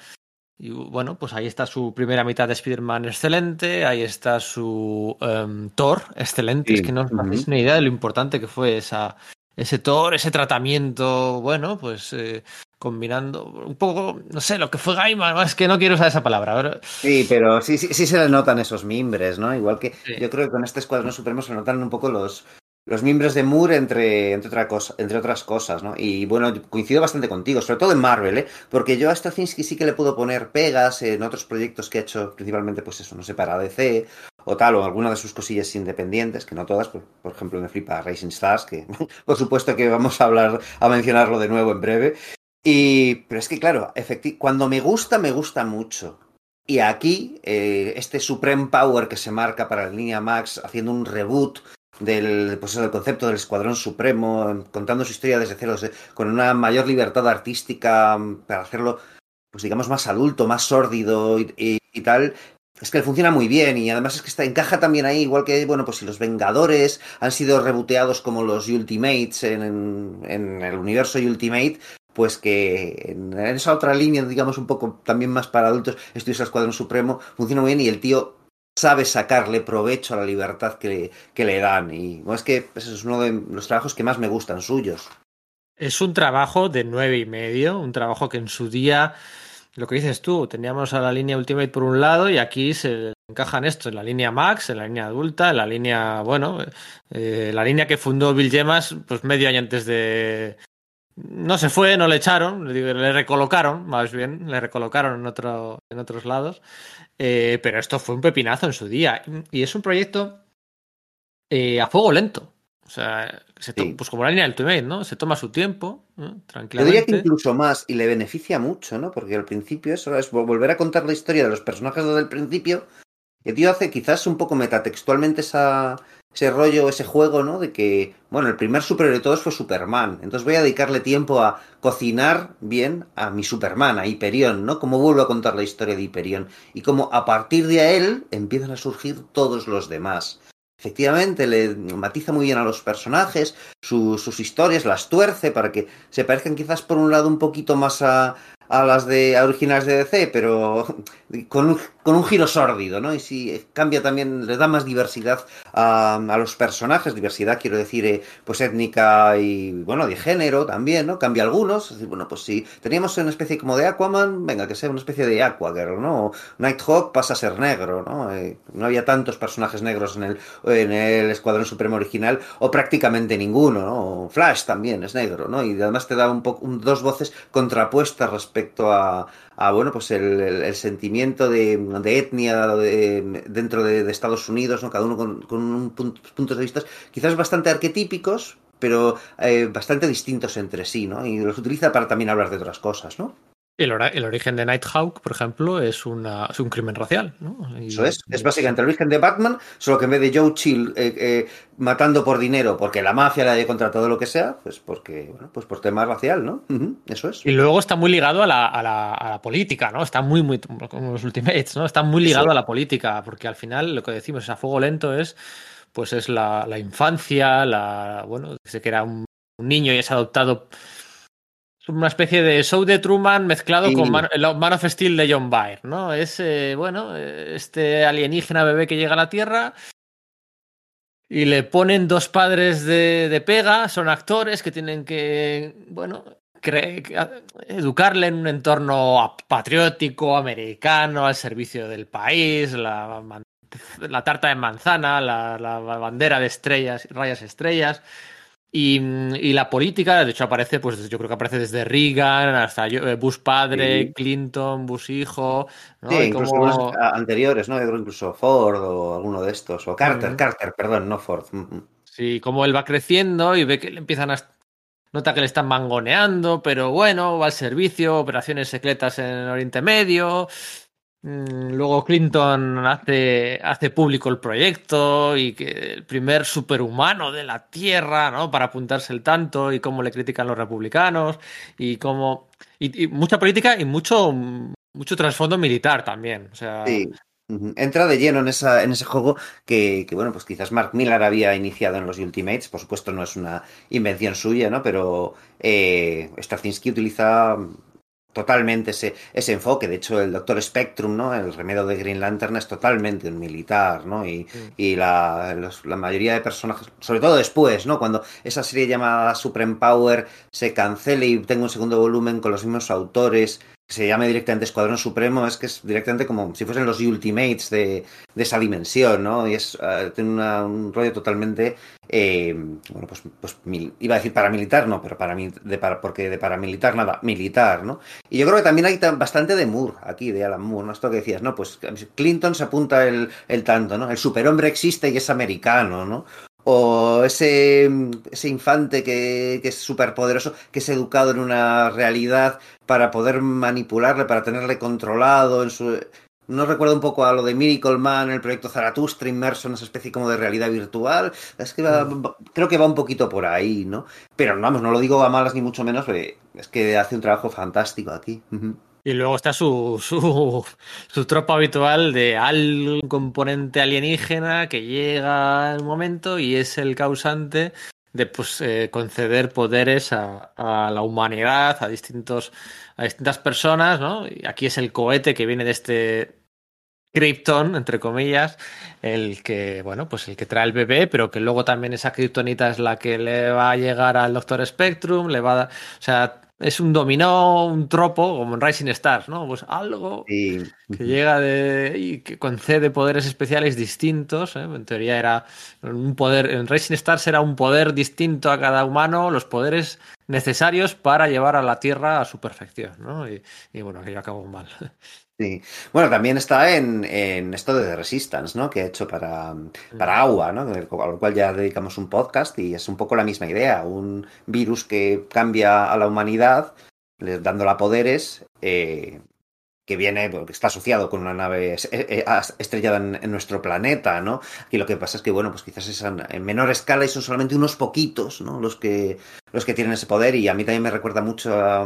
y bueno, pues ahí está su primera mitad de Spider-Man excelente, ahí está su um, Thor excelente. Sí. Es que no os uh -huh. hacéis una idea de lo importante que fue esa, ese Thor, ese tratamiento, bueno, pues eh, combinando un poco, no sé, lo que fue Gaiman, es que no quiero usar esa palabra. Pero... Sí, pero sí, sí, sí se le notan esos mimbres, ¿no? Igual que sí. yo creo que con este Escuadrón Supremo se notan un poco los, los miembros de Moore entre, entre, otra cosa, entre otras cosas, ¿no? Y bueno, coincido bastante contigo, sobre todo en Marvel, ¿eh? Porque yo a Straczynski sí que le puedo poner pegas en otros proyectos que ha hecho, principalmente, pues eso, no sé, para DC o tal, o alguna de sus cosillas independientes, que no todas, por, por ejemplo, me flipa Racing Stars, que por supuesto que vamos a hablar, a mencionarlo de nuevo en breve. Y, pero es que claro, cuando me gusta, me gusta mucho. Y aquí, eh, este Supreme Power que se marca para la línea Max, haciendo un reboot del, pues, del concepto del Escuadrón Supremo, contando su historia desde cero, con una mayor libertad artística para hacerlo, pues digamos, más adulto, más sórdido y, tal, es que funciona muy bien y además es que encaja también ahí, igual que, bueno, pues si los Vengadores han sido reboteados como los Ultimates en, en, en el universo Ultimate, pues que en esa otra línea, digamos, un poco también más para adultos, Estudios Escuadrón Supremo, funciona muy bien y el tío sabe sacarle provecho a la libertad que, que le dan. Y bueno, es que ese es uno de los trabajos que más me gustan suyos. Es un trabajo de nueve y medio, un trabajo que en su día, lo que dices tú, teníamos a la línea Ultimate por un lado y aquí se encajan esto, en la línea Max, en la línea adulta, en la línea, bueno, eh, la línea que fundó Bill Gemas, pues medio año antes de, no se fue, no le echaron, le recolocaron, más bien, le recolocaron en, otro, en otros lados. Eh, pero esto fue un pepinazo en su día. Y es un proyecto eh, a fuego lento. O sea, se sí. pues como la línea del Ultimate, ¿no? Se toma su tiempo, ¿no? tranquilamente. Yo diría que incluso más, y le beneficia mucho, ¿no? Porque al principio eso es volver a contar la historia de los personajes desde el principio. El tío hace quizás un poco metatextualmente esa, ese rollo, ese juego, ¿no? De que, bueno, el primer superhéroe de todos fue Superman. Entonces voy a dedicarle tiempo a cocinar bien a mi Superman, a Hyperion, ¿no? Cómo vuelvo a contar la historia de Hyperion. Y cómo a partir de él empiezan a surgir todos los demás. Efectivamente, le matiza muy bien a los personajes, su, sus historias, las tuerce para que se parezcan quizás por un lado un poquito más a, a las de originales de DC, pero con un, con un giro sórdido, ¿no? Y si cambia también, le da más diversidad a, a los personajes, diversidad quiero decir, eh, pues étnica y, bueno, de género también, ¿no? Cambia algunos, bueno, pues si teníamos una especie como de Aquaman, venga, que sea una especie de Aquagirl, ¿no? Nighthawk pasa a ser negro, ¿no? Eh, no había tantos personajes negros en el, en el Escuadrón Supremo original, o prácticamente ninguno, ¿no? Flash también es negro, ¿no? Y además te da un poco, dos voces contrapuestas respecto a, a bueno, pues el, sentimiento de, etnia de, dentro de, Estados Unidos, ¿no? cada uno con, con un punto, puntos de vista quizás bastante arquetípicos, pero eh, bastante distintos entre sí, ¿no? Y los utiliza para también hablar de otras cosas, ¿no? El, el, origen de Nighthawk, por ejemplo, es, una, es un crimen racial. ¿no? Y, Eso es. Es básicamente el origen de Batman, solo que en vez de Joe Chill eh, eh, matando por dinero porque la mafia le haya contratado lo que sea, pues porque, bueno, pues por tema racial, ¿no? Uh -huh. Eso es. Y luego está muy ligado a la, a la, a la política, ¿no? Está muy, muy, como los Ultimates, ¿no? Está muy ligado Eso. a la política, porque al final lo que decimos a fuego lento es, pues es la, la infancia, la, bueno, desde que era un, un niño y es adoptado una especie de show de Truman mezclado con Man, Man, of Steel de John Byrne, ¿no? Es, eh, bueno, este alienígena bebé que llega a la Tierra y le ponen dos padres de, de pega, son actores que tienen que, bueno, educarle en un entorno patriótico, americano, al servicio del país, la, la tarta de manzana, la, la, bandera de estrellas, rayas estrellas. Y, y, la política, de hecho, aparece, pues yo creo que aparece desde Reagan hasta eh, Bush padre, sí. Clinton, Bush hijo. ¿no? Sí, incluso como... anteriores, ¿no? Yo creo incluso Ford o alguno de estos, o Carter, mm. Carter, perdón, no Ford. Sí, como él va creciendo y ve que le empiezan a Nota que le están mangoneando, pero bueno, va al servicio, operaciones secretas en Oriente Medio. Mm, luego Clinton hace, hace público el proyecto y que el primer superhumano de la Tierra, ¿no? Para apuntarse el tanto y cómo le critican los republicanos y cómo... Y, mucha política y mucho, mucho trasfondo militar también. O sea. Entra de lleno en, esa, en ese juego que, que, bueno, pues quizás Mark Millar había iniciado en los Ultimates. Por supuesto, no es una invención suya, ¿no? Pero eh, Straczynski utiliza totalmente ese, ese enfoque. De hecho, el Doctor Spectrum, ¿no? El remedio de Green Lantern es totalmente un militar, ¿no? Y, y la, los, la, mayoría de personajes, sobre todo después, ¿no? Cuando esa serie llamada Supreme Power se cancele y tenga un segundo volumen con los mismos autores se llame directamente Escuadrón Supremo, es que es directamente como si fuesen los Ultimates de, de esa dimensión, ¿no? Y es uh, tiene una, un rollo totalmente, eh, bueno, pues, pues mil, iba a decir paramilitar, no, pero para, de para, porque de paramilitar nada, militar, ¿no? Y yo creo que también hay bastante de Moore aquí, de Alan Moore, ¿no? Esto que decías, ¿no? Pues Clinton se apunta el, el tanto, ¿no? El superhombre existe y es americano, ¿no? O ese, ese infante que, que es súper poderoso, que es educado en una realidad para poder manipularle, para tenerle controlado en su... No recuerdo un poco a lo de Miracle Man, el proyecto Zaratustra inmerso en esa especie como de realidad virtual. Es que va, creo que va un poquito por ahí, ¿no? Pero vamos, no lo digo a malas ni mucho menos, es que hace un trabajo fantástico aquí. Uh -huh. Y luego está su, su, su, tropa habitual de al componente alienígena que llega al momento y es el causante de pues, eh, conceder poderes a, a, la humanidad, a, distintos, a distintas personas, ¿no? Y aquí es el cohete que viene de este Krypton, entre comillas, el que, bueno, pues el que trae el bebé, pero que luego también esa Kryptonita es la que le va a llegar al Doctor Spectrum, le va a dar, o sea, es un dominó, un tropo, como en Rising Stars, ¿no? Pues algo sí. que llega de. y que concede poderes especiales distintos. ¿eh? En teoría era un poder. En Rising Stars era un poder distinto a cada humano, los poderes necesarios para llevar a la Tierra a su perfección, ¿no? Y, y bueno, aquello acabó mal. Sí. Bueno, también está en, en, esto de The Resistance, ¿no? Que ha hecho para, para agua, ¿no? A lo cual ya dedicamos un podcast y es un poco la misma idea. Un virus que cambia a la humanidad, dándola poderes, eh, que viene, que está asociado con una nave estrellada en, nuestro planeta, ¿no? Y lo que pasa es que, bueno, pues quizás es en menor escala y son solamente unos poquitos, ¿no? Los que, los que tienen ese poder y a mí también me recuerda mucho a,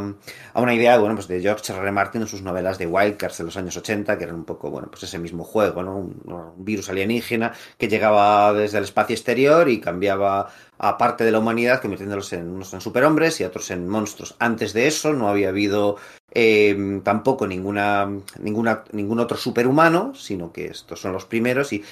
una idea, bueno, pues de George R. R. Martin en sus novelas de Wildcats de los años 80, que eran un poco, bueno, pues ese mismo juego, ¿no? Un virus alienígena que llegaba desde el espacio exterior y cambiaba a parte de la humanidad, convirtiéndolos en unos en superhombres y otros en monstruos. Antes de eso no había habido eh, tampoco ninguna, ninguna, ningún otro superhumano, sino que estos son los primeros y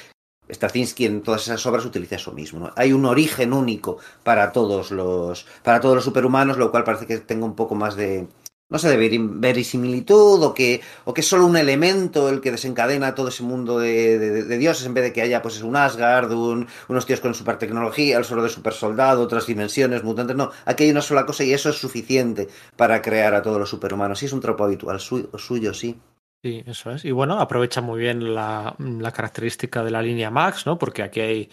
Straczynski en todas esas obras utiliza eso mismo. Hay un origen único para todos los para todos los superhumanos, lo cual parece que tenga un poco más de no sé, de verisimilitud o que, o que es solo un elemento el que desencadena todo ese mundo de, dioses en vez de que haya pues un Asgard, un, unos tíos con super tecnología, el solo de super soldado, otras dimensiones, mutantes, no, aquí hay una sola cosa y eso es suficiente para crear a todos los superhumanos. Sí, es un tropo habitual su, suyo, sí. Sí, eso es. Y bueno, aprovecha muy bien la, característica de la línea Max, ¿no? Porque aquí hay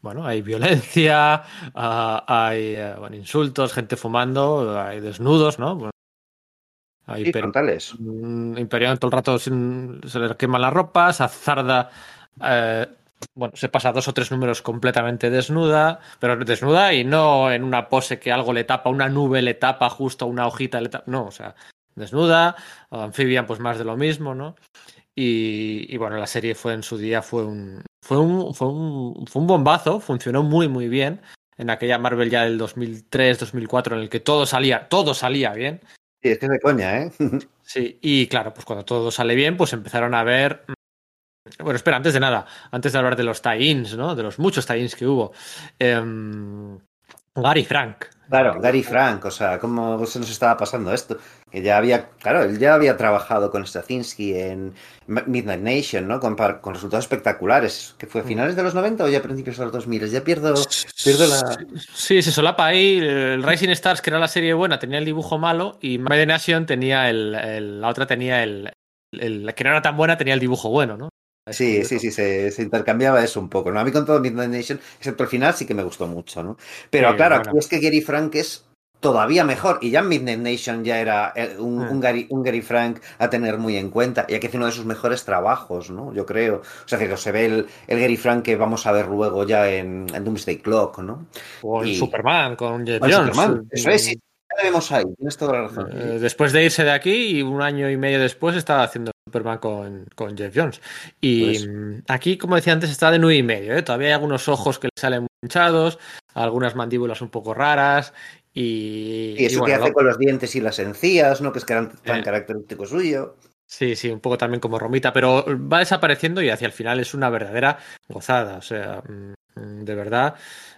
bueno, hay violencia, uh, hay uh, insultos, gente fumando, hay desnudos, ¿no? Sí, frontales. Imperial todo el rato sin, se le quema la ropa, Sazarda eh, bueno, se pasa dos o tres números completamente desnuda, pero desnuda y no en una pose que algo le tapa, una nube le tapa justo, una hojita le tapa, no, o sea, desnuda, Amphibian pues más de lo mismo, ¿no? Y, y, bueno, la serie fue en su día, fue un, fue un, fue un, fue un bombazo, funcionó muy, muy bien en aquella Marvel ya del 2003, 2004, en el que todo salía, todo salía bien. Sí, es que es de coña, ¿eh? Sí, y claro, pues cuando todo sale bien, pues empezaron a ver. Bueno, espera, antes de nada, antes de hablar de los tie-ins, ¿no? De los muchos tie-ins que hubo. Eh, Gary Frank. Claro, Gary Frank, o sea, ¿cómo se nos estaba pasando esto? Que ya había, claro, él ya había trabajado con Straczynski en Midnight Nation, ¿no? Con, con resultados espectaculares. ¿Que fue a finales de los 90 o ya a principios de los 2000? Ya pierdo, pierdo la... Sí, se solapa ahí. El Rising Stars, que era la serie buena, tenía el dibujo malo y Midnight Nation tenía el, el la otra tenía el, el, que no era tan buena, tenía el dibujo bueno, ¿no? Sí, sí, sí, se, se, intercambiaba eso un poco, ¿no? A mí con todo Midnight Nation, excepto el final, sí que me gustó mucho, ¿no? Pero sí, claro, bueno. aquí es que Gary Frank es todavía mejor. Y ya Midnight Nation ya era eh, un, mm. un, Gary, un, Gary, Frank a tener muy en cuenta. Y aquí es uno de sus mejores trabajos, ¿no? Yo creo. O sea, que se ve el, el Gary Frank que vamos a ver luego ya en, en Doomsday Clock, ¿no? O en y... Superman, con Jeff Jones. Superman. Eso es, sí. Ya vemos ahí, tienes toda la razón. Eh, después de irse de aquí y un año y medio después estaba haciendo Superman con, con Jeff Jones. Y pues... aquí, como decía antes, está de nueve y medio. ¿eh? Todavía hay algunos ojos que le salen hinchados, algunas mandíbulas un poco raras. Y, y eso y bueno, que hace con los dientes y las encías, ¿no? Que es tan eh... característico suyo. Sí, sí, un poco también como Romita, pero va desapareciendo y hacia el final es una verdadera gozada. O sea, mm, de verdad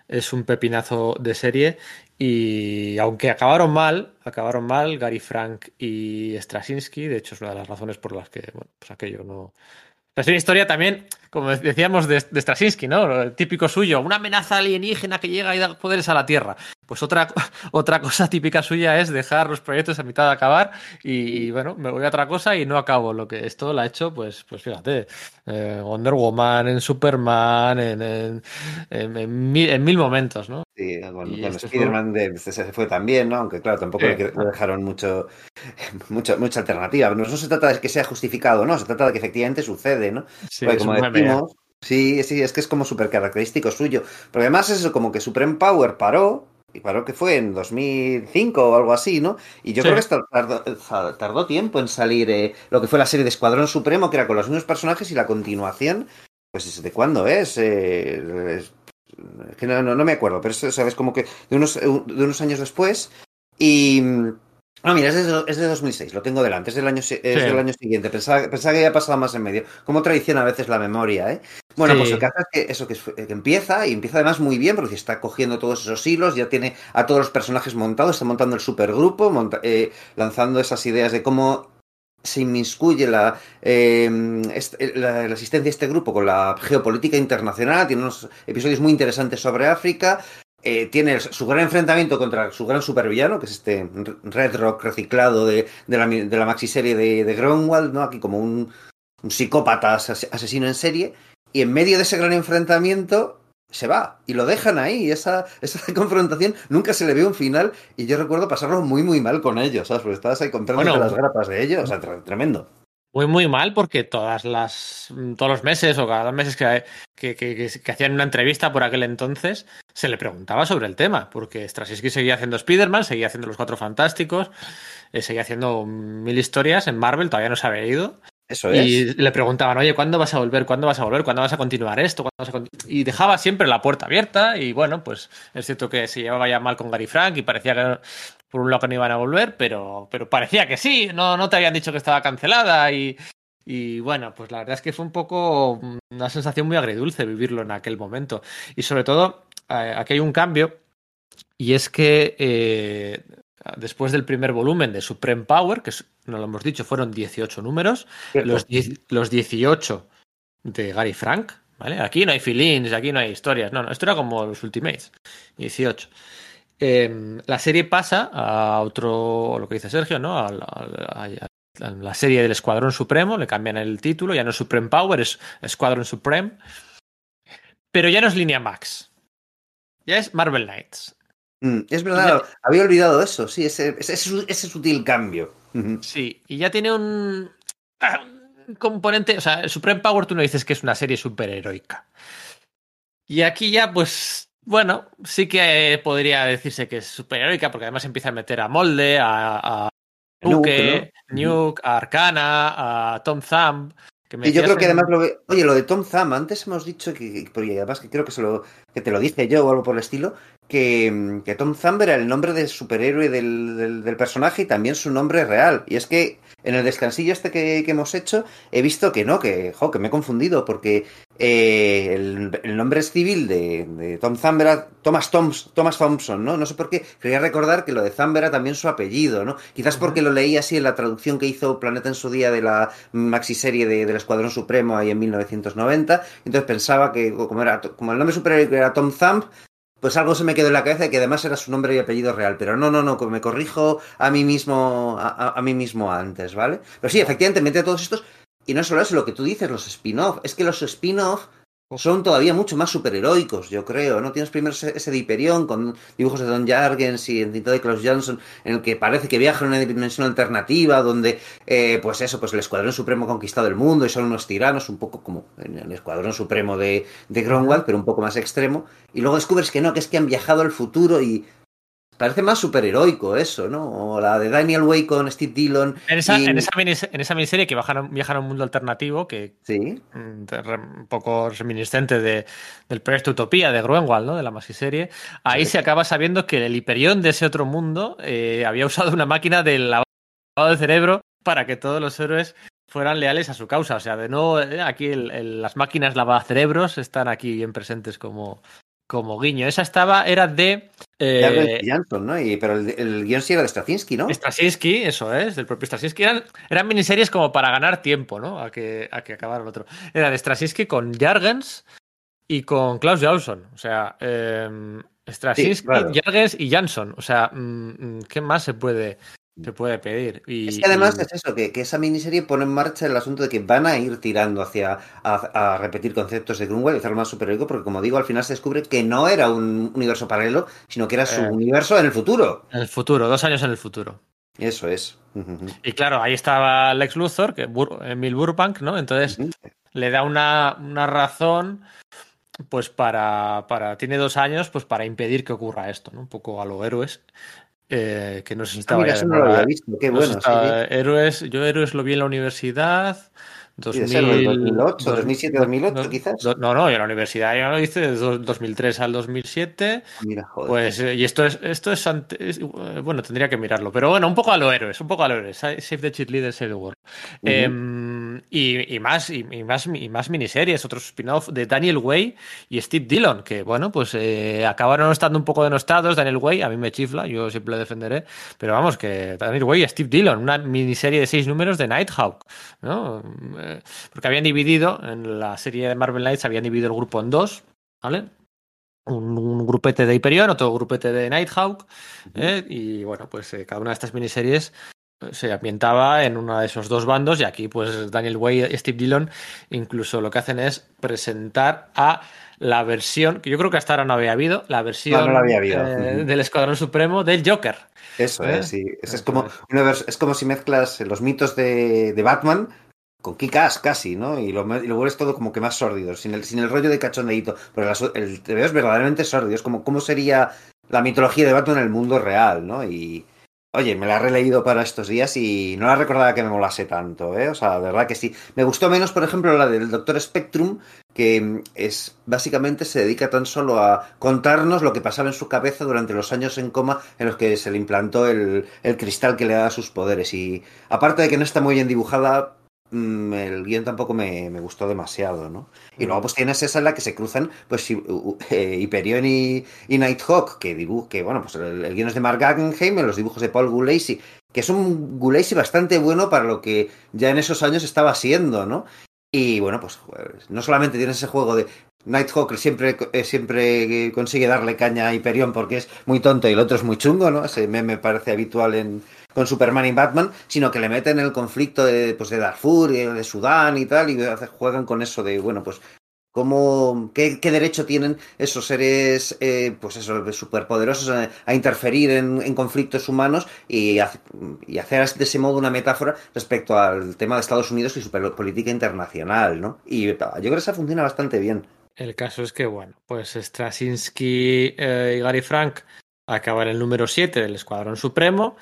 es un pepinazo de serie y aunque acabaron mal, acabaron mal Gary Frank y Straczynski, de hecho es una de las razones por las que, bueno, pues aquello no... Es una historia también, como decíamos, de, de Straczynski, ¿no? El típico suyo, una amenaza alienígena que llega y da poderes a la Tierra. Pues otra, otra cosa típica suya es dejar los proyectos a mitad de acabar y, y, bueno, me voy a otra cosa y no acabo lo que esto lo ha hecho, pues, pues fíjate, eh, Wonder Woman, en Superman, en, en, en, en mil, mil, momentos, ¿no? Sí, bueno, con este Spider-Man fue... se fue también, ¿no? Aunque claro, tampoco sí. le dejaron mucho, mucho, mucha alternativa. No, no, se trata de que sea justificado, ¿no? Se trata de que efectivamente sucede, ¿no? Sí, Porque como decimos... Sí, sí, es que es como súper característico suyo. Pero además es eso, como que Supreme Power paró y paró que fue en 2005 o algo así, ¿no? Y yo sí. creo que tardó, tardó, tiempo en salir eh, lo que fue la serie de Escuadrón Supremo, que era con los mismos personajes y la continuación, pues ¿de cuándo es? Eh, es que no, no, no, me acuerdo, pero eso, sabes, como que de unos, de unos años después. Y. No, mira, es de, es de 2006, lo tengo delante, es del año, es sí. del año siguiente. Pensaba, pensaba, que había pasado más en medio. Como traiciona a veces la memoria, ¿eh? Bueno, sí. pues el caso es que eso que, es, que, empieza y empieza además muy bien porque está cogiendo todos esos hilos, ya tiene a todos los personajes montados, está montando el supergrupo, monta, eh, lanzando esas ideas de cómo se inmiscuye la, eh, este, la, la, asistencia de este grupo con la geopolítica internacional, tiene unos episodios muy interesantes sobre África, eh, tiene su gran enfrentamiento contra su gran supervillano, que es este Red Rock reciclado de, de, la, de la maxiserie de, de Grunwald, ¿no? aquí como un, un psicópata asesino en serie, y en medio de ese gran enfrentamiento se va y lo dejan ahí. Esa, esa confrontación nunca se le ve un final y yo recuerdo pasarlo muy, muy mal con ellos, ¿sabes? Porque estabas ahí comprando bueno, las grapas de ellos, o sea, tremendo. Muy, muy mal porque todas las, todos los meses o cada dos meses que, que, que, que, hacían una entrevista por aquel entonces, se le preguntaba sobre el tema, porque Straczynski seguía haciendo Spider-Man, seguía haciendo Los Cuatro Fantásticos, eh, seguía haciendo mil historias en Marvel, todavía no se había ido. Eso es. Y le preguntaban, oye, ¿cuándo vas a volver? ¿Cuándo vas a volver? ¿Cuándo vas a continuar esto? Vas a continu y dejaba siempre la puerta abierta y bueno, pues es cierto que se llevaba ya mal con Gary Frank y parecía que por un lado que no iban a volver, pero, pero parecía que sí, no, no te habían dicho que estaba cancelada y, y bueno, pues la verdad es que fue un poco una sensación muy agridulce vivirlo en aquel momento. Y sobre todo, aquí hay un cambio y es que eh, después del primer volumen de Supreme Power, que no lo hemos dicho, fueron 18 números, los, los 18 de Gary Frank, ¿vale? Aquí no hay feelings, aquí no hay historias, no, no, esto era como los Ultimates, 18. Eh, la serie pasa a otro, lo que dice Sergio, ¿no? A, a, a, la serie del Escuadrón Supremo, le cambian el título, ya no es Supreme Power, es Escuadrón Supreme, pero ya no es línea Max, ya es Marvel Knights. Mm, es verdad, ya... había olvidado eso, sí, ese, ese, ese sutil cambio. Sí, y ya tiene un, un componente, o sea, el Supreme Power tú no dices que es una serie superheroica. Y aquí ya, pues, bueno, sí que podría decirse que es superheroica, porque además empieza a meter a Molde, a, a Nuke, ¿no? Nuke, a Arcana, a Tom Thumb. Que me y yo creo que además, lo, oye, lo de Tom Thumb, antes hemos dicho que, porque además que creo que, se lo, que te lo dije yo o algo por el estilo, que, que Tom Thumb era el nombre del superhéroe del, del, del, personaje y también su nombre real. Y es que en el descansillo este que, que hemos hecho he visto que no, que, jo, que me he confundido porque eh, el, el, nombre civil de, de Tom Thumb era Thomas, Toms, Thomas Thompson, ¿no? No sé por qué. Quería recordar que lo de Thumb era también su apellido, ¿no? Quizás porque lo leí así en la traducción que hizo Planeta en su día de la maxiserie de, del Escuadrón Supremo ahí en 1990. Entonces pensaba que como, era, como el nombre superior era Tom Thumb, pues algo se me quedó en la cabeza y que además era su nombre y apellido real. Pero no, no, no, me corrijo a mí mismo, a, a, a mí mismo antes, ¿vale? Pero sí, efectivamente, mete todos estos. Y no solo eso, lo que tú dices, los spin-off. Es que los spin-off son todavía mucho más superheroicos, yo creo, ¿no? Tienes primero ese, ese de Hyperion con dibujos de Don Jargens y en de Klaus Johnson, en el que parece que viaja en una dimensión alternativa, donde, eh, pues eso, pues el Escuadrón Supremo ha conquistado el mundo y son unos tiranos, un poco como en el Escuadrón Supremo de, de Gromwald, pero un poco más extremo. Y luego descubres que no, que es que han viajado al futuro y parece más superheroico eso, ¿no? O la de Daniel Way con Steve Dillon. En esa, y... en esa, minis, en esa miniserie que viajan, viajan, a un mundo alternativo que sí. un poco reminiscente de, del proyecto Utopía de Gruenwald, ¿no? De la masiserie. Ahí sí. se acaba sabiendo que el Hyperion de ese otro mundo eh, había usado una máquina de lavado de cerebro para que todos los héroes fueran leales a su causa. O sea, de nuevo, eh, aquí el, el, las máquinas lavacerebros están aquí bien presentes como, como guiño. Esa estaba, era de. Eh, Jansson, ¿no? Y, pero el, el, guion sí era de Straczynski, ¿no? Straczynski, eso es, del propio Straczynski. Eran, eran miniseries como para ganar tiempo, ¿no? A que, a que acabara el otro. Era de Straczynski con Jargens y con Klaus Jansson. O sea, eh, Straczynski, sí, claro. Jargens y Jansson. O sea, mm, ¿qué más se puede, se puede pedir. Y, es que además y... es eso, que, que, esa miniserie pone en marcha el asunto de que van a ir tirando hacia a, a repetir conceptos de Grunwald y hacerlo más superhéroico, porque como digo, al final se descubre que no era un universo paralelo, sino que era su eh, universo en el futuro. En el futuro, dos años en el futuro. Eso es. Uh -huh. Y claro, ahí estaba Lex Luthor, que Bur Emil Burbank, ¿no? Entonces uh -huh. le da una, una razón pues para, para, tiene dos años, pues para impedir que ocurra esto, ¿no? Un poco a los héroes. Eh, que no sé si estaba ah, mira, ya eso no lo había visto, qué bueno. No si está, sí. Héroes, yo Héroes lo vi en la universidad. 2000, 2008, 2007, 2008 no, quizás. No, no, yo en la universidad yo lo hice de 2003 al 2007. Mira, joder. Pues, y esto es, esto es, es, bueno, tendría que mirarlo, pero bueno, un poco a lo héroes, un poco a lo héroes. Save the cheat leaders, save the world. Uh -huh. eh, y, y, más, y, y, más, y más miniseries, otros spin-off de Daniel Way y Steve Dillon, que bueno, pues eh, acabaron estando un poco denostados. Daniel Way, a mí me chifla, yo siempre lo defenderé, pero vamos, que Daniel Way y Steve Dillon, una miniserie de seis números de Nighthawk, ¿no? Porque habían dividido en la serie de Marvel Knights habían dividido el grupo en dos, ¿vale? Un, un grupete de Hyperion, otro grupete de Nighthawk, ¿eh? y bueno, pues eh, cada una de estas miniseries eh, se ambientaba en uno de esos dos bandos y aquí pues Daniel Way y Steve Dillon incluso lo que hacen es presentar a la versión, que yo creo que hasta ahora no había habido, la versión no, no la había habido. Eh, del Escuadrón Supremo del Joker. Eso ¿eh? es, sí. Es, es, como, es como si mezclas los mitos de, de Batman con Kikas casi, ¿no? Y lo, y lo vuelves todo como que más sórdido, sin el, sin el rollo de cachondeito. Pero el, TVO es verdaderamente sórdido. Es como cómo sería la mitología de Batman en el mundo real, ¿no? Y, Oye, me la he releído para estos días y no la recordaba que me molase tanto, ¿eh? O sea, de verdad que sí. Me gustó menos, por ejemplo, la del Doctor Spectrum, que es básicamente se dedica tan solo a contarnos lo que pasaba en su cabeza durante los años en coma en los que se le implantó el, el cristal que le da sus poderes. Y aparte de que no está muy bien dibujada, el guion tampoco me, me, gustó demasiado, ¿no? Y luego pues tienes esa en la que se cruzan pues eh, Hyperion y, y Nighthawk, que dibuj, que bueno, pues el, el guion es de Mark Guggenheim, en los dibujos de Paul Gulacy, que es un Gulacy bastante bueno para lo que ya en esos años estaba siendo, ¿no? Y bueno, pues, pues no solamente tienes ese juego de Nighthawk siempre, eh, siempre consigue darle caña a Hyperion porque es muy tonto y el otro es muy chungo, ¿no? Ese meme parece habitual en, con Superman y Batman, sino que le meten el conflicto de, pues, de Darfur y de Sudán y tal, y juegan con eso de, bueno, pues, ¿cómo, qué, qué derecho tienen esos seres, eh, pues eso, superpoderosos a, interferir en, en, conflictos humanos y, y, hacer de ese modo una metáfora respecto al tema de Estados Unidos y su política internacional, ¿no? Y yo creo que esa funciona bastante bien. El caso es que, bueno, pues Straczynski eh, y Gary Frank acaban el número 7 del Escuadrón Supremo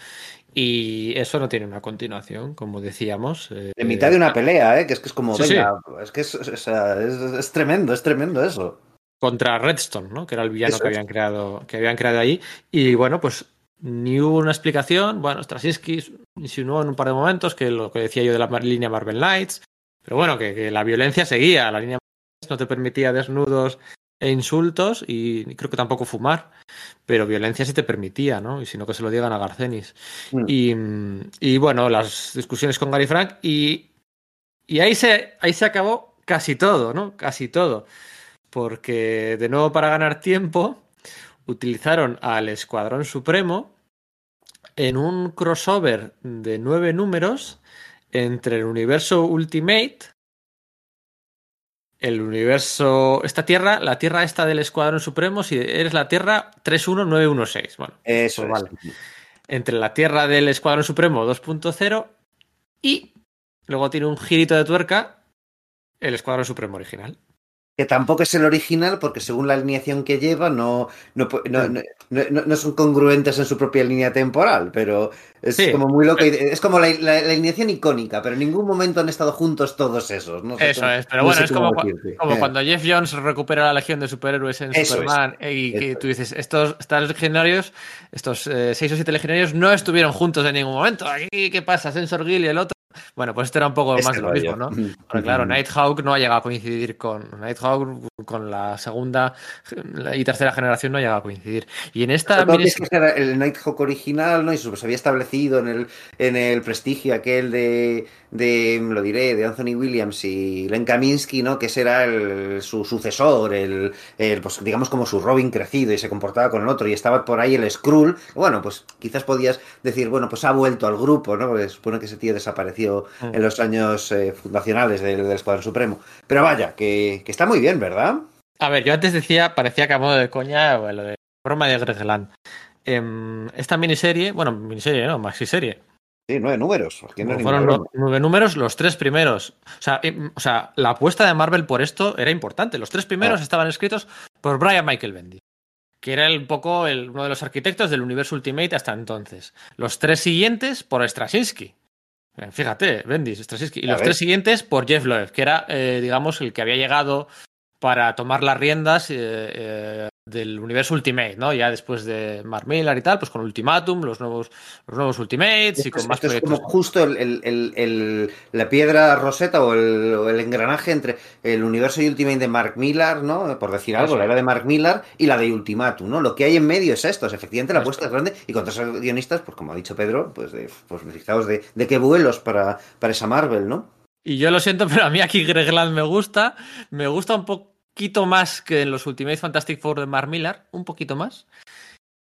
y eso no tiene una continuación, como decíamos. Eh, en mitad de una pelea, ¿eh? que es que es como, sí, venga, sí. es que es, es, tremendo, es tremendo eso. contra Redstone, ¿no? Que era el villano que habían, creado, que habían creado ahí. Y bueno, pues ni hubo una explicación. Bueno, Straczynski insinuó en un par de momentos que lo que decía yo de la línea Marvel Knights. Pero bueno, que, que la violencia seguía. La línea no te permitía desnudos e insultos y creo que tampoco fumar, pero violencia sí te permitía, ¿no? Y si no que se lo digan a Garcenis. Mm. Y, y, bueno, las discusiones con Gary Frank y, y ahí, se, ahí se acabó casi todo, ¿no? Casi todo. Porque de nuevo para ganar tiempo utilizaron al Escuadrón Supremo en un crossover de nueve números entre el universo Ultimate el universo. Esta tierra, la tierra esta del Escuadrón Supremo, si eres la tierra 31916. Bueno, eso pues vale. Entre la tierra del Escuadrón Supremo 2.0 y luego tiene un girito de tuerca el Escuadrón Supremo original que tampoco es el original porque según la alineación que lleva no, no, no, son congruentes en su propia línea temporal, pero es como muy loco. Es como la, alineación icónica, pero en ningún momento han estado juntos todos esos. Eso es, pero bueno, es como, como cuando Jeff Jones recupera la legión de superhéroes en Superman y que tú dices, estos, estos legionarios, estos eh, seis o siete legionarios no estuvieron juntos en ningún momento. Aquí, ¿qué pasa? Sensor Gill y el otro bueno, pues esto era un poco más de lo mismo, ¿no? Pero claro, Nighthawk no ha llegado a coincidir con Nighthawk con la segunda y tercera generación no ha llegado a coincidir. Y en esta el Nighthawk original, ¿no? Y se había establecido en el, en el prestigio aquel de, de, lo diré, de Anthony Williams y Len Kaminsky, ¿no? Que ese era el, su sucesor, el, el, pues digamos como su Robin crecido y se comportaba con el otro y estaba por ahí el Skrull. Bueno, pues quizás podías decir, bueno, pues ha vuelto al grupo, ¿no? Porque supone que ese tío desapareció mm. en los años eh, fundacionales del, del, Escuadrón Supremo. Pero vaya, que, que, está muy bien, ¿verdad? A ver, yo antes decía, parecía que a modo de coña, lo de broma de Greg Land. Eh, esta miniserie, bueno, miniserie, no, maxi serie Sí, nueve números. fueron nueve números los tres primeros. O sea, o sea, la apuesta de Marvel por esto era importante. Los tres primeros ah. estaban escritos por Brian Michael Bendy, que era un poco el, uno de los arquitectos del universo Ultimate hasta entonces. Los tres siguientes por Straczynski. Fíjate, Bendis, Straczynski. Y los tres siguientes por Jeff Loeb, que era, eh, digamos, el que había llegado para tomar las riendas eh, eh, del universo Ultimate, ¿no? Ya después de Mark Miller y tal, pues con Ultimatum, los nuevos, los nuevos Ultimates y con más esto es como justo el, el, el, la piedra roseta o el, engranaje entre el universo Ultimate de Mark Millar, ¿no? Por decir algo, la era de Mark Millar y la de Ultimatum, ¿no? Lo que hay en medio es esto, es efectivamente la apuesta es grande y con los guionistas, pues como ha dicho Pedro, pues, de, pues fijaos de, de qué vuelos para, para esa Marvel, ¿no? Y yo lo siento, pero a mí aquí Greg Land me gusta. Me gusta un poquito más que en los Ultimate Fantastic Four de Mark Millar, un poquito más.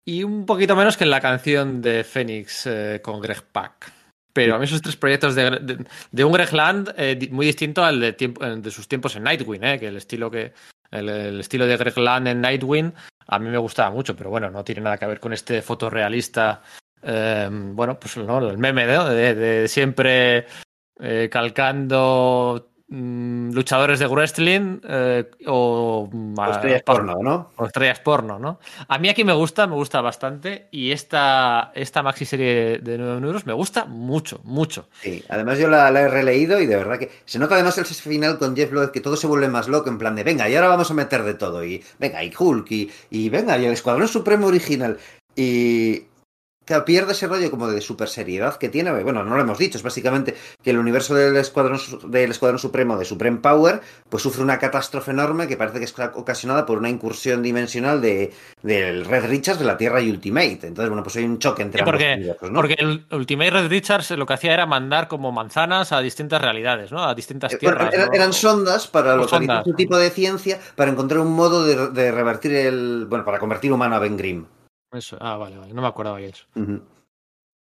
Y un poquito menos que en la canción de Phoenix eh, con Greg Pak. Pero a mí esos tres proyectos de, de, un Greg Land eh, muy distinto al de, tiempo, de, sus tiempos en Nightwing, eh, que el estilo que el, estilo de Greg Land en Nightwing a mí me gustaba mucho, pero bueno, no tiene nada que ver con este fotorrealista. Eh, bueno, pues no, el meme de, de siempre eh, calcando mm, luchadores de wrestling eh, o, o, estrellas porno, ¿no? O estrellas porno, ¿no? A mí aquí me gusta, me gusta bastante y esta, esta maxi serie de 9 números me gusta mucho, mucho. Sí, además yo la, la, he releído y de verdad que se nota además el final con Jeff Loeb que todo se vuelve más loco en plan de venga, y ahora vamos a meter de todo y venga, y Hulk y, y venga, y el Escuadrón Supremo original y Claro, pierde ese rollo como de super seriedad que tiene. Bueno, no lo hemos dicho, es básicamente que el universo del Escuadrón, del Escuadrón Supremo, de Supreme Power, pues sufre una catástrofe enorme que parece que es ocasionada por una incursión dimensional de, del Red Richards de la Tierra y Ultimate. Entonces, bueno, pues hay un choque entre sí, porque, ambos universos, ¿no? Porque el Ultimate Red Richards lo que hacía era mandar como manzanas a distintas realidades, ¿no? A distintas eh, tierras. Bueno, eran, sondas para localizar un tipo de ciencia para encontrar un modo de, de revertir el. Bueno, para convertir humano a Ben Grimm. Ah, vale, vale. No me acordaba de eso.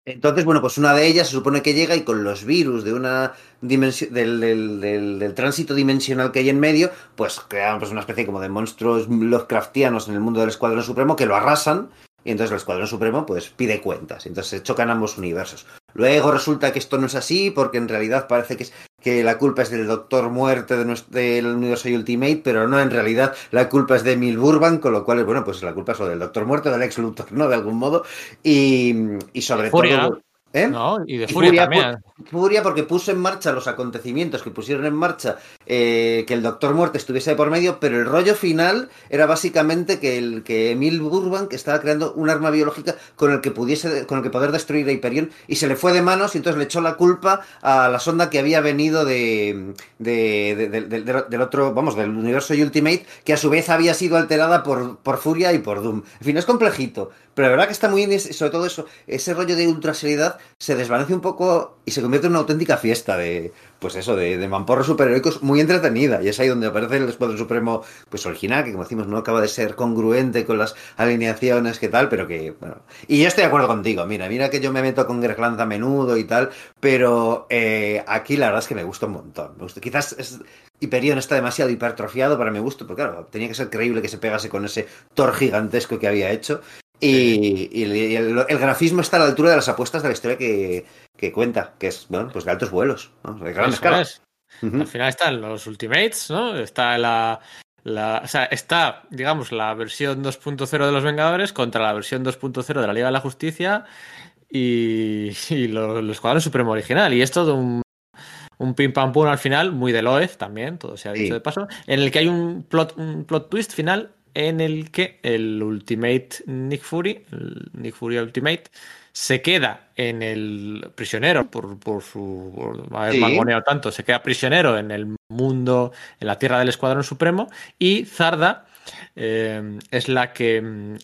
Entonces, bueno, pues una de ellas se supone que llega y con los virus de una dimensión del, del, tránsito dimensional que hay en medio, pues crean pues, una especie como de monstruos Lovecraftianos en el mundo del Escuadrón Supremo que lo arrasan y entonces el Escuadrón Supremo pues pide cuentas. Entonces se chocan ambos universos. Luego resulta que esto no es así porque en realidad parece que, es, que la culpa es del Doctor Muerte de nuestro, del universo Ultimate, pero no, en realidad la culpa es de Emil Burban, con lo cual, bueno, pues la culpa es o del Doctor Muerte del ex Luthor, ¿no? De algún modo. Y, y sobre Furia. todo... ¿Eh? No, y de Furia, Furia, también. Furia porque puso en marcha los acontecimientos que pusieron en marcha eh, que el Doctor Muerte estuviese de por medio, pero el rollo final era básicamente que el que Emil Burbank estaba creando un arma biológica con el que pudiese con el que poder destruir a Hyperion y se le fue de manos y entonces le echó la culpa a la sonda que había venido de, de- de- de- de- del- otro, vamos, del universo Ultimate, que a su vez había sido alterada por, por Furia y por Doom. En fin, es complejito. Pero la verdad que está muy bien, sobre todo eso, ese rollo de ultraseriedad se desvanece un poco y se convierte en una auténtica fiesta de, pues eso, de, de mamporros superheroicos muy entretenida. Y es ahí donde aparece el Escuadrón Supremo, pues original, que como decimos, no acaba de ser congruente con las alineaciones que tal, pero que, bueno. Y yo estoy de acuerdo contigo, mira, mira que yo me meto con Greg a menudo y tal, pero eh, aquí la verdad es que me gusta un montón. Me gusta. Quizás es, Hyperion está demasiado hipertrofiado para mi gusto, pero claro, tenía que ser creíble que se pegase con ese Thor gigantesco que había hecho. Y, y el, grafismo está a la altura de las apuestas de la historia que, que cuenta, que es, bueno, pues de altos vuelos, ¿no? de gran Eso escala. es. Ujú. Al final están los Ultimates, ¿no? Está la, la- o sea, está, digamos, la versión 2.0 de los Vengadores contra la versión 2.0 de la Liga de la Justicia y, y lo- el Escuadrón Supremo original. Y es todo un, un pim pam pum al final, muy de Loez también, todo se ha dicho Sí. de paso, en el que hay un plot, un plot twist final en el que el Ultimate Nick Fury, el Nick Fury Ultimate, se queda en el prisionero por, por su por haber Sí. mangoneado tanto, se queda prisionero en el mundo, en la tierra del Escuadrón Supremo, y Zarda eh, es la que mm,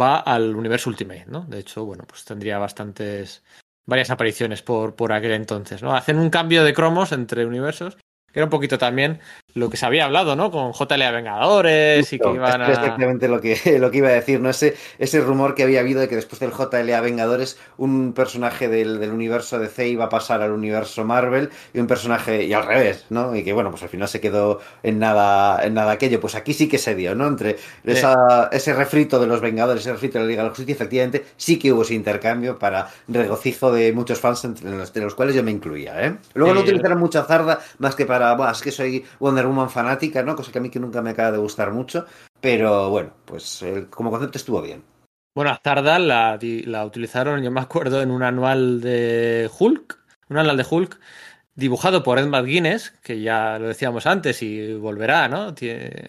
va al universo Ultimate, ¿no? De hecho, bueno, pues tendría bastantes varias apariciones por, por aquel entonces, ¿no? Hacen un cambio de cromos entre universos, que era un poquito también lo que se había hablado, ¿no? Con JLA Vengadores y que iban es a... exactamente lo que, lo que iba a decir, ¿no? Ese, ese rumor que había habido de que después del JLA Vengadores, un personaje del, del universo DC iba a pasar al universo Marvel y un personaje, y al revés, ¿no? Y que bueno, pues al final se quedó en nada, en nada aquello. Pues aquí sí que se dio, ¿no? Entre esa, ese refrito de los Vengadores, ese refrito de la Liga de la Justicia, efectivamente, sí que hubo ese intercambio para regocijo de muchos fans, entre los, de los cuales yo me incluía, ¿eh? Luego no Sí. utilizaron mucha zarda, más que para, bueno, es que soy Wonder Woman fanática, ¿no? Cosa que a mí que nunca me acaba de gustar mucho, pero bueno, pues como concepto estuvo bien. Bueno, a Zarda la, utilizaron, yo me acuerdo, en un anual de Hulk, un anual de Hulk dibujado por Ed McGuinness, que ya lo decíamos antes y volverá, ¿no?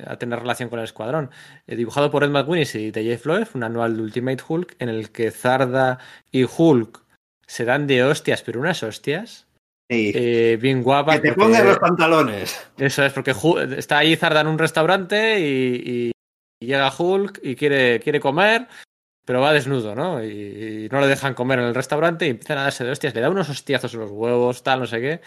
A tener relación con el escuadrón. Eh, dibujado por Ed McGuinness y Jeff Loeb, un anual de Ultimate Hulk, en el que Zarda y Hulk se dan de hostias, pero unas hostias. Sí. eh, bien guapas. que te porque- pongan los pantalones. Eso es, porque está ahí Zarda en un restaurante y, llega Hulk y quiere, quiere comer, pero va desnudo, ¿no? Y, y no le dejan comer en el restaurante y empiezan a darse de hostias, le da unos hostiazos en los huevos, tal, no sé qué,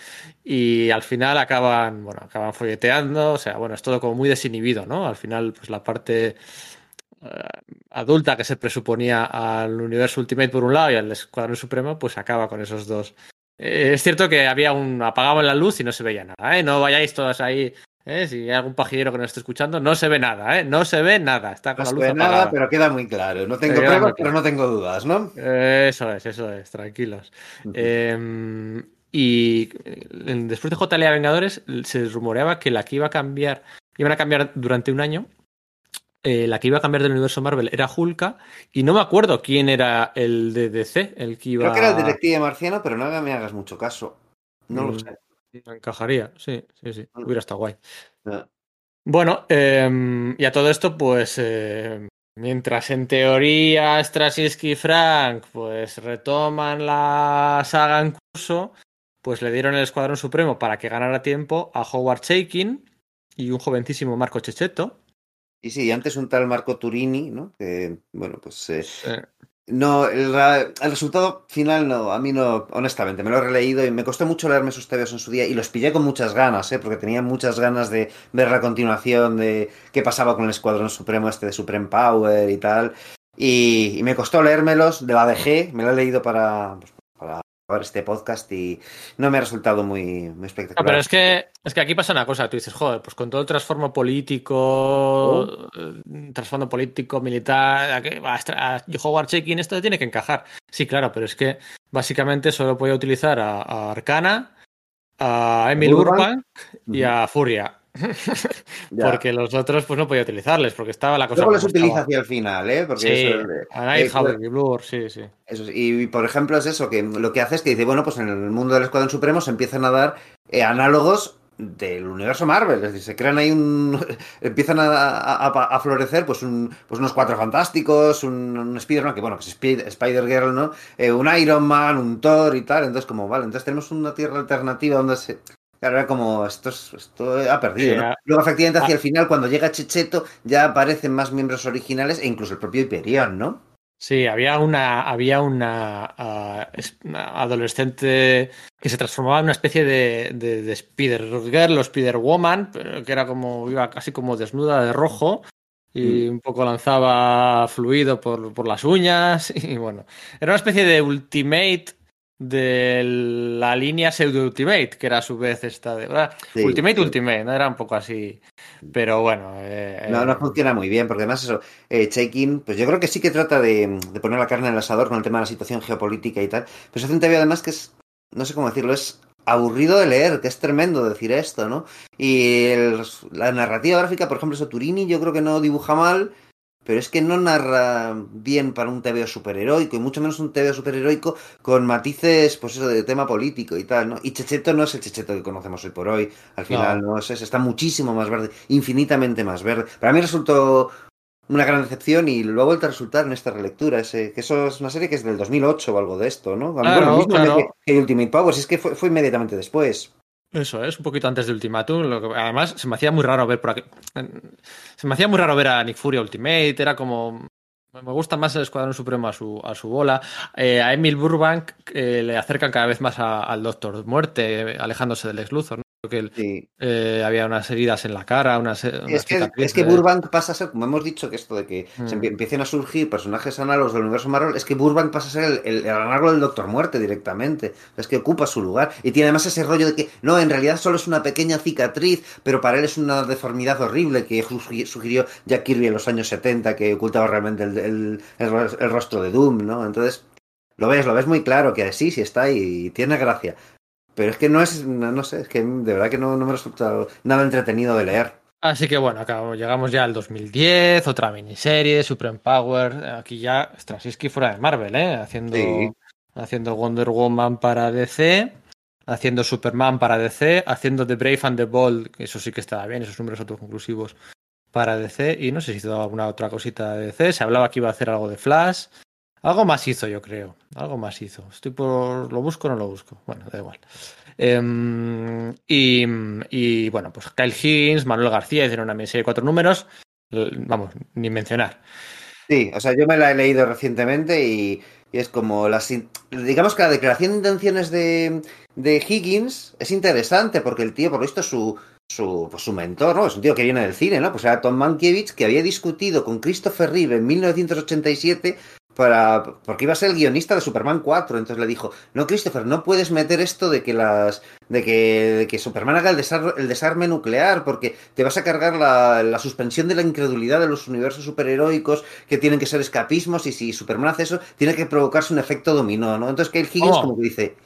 y al final acaban, bueno, acaban folleteando, o sea, bueno, es todo como muy desinhibido, ¿no? Al final, pues la parte eh, adulta que se presuponía al universo Ultimate por un lado y al Escuadrón Supremo, pues acaba con esos dos. Eh, es cierto que había un apagaban la luz y no se veía nada, ¿eh? No vayáis todos ahí, ¿eh? Si hay algún pajillero que nos esté escuchando, no se ve nada, ¿eh? No se ve nada, está con No la se luz ve apagada. nada, pero queda muy claro. No tengo muy pruebas, claro. pero no tengo dudas, ¿no? Eso es, eso es, tranquilos. Eh, y eh, después de JLA Vengadores se rumoreaba que la que iba a cambiar, iban a cambiar durante un año, eh, la que iba a cambiar del universo Marvel era Hulka, y no me acuerdo quién era el de DC, el que iba Creo que era el detective marciano, pero no me hagas mucho caso. No lo Mm. sé. Encajaría, sí, sí, sí, Mm. hubiera estado guay. No. Bueno, eh, y a todo esto, pues eh, mientras en teoría Straczynski y Frank pues retoman la saga en curso, pues le dieron el Escuadrón Supremo para que ganara tiempo a Howard Shakin y un jovencísimo Marco Checheto. Y sí, antes un tal Marco Turini, ¿no? Que, bueno, pues eh, No, el, el resultado final no, a mí no, honestamente, me lo he releído y me costó mucho leerme esos tebeos en su día y los pillé con muchas ganas, ¿eh? porque tenía muchas ganas de ver la continuación de qué pasaba con el Escuadrón Supremo este de Supreme Power y tal. Y, y me costó leérmelos, de la dejé, me lo he leído para, pues, este podcast y no me ha resultado muy, muy espectacular. pero es que, es que aquí pasa una cosa, tú dices, joder, pues con todo el trasfondo político, eh, trasfondo político, militar, a a Howard Shakin, esto tiene que encajar. Sí, claro, pero es que básicamente solo podía utilizar a, a Arcana, a Emil. Burbank y a Furia. porque los otros pues no podía utilizarles, porque estaba la cosa. Luego los utiliza hacia el final, ¿eh? Porque sí, eso, eh, y Blur, sí, sí. Eso, y por ejemplo es eso, que lo que hace es que dice, bueno, pues en el mundo del Escuadrón Supremo se empiezan a dar eh, análogos del universo Marvel, es decir, se crean ahí un... empiezan a, florecer pues, un, pues unos cuatro fantásticos, un, un Spider-Man, que bueno, que es Spider-Girl, ¿no? Eh, un Iron Man, un Thor y tal, entonces como, vale, entonces tenemos una tierra alternativa donde se... Claro, era como, esto, esto ha perdido, ¿no? Luego, efectivamente, hacia el final, cuando llega Checheto, ya aparecen más miembros originales e incluso el propio Hyperion, ¿no? Sí, había una, había una, adolescente que se transformaba en una especie de, de, Spider Girl o Spider Woman, que era como, iba casi como desnuda de rojo y mm. un poco lanzaba fluido por, por las uñas y bueno, era una especie de Ultimate de la línea Pseudo Ultimate, que era a su vez esta de. Ultimate Ultimate, ¿no? Era un poco así. Pero bueno. Eh, no, no funciona muy bien, porque además eso, eh, pues yo creo que sí que trata de, poner la carne en el asador con el tema de la situación geopolítica y tal. Pero se hace un además que es, no sé cómo decirlo, es aburrido de leer, que es tremendo decir esto, ¿no? Y la narrativa gráfica, por ejemplo, eso Turini yo creo que no dibuja mal, pero es que no narra bien para un TVO superheroico, y mucho menos un TVO superheroico con matices, pues eso, de tema político y tal, ¿no? Y Checheto no es el Checheto que conocemos hoy por hoy, al final no, es, está muchísimo más verde, infinitamente más verde. Para mí resultó una gran decepción y luego vuelto a resultar en esta relectura, ese, que eso es una serie que es del 2008 o algo de esto, ¿no? bueno, mismo que, Ultimate Powers, es que fue, fue inmediatamente después. Eso es, un poquito antes de Ultimatum. Lo que, además, se me hacía muy raro ver por aquí. Se me hacía muy raro ver a Nick Fury Ultimate. Era como. Me gusta más el Escuadrón Supremo a su, a su bola. Eh, a Emil Burbank eh, le acercan cada vez más al Doctor Muerte, alejándose del ex Luthor. ¿no? Que eh, había unas heridas en la cara, unas, es, que, es que Burbank pasa a ser, como hemos dicho, que esto de que se mm. empiecen a surgir personajes análogos del universo Marvel, es que Burbank pasa a ser el, análogo del Doctor Muerte directamente. Es que ocupa su lugar. Y tiene además ese rollo de que, no, en realidad solo es una pequeña cicatriz, pero para él es una deformidad horrible que sugirió Jack Kirby en los años 70, que ocultaba realmente el, el rostro de Doom, ¿no? Entonces, lo ves, lo ves muy claro que sí, sí está y tiene gracia. Pero es que no es, no, sé, es que de verdad que no, no me resulta nada entretenido de leer. Así que bueno, acá llegamos ya al 2010, otra miniserie, Supreme Power. Aquí ya Straczynski fuera de Marvel, ¿eh? Haciendo, haciendo Wonder Woman para DC, haciendo Superman para DC, haciendo The Brave and the Bold, que eso sí que estaba bien, esos números autoconclusivos para DC. Y no sé si hizo alguna otra cosita de DC. Se hablaba que iba a hacer algo de Flash. Algo más hizo, yo creo. Algo más hizo. Estoy por. ¿Lo busco o no lo busco? Bueno, da igual. Em, y, bueno, pues Kyle Higgins, Manuel García hicieron una miniserie de cuatro números. Vamos, ni mencionar. Sí, o sea, yo me la he leído recientemente y, es como la. Digamos que la declaración de intenciones de, de Higgins es interesante porque el tío, por lo visto, su, su, pues su mentor, ¿no? Es un tío que viene del cine, ¿no? Pues era Tom Mankiewicz, que había discutido con Christopher Reeve en 1987 para porque iba a ser el guionista de Superman 4, entonces le dijo, "No, Christopher, no puedes meter esto de que las de que, que Superman haga el, el, desarme nuclear porque te vas a cargar la, la, suspensión de la incredulidad de los universos superheroicos que tienen que ser escapismos y si Superman hace eso, tiene que provocarse un efecto dominó, ¿no? Entonces que el Higgins oh. como que dice,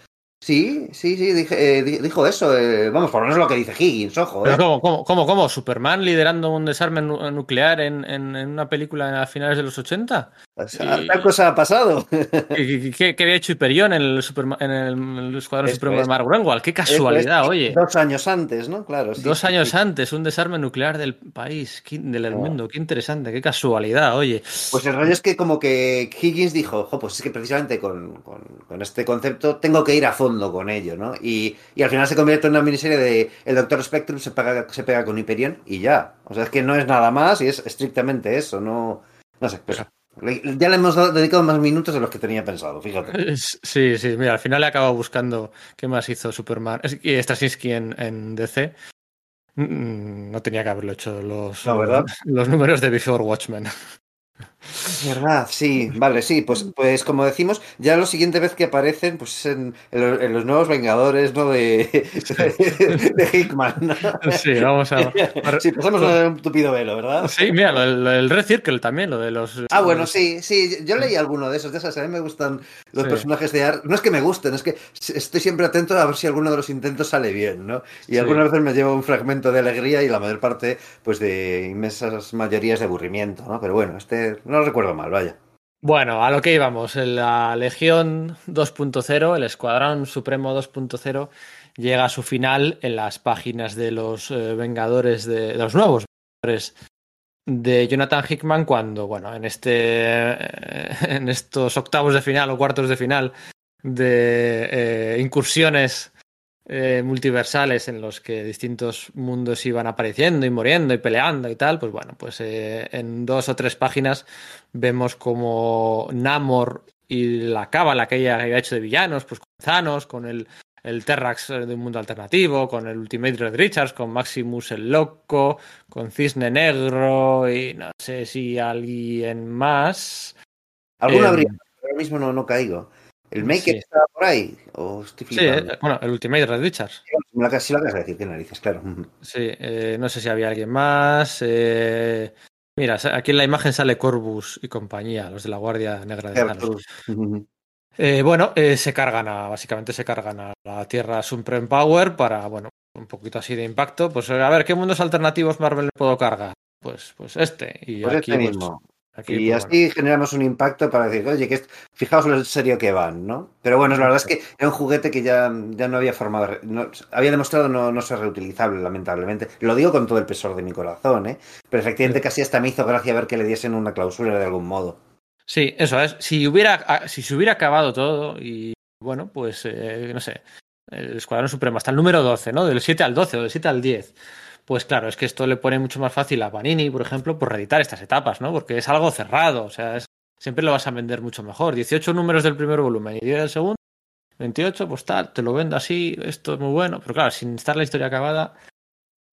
Sí, sí, sí, dije, eh, dijo eso. Eh, vamos, por lo menos lo que dice Higgins, ojo. Eh. ¿cómo, cómo, cómo, cómo? ¿Superman liderando un desarme nuclear en, en, en, una película a finales de los 80? Tal cosa ha pasado. ¿Qué, qué, había hecho Hyperion en el, Superman, en el, Escuadrón Supremo de Mark Greenwald? ¡Qué casualidad, oye! Dos años antes, ¿no? Claro. dos años antes, un desarme nuclear del país, del mundo. Qué interesante, qué casualidad, oye. Pues el rollo es que como que Higgins dijo, ojo, pues es que precisamente con, con, con este concepto tengo que ir a fondo con ello, ¿no? Y, al final se convierte en una miniserie de el Doctor Spectrum se pega, se pega con Hyperion y ya. O sea, es que no es nada más y es estrictamente eso, no, no sé. Pues, ya le hemos dedicado más minutos de los que tenía pensado, fíjate. Sí, sí, mira, al final le acabo buscando qué más hizo Superman y Straczynski en, en DC. Mm, no tenía que haberlo hecho los, los números de Before Watchmen. Verdad, sí, vale, sí, pues, pues como decimos, ya la siguiente vez que aparecen, pues en, en, los nuevos Vengadores, ¿no? De, de, Hickman. ¿no? Sí, vamos a. Sí, pasamos un tupido velo, ¿verdad? Sí, mira, lo del, Red Circle también, lo de los. Ah, bueno, sí, sí, yo leí alguno de esos, de esas, a mí me gustan los sí. personajes de Ar... No es que me gusten, es que estoy siempre atento a ver si alguno de los intentos sale bien, ¿no? Y sí. algunas veces me llevo un fragmento de alegría y la mayor parte, pues de inmensas mayorías de aburrimiento, ¿no? Pero bueno, este no recuerdo mal, vaya. Bueno, a lo que íbamos, la Legión 2.0, el Escuadrón Supremo 2.0, llega a su final en las páginas de los eh, Vengadores, de, los nuevos Vengadores de Jonathan Hickman, cuando, bueno, en, este, eh, en estos octavos de final o cuartos de final de eh, incursiones eh, multiversales en los que distintos mundos iban apareciendo y muriendo y peleando y tal, pues bueno, pues eh, en dos o tres páginas vemos como Namor y la cábala que ella había hecho de villanos, pues con Thanos, con el, el Terrax de un mundo alternativo, con el Ultimate Red Richards, con Maximus el Loco, con Cisne Negro y no sé si alguien más. Alguna eh, habría, pero ahora mismo no, no caigo. ¿El Maker sí. está por ahí? ¿O estoy sí, eh, bueno, el Ultimate Red Richards. Sí, lo acabas de decir, qué narices, claro. Sí, eh, no sé si había alguien más. Eh, mira, aquí en la imagen sale Corvus y compañía, los de la Guardia Negra de. Eh, bueno, se cargan a, básicamente se cargan a la Tierra Supreme Power para, bueno, un poquito así de impacto. Pues a ver, ¿qué mundos alternativos Marvel puedo cargar? Pues, pues este. Y pues aquí, este mismo. Aquí, y así generamos un impacto para decir, oye, que es, fijaos lo serio que van, ¿no? Pero bueno, la verdad es que era un juguete que ya, ya no había formado, no, había demostrado no, no, ser reutilizable, lamentablemente. Lo digo con todo el pesor de mi corazón, ¿eh? Pero efectivamente casi hasta me hizo gracia ver que le diesen una clausura de algún modo. Sí, eso es. Si hubiera, si se hubiera acabado todo y, bueno, pues, eh, no sé, el Escuadrón Supremo hasta el número 12, ¿no? Del 7 al 12 o del 7 al 10 pues claro, es que esto le pone mucho más fácil a Panini, por ejemplo, por reeditar estas etapas, ¿no? Porque es algo cerrado, o sea, es, siempre lo vas a vender mucho mejor. 18 números del primer volumen y 10 del segundo, 28, pues tal, te lo vendo así, esto es muy bueno, pero claro, sin estar la historia acabada.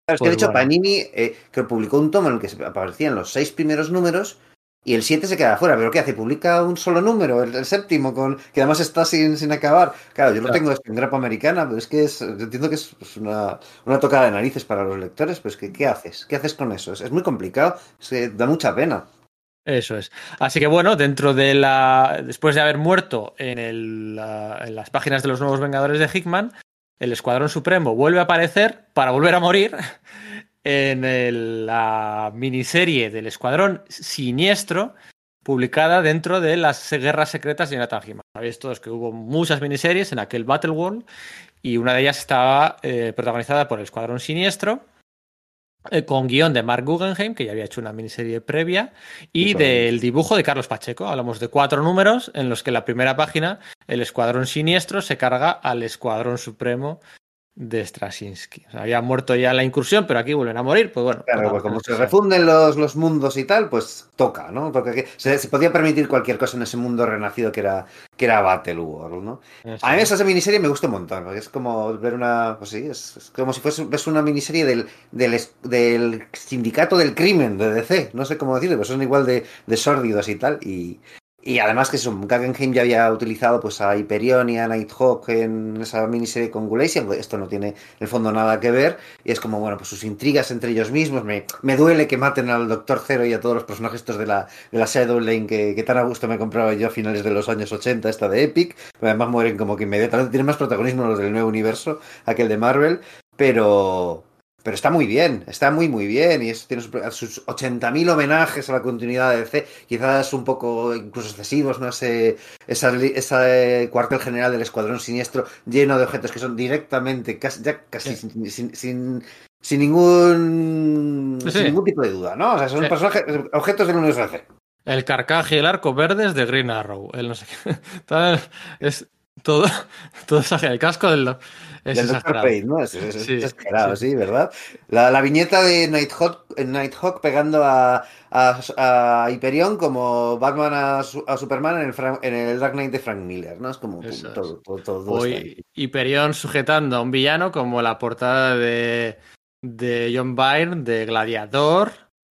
Claro, es que de hecho bueno. Panini eh, que publicó un tomo en el que aparecían los seis primeros números y el 7 se queda fuera, pero ¿qué hace? Publica un solo número, el, el séptimo, con, que además está sin, sin acabar. Claro, yo lo tengo en grapa americana, pero es que es, yo entiendo que es una, una, tocada de narices para los lectores, pues que, ¿qué haces? ¿Qué haces con eso? Es, es muy complicado, es que da mucha pena. Eso es. Así que bueno, dentro de la. Después de haber muerto en, el, en las páginas de los nuevos Vengadores de Hickman, el Escuadrón Supremo vuelve a aparecer para volver a morir en el, la miniserie del Escuadrón Siniestro, publicada dentro de las guerras secretas de Hickman. Sabéis todos que hubo muchas miniseries en aquel Battle World y una de ellas estaba eh, protagonizada por el Escuadrón Siniestro, eh, con guion de Mark Guggenheim, que ya había hecho una miniserie previa, y sí, del dibujo de Carlos Pacheco. Hablamos de cuatro números en los que en la primera página el Escuadrón Siniestro se carga al Escuadrón Supremo de Straczynski. O sea, había muerto ya la incursión, pero aquí vuelven a morir. Pues bueno. Claro, pues como se refunden los, los, mundos y tal, pues toca, ¿no? Porque se, se, podía permitir cualquier cosa en ese mundo renacido que era, que era Battle World, ¿no? Eso. A mí esa miniserie me gusta un montón, porque es como ver una. Pues sí, es, es como si fuese ves una miniserie del, del, del, sindicato del crimen de DC. No sé cómo decirlo, pero son igual de, de sórdidos y tal. Y, y además que eso, Guggenheim ya había utilizado pues a Hyperion y a Nighthawk en esa miniserie con Gulation, esto no tiene en el fondo nada que ver, y es como, bueno, pues sus intrigas entre ellos mismos, me, me duele que maten al Doctor Zero y a todos los personajes estos de la, de la Shadow Lane que, que tan a gusto me compraba yo a finales de los años 80, esta de Epic, pero además mueren como que inmediatamente, tienen más protagonismo los del nuevo universo, aquel de Marvel, pero, pero está muy bien, está muy muy bien y es, tiene sus 80.000 homenajes a la continuidad de DC, quizás un poco incluso excesivos, ¿no? Ese, esa, ese cuartel general del Escuadrón Siniestro lleno de objetos que son directamente, casi, ya casi sí. sin, sin, sin, sin, ningún, sí. sin ningún tipo de duda, ¿no? O sea, son sí. personajes, objetos del universo DC. El carcaje y el arco verdes de Green Arrow, el no sé qué. es todo, todo el casco del es del ¿no? Es, es, sí, exagerado, sí, sí ¿verdad? La, la, viñeta de Nighthawk, Nighthawk pegando a, a, a, Hyperion como Batman a, a Superman en el, en el, Dark Knight de Frank Miller, ¿no? Es como todo, todo, Hyperion sujetando a un villano como la portada de, de John Byrne de Gladiador,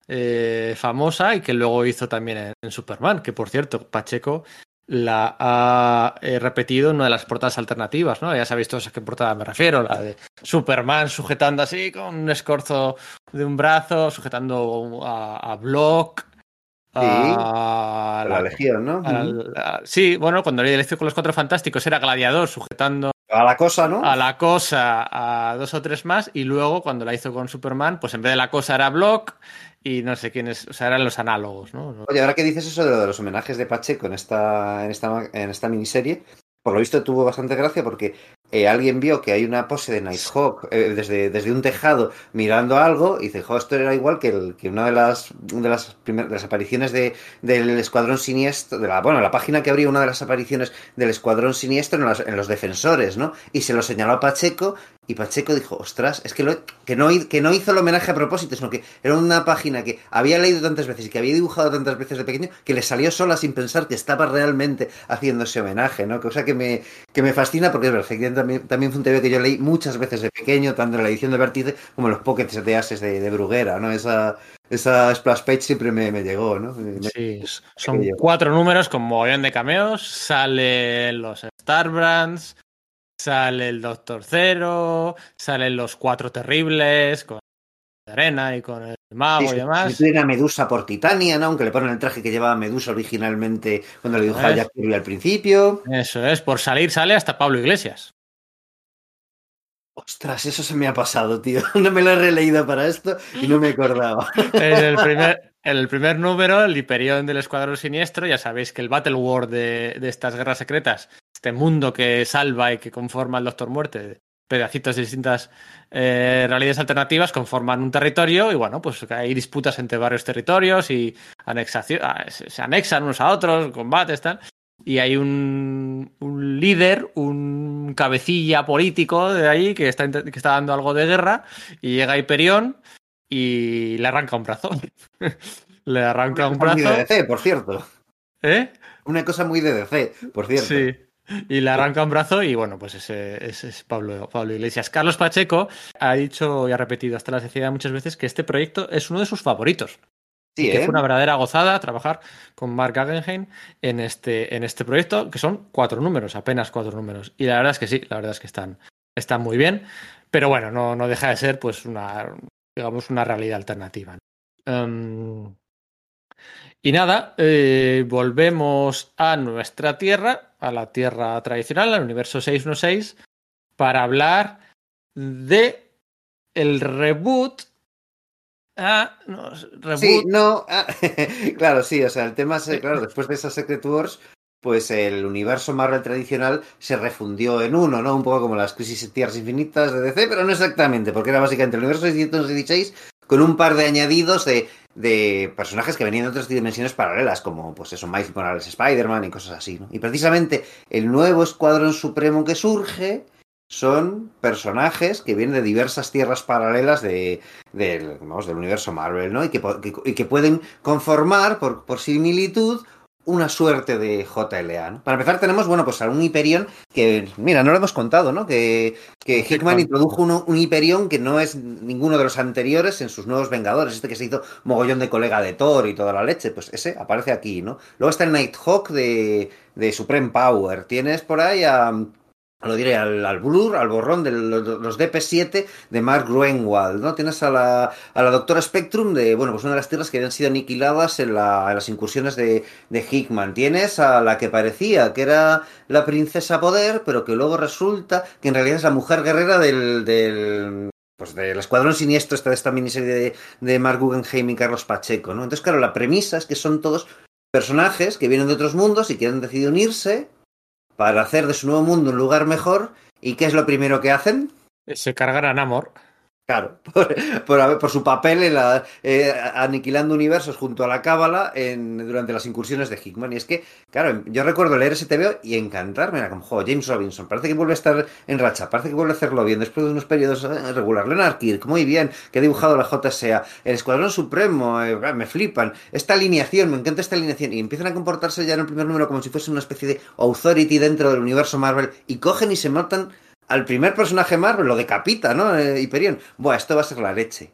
eh, famosa y que luego hizo también en, en, Superman, que por cierto, Pacheco la ha eh, repetido en una de las portadas alternativas, ¿no? Ya sabéis todos a qué portada me refiero, la de Superman sujetando así con un escorzo de un brazo, sujetando a, a Block. Sí, a la, la, Legión, ¿no? A la, sí, bueno, cuando le hizo con los Cuatro Fantásticos era Gladiador sujetando a la cosa, ¿no? A la cosa, a dos o tres más, y luego cuando la hizo con Superman, pues en vez de la cosa era Block y no sé quiénes, o sea, eran los análogos, ¿no? Oye, ahora que dices eso de, lo de los homenajes de Pacheco en esta, en esta, en esta miniserie, por lo visto tuvo bastante gracia porque eh, alguien vio que hay una pose de Nighthawk eh, desde, desde un tejado mirando algo y dice, esto era igual que, el, que una de las, de las, apariciones de, del Escuadrón Siniestro, de la, bueno, la página que abría una de las apariciones del Escuadrón Siniestro en, en los defensores, ¿no? Y se lo señaló a Pacheco y Pacheco dijo, ostras, es que, lo, que, no, que no hizo el homenaje a propósito, sino que era una página que había leído tantas veces y que había dibujado tantas veces de pequeño que le salió sola sin pensar que estaba realmente haciendo ese homenaje, ¿no? Cosa que me, que me fascina porque es verdad, también, también fue un TV que yo leí muchas veces de pequeño, tanto en la edición de Vértice como en los pockets de Ases de, de Bruguera, ¿no? Esa, esa splash page siempre me, me llegó, ¿no? Me, sí, son cuatro números con mogollón de cameos, salen los Starbrands, sale el Doctor Cero, salen los Cuatro Terribles, con Arena y con el mago sí, y demás. Sí, una Medusa por Titania, ¿no? Aunque le ponen el traje que llevaba Medusa originalmente cuando le dibujaba Jack Kirby al principio. Eso es, por salir sale hasta Pablo Iglesias. Ostras, eso se me ha pasado, tío. No me lo he releído para esto y no me acordaba. En el primer, en el primer número, el Hiperión del Escuadrón Siniestro, ya sabéis que el Battle War de, de, estas guerras secretas, este mundo que salva y que conforma el Doctor Muerte, pedacitos de distintas eh, realidades alternativas, conforman un territorio y bueno, pues hay disputas entre varios territorios y anexación, se anexan unos a otros, combates, tal y hay un, un, líder, un cabecilla político de ahí que está, que está dando algo de guerra y llega Hyperion y le arranca un brazo. le arranca un brazo. Muy de DC, por cierto. ¿Eh? Una cosa muy de DC, por cierto. Sí. Y le arranca un brazo y bueno, pues ese, ese es Pablo, Pablo Iglesias. Carlos Pacheco ha dicho y ha repetido hasta la saciedad muchas veces que este proyecto es uno de sus favoritos. Sí, que ¿eh? fue una verdadera gozada trabajar con Mark Guggenheim en este, en este proyecto, que son cuatro números, apenas cuatro números. Y la verdad es que sí, la verdad es que están, están muy bien. Pero bueno, no, no deja de ser pues una, digamos, una realidad alternativa. Um, y nada, eh, volvemos a nuestra Tierra, a la Tierra tradicional, al universo 616, para hablar de el reboot Ah, no, reboot. Sí, no, ah, claro, sí, o sea, el tema es, claro, después de esa Secret Wars, pues el universo Marvel tradicional se refundió en uno, ¿no? Un poco como las crisis en tierras infinitas de DC, pero no exactamente, porque era básicamente el universo 616 con un par de añadidos de, de personajes que venían de otras dimensiones paralelas, como pues eso, Miles Morales, Spider-Man y cosas así, ¿no? Y precisamente el nuevo Escuadrón Supremo que surge son personajes que vienen de diversas tierras paralelas de, de, del universo Marvel, ¿no? Y que, que, y que pueden conformar, por, por, similitud, una suerte de JLA, ¿no? Para empezar tenemos, bueno, pues a un Hyperion que, mira, no lo hemos contado, ¿no? Que, que Hickman introdujo uno, un Hyperion que no es ninguno de los anteriores en sus nuevos Vengadores, este que se hizo mogollón de colega de Thor y toda la leche, pues ese aparece aquí, ¿no? Luego está el Nighthawk de, de Supreme Power, tienes por ahí a lo diré, al, al blur, al borrón de los, los DP7 de Mark Gruenwald, ¿no? Tienes a la, a la doctora Spectrum de, bueno, pues una de las tierras que habían sido aniquiladas en, la, en las incursiones de, de, Hickman. Tienes a la que parecía que era la princesa poder, pero que luego resulta que en realidad es la mujer guerrera del, del pues del escuadrón siniestro esta de esta miniserie de, de Mark Guggenheim y Carlos Pacheco, ¿no? Entonces, claro, la premisa es que son todos personajes que vienen de otros mundos y que han decidido unirse para hacer de su nuevo mundo un lugar mejor. ¿Y qué es lo primero que hacen? Se cargan a Namor. Claro, por, por, su papel en la, eh, aniquilando universos junto a la Cábala en, durante las incursiones de Hickman. Y es que, claro, yo recuerdo leer ese TVO y encantarme. Era como, James Robinson, parece que vuelve a estar en racha, parece que vuelve a hacerlo bien después de unos periodos eh, regular. Leonard Kirk, muy bien, que ha dibujado la JSA. El Escuadrón Supremo, eh, me flipan. Esta alineación, me encanta esta alineación. Y empiezan a comportarse ya en el primer número como si fuese una especie de authority dentro del universo Marvel. Y cogen y se matan al primer personaje Marvel, lo decapita, ¿no? Eh, Hyperion. Buah, esto va a ser la leche.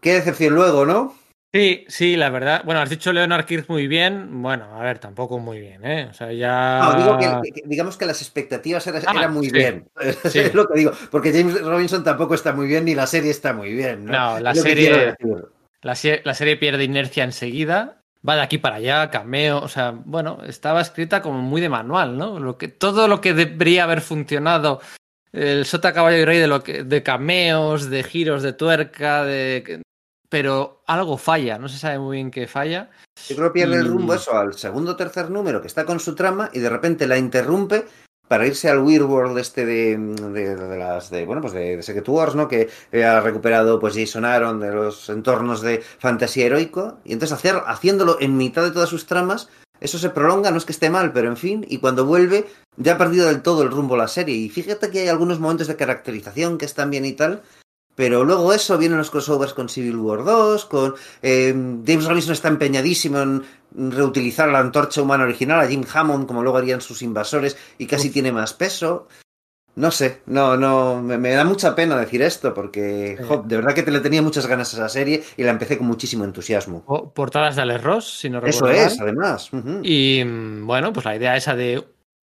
Qué decepción luego, ¿no? Sí, sí, la verdad. Bueno, has dicho Leonard Kirk muy bien. Bueno, a ver, tampoco muy bien, ¿eh? O sea, ya. No, digo que, que digamos que las expectativas eran, ah, muy sí, bien. Sí. es lo que digo. Porque James Robinson tampoco está muy bien, ni la serie está muy bien. No, no la, serie, la, la serie pierde inercia enseguida. Va de aquí para allá, cameo. O sea, bueno, estaba escrita como muy de manual, ¿no? Lo que, todo lo que debería haber funcionado el Sota Caballo y Rey de, lo que, de cameos, de giros de tuerca, de pero algo falla, no se sabe muy bien qué falla. Yo creo que pierde y... el rumbo eso al segundo o tercer número que está con su trama y de repente la interrumpe para irse al Weird World este de, de, de las de bueno pues de, de, Secret Wars, ¿no? Que ha recuperado pues Jason Aaron de los entornos de fantasía heroico y entonces hacer, haciéndolo en mitad de todas sus tramas eso se prolonga, no es que esté mal, pero en fin, y cuando vuelve ya ha perdido del todo el rumbo la serie. Y fíjate que hay algunos momentos de caracterización que están bien y tal, pero luego eso, vienen los crossovers con Civil War 2, con eh, James Robinson está empeñadísimo en reutilizar la antorcha humana original, a Jim Hammond, como luego harían sus invasores, y casi Uf. tiene más peso. No sé, no, no, me, me, da mucha pena decir esto porque jo, de verdad que te le tenía muchas ganas a esa serie y la empecé con muchísimo entusiasmo. O, portadas de Alex Ross, si no Eso es, además. Uh -huh. Y bueno, pues la idea esa de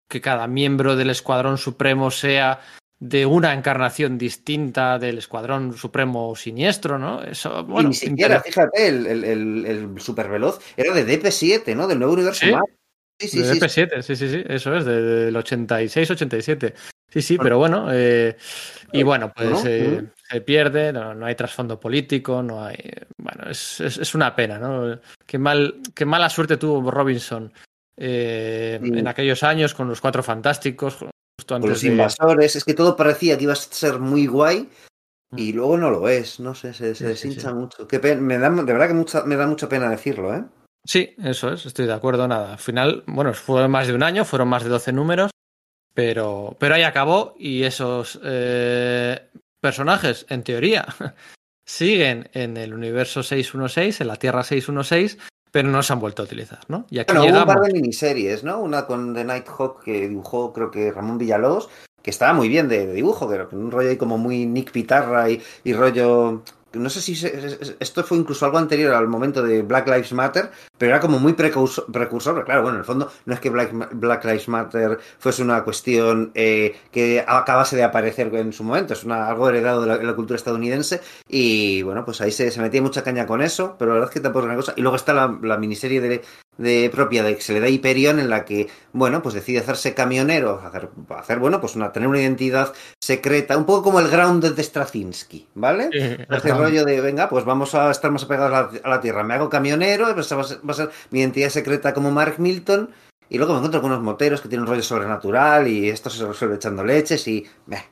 que cada miembro del Escuadrón Supremo sea de una encarnación distinta del Escuadrón Supremo Siniestro, ¿no? Eso, bueno, y ni siquiera, fíjate, el, el, el, el superveloz era de DP7, ¿no? Del nuevo universo ¿Sí? Sí, sí, de sí, DP7, sí, sí, sí, eso es, del 86-87. Sí, sí, pero bueno, eh, y bueno, pues ¿no? eh, se pierde, no, no, hay trasfondo político, no hay. Bueno, es, es, es, una pena, ¿no? Qué, mal, qué mala suerte tuvo Robinson eh, sí. en aquellos años con los cuatro fantásticos, justo antes. Con los invasores, es que todo parecía que iba a ser muy guay. Y luego no lo es, no sé, se, se sí, deshincha sí, mucho. Qué pena, me da, de verdad que mucha, me da mucha pena decirlo, ¿eh? Sí, eso es, estoy de acuerdo, nada. Al final, bueno, fue más de un año, fueron más de 12 números, pero, pero ahí acabó y esos eh, personajes, en teoría, siguen en el universo 616, en la Tierra 616, pero no se han vuelto a utilizar, ¿no? Y aquí bueno, llegamos... hubo un par de miniseries, ¿no? Una con The Nighthawk que dibujó, creo que Ramón Villalobos, que estaba muy bien de, de dibujo, pero con un rollo ahí como muy Nick Pitarra y, y rollo no sé si se, esto fue incluso algo anterior al momento de Black Lives Matter, pero era como muy precursor, precursor claro, bueno, en el fondo no es que Black, Black Lives Matter fuese una cuestión eh, que acabase de aparecer en su momento, es una, algo heredado de la, de la, cultura estadounidense y bueno, pues ahí se, se, metía mucha caña con eso, pero la verdad es que tampoco es una cosa. Y luego está la, la miniserie de, de propia de que se le da Hyperion en la que, bueno, pues decide hacerse camionero, hacer, hacer bueno, pues una, tener una identidad secreta, un poco como el grounded de Straczynski, ¿vale? Ese rollo de, venga, pues vamos a estar más apegados a la, a la Tierra, me hago camionero, pues va a, ser, mi identidad secreta como Mark Milton, y luego me encuentro con unos moteros que tienen un rollo sobrenatural y esto se resuelve echando leches y... Meh,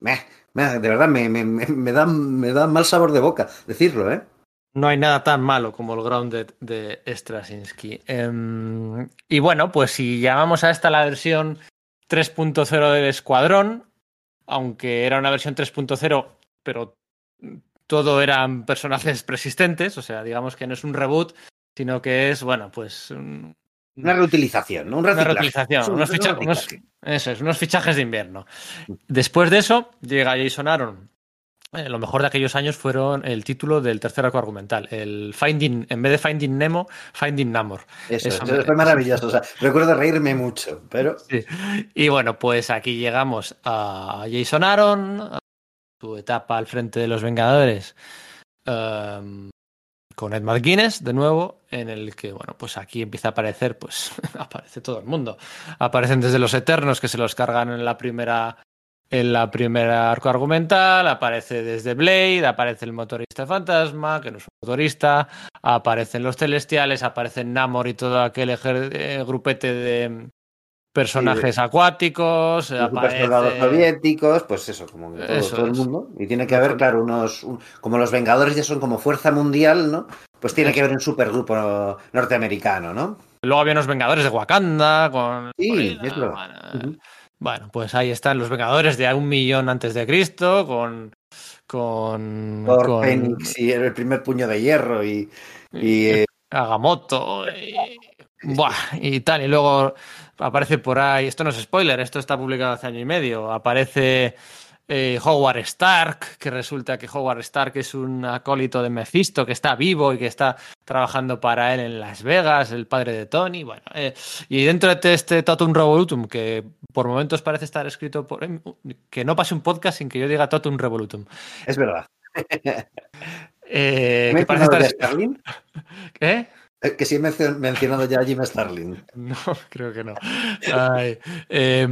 meh, meh, de verdad me, me, me, da, me da mal sabor de boca decirlo, ¿eh? No hay nada tan malo como el Grounded de Straczynski. Um, y bueno, pues si llamamos a esta la versión 3.0 del Escuadrón, aunque era una versión 3.0, pero todo eran personajes persistentes, o sea, digamos que no es un reboot, sino que es, bueno, pues... Un, una reutilización, ¿no? Un una reutilización, unos, ficha unos, eso es, unos fichajes de invierno. Después de eso, llega Jason Aaron eh, lo mejor de aquellos años fueron el título del tercer arco argumental, el Finding, en vez de Finding Nemo, Finding Namor. Eso, eso fue maravilloso, o sea, recuerdo reírme mucho, pero... Sí. Y bueno, pues aquí llegamos a Jason Aaron, a su etapa al frente de los Vengadores, um, con Ed McGuinness de nuevo, en el que, bueno, pues aquí empieza a aparecer, pues aparece todo el mundo. Aparecen desde los Eternos, que se los cargan en la primera en la primera arco argumental aparece desde Blade, aparece el motorista fantasma, que no es un motorista, aparecen los celestiales, aparecen Namor y todo aquel eh, grupete de personajes sí, acuáticos, soldados soviéticos, pues eso, como todo, eso todo el mundo. Y tiene que haber, claro, unos, un, como los Vengadores ya son como fuerza mundial, ¿no? Pues tiene que haber un supergrupo norteamericano, ¿no? Luego había unos Vengadores de Wakanda, con... Sí, es lo... Bueno, uh -huh. Bueno, pues ahí están los Vengadores de un millón antes de Cristo, con. con. Thor, con... Phoenix y el primer puño de hierro y. y eh... Agamotto y, buah, y tal. Y luego aparece por ahí. Esto no es spoiler, esto está publicado hace año y medio. Aparece eh, Howard Stark, que resulta que Howard Stark es un acólito de Mephisto que está vivo y que está trabajando para él en Las Vegas, el padre de Tony. Bueno, eh, y dentro de este Totum Revolutum, que por momentos parece estar escrito por. que no pase un podcast sin que yo diga Totum Revolutum. Es verdad. eh, ¿Qué parece estar... ¿Qué? Que sí he mencionado ya a Jim Starlin. No, creo que no. eh,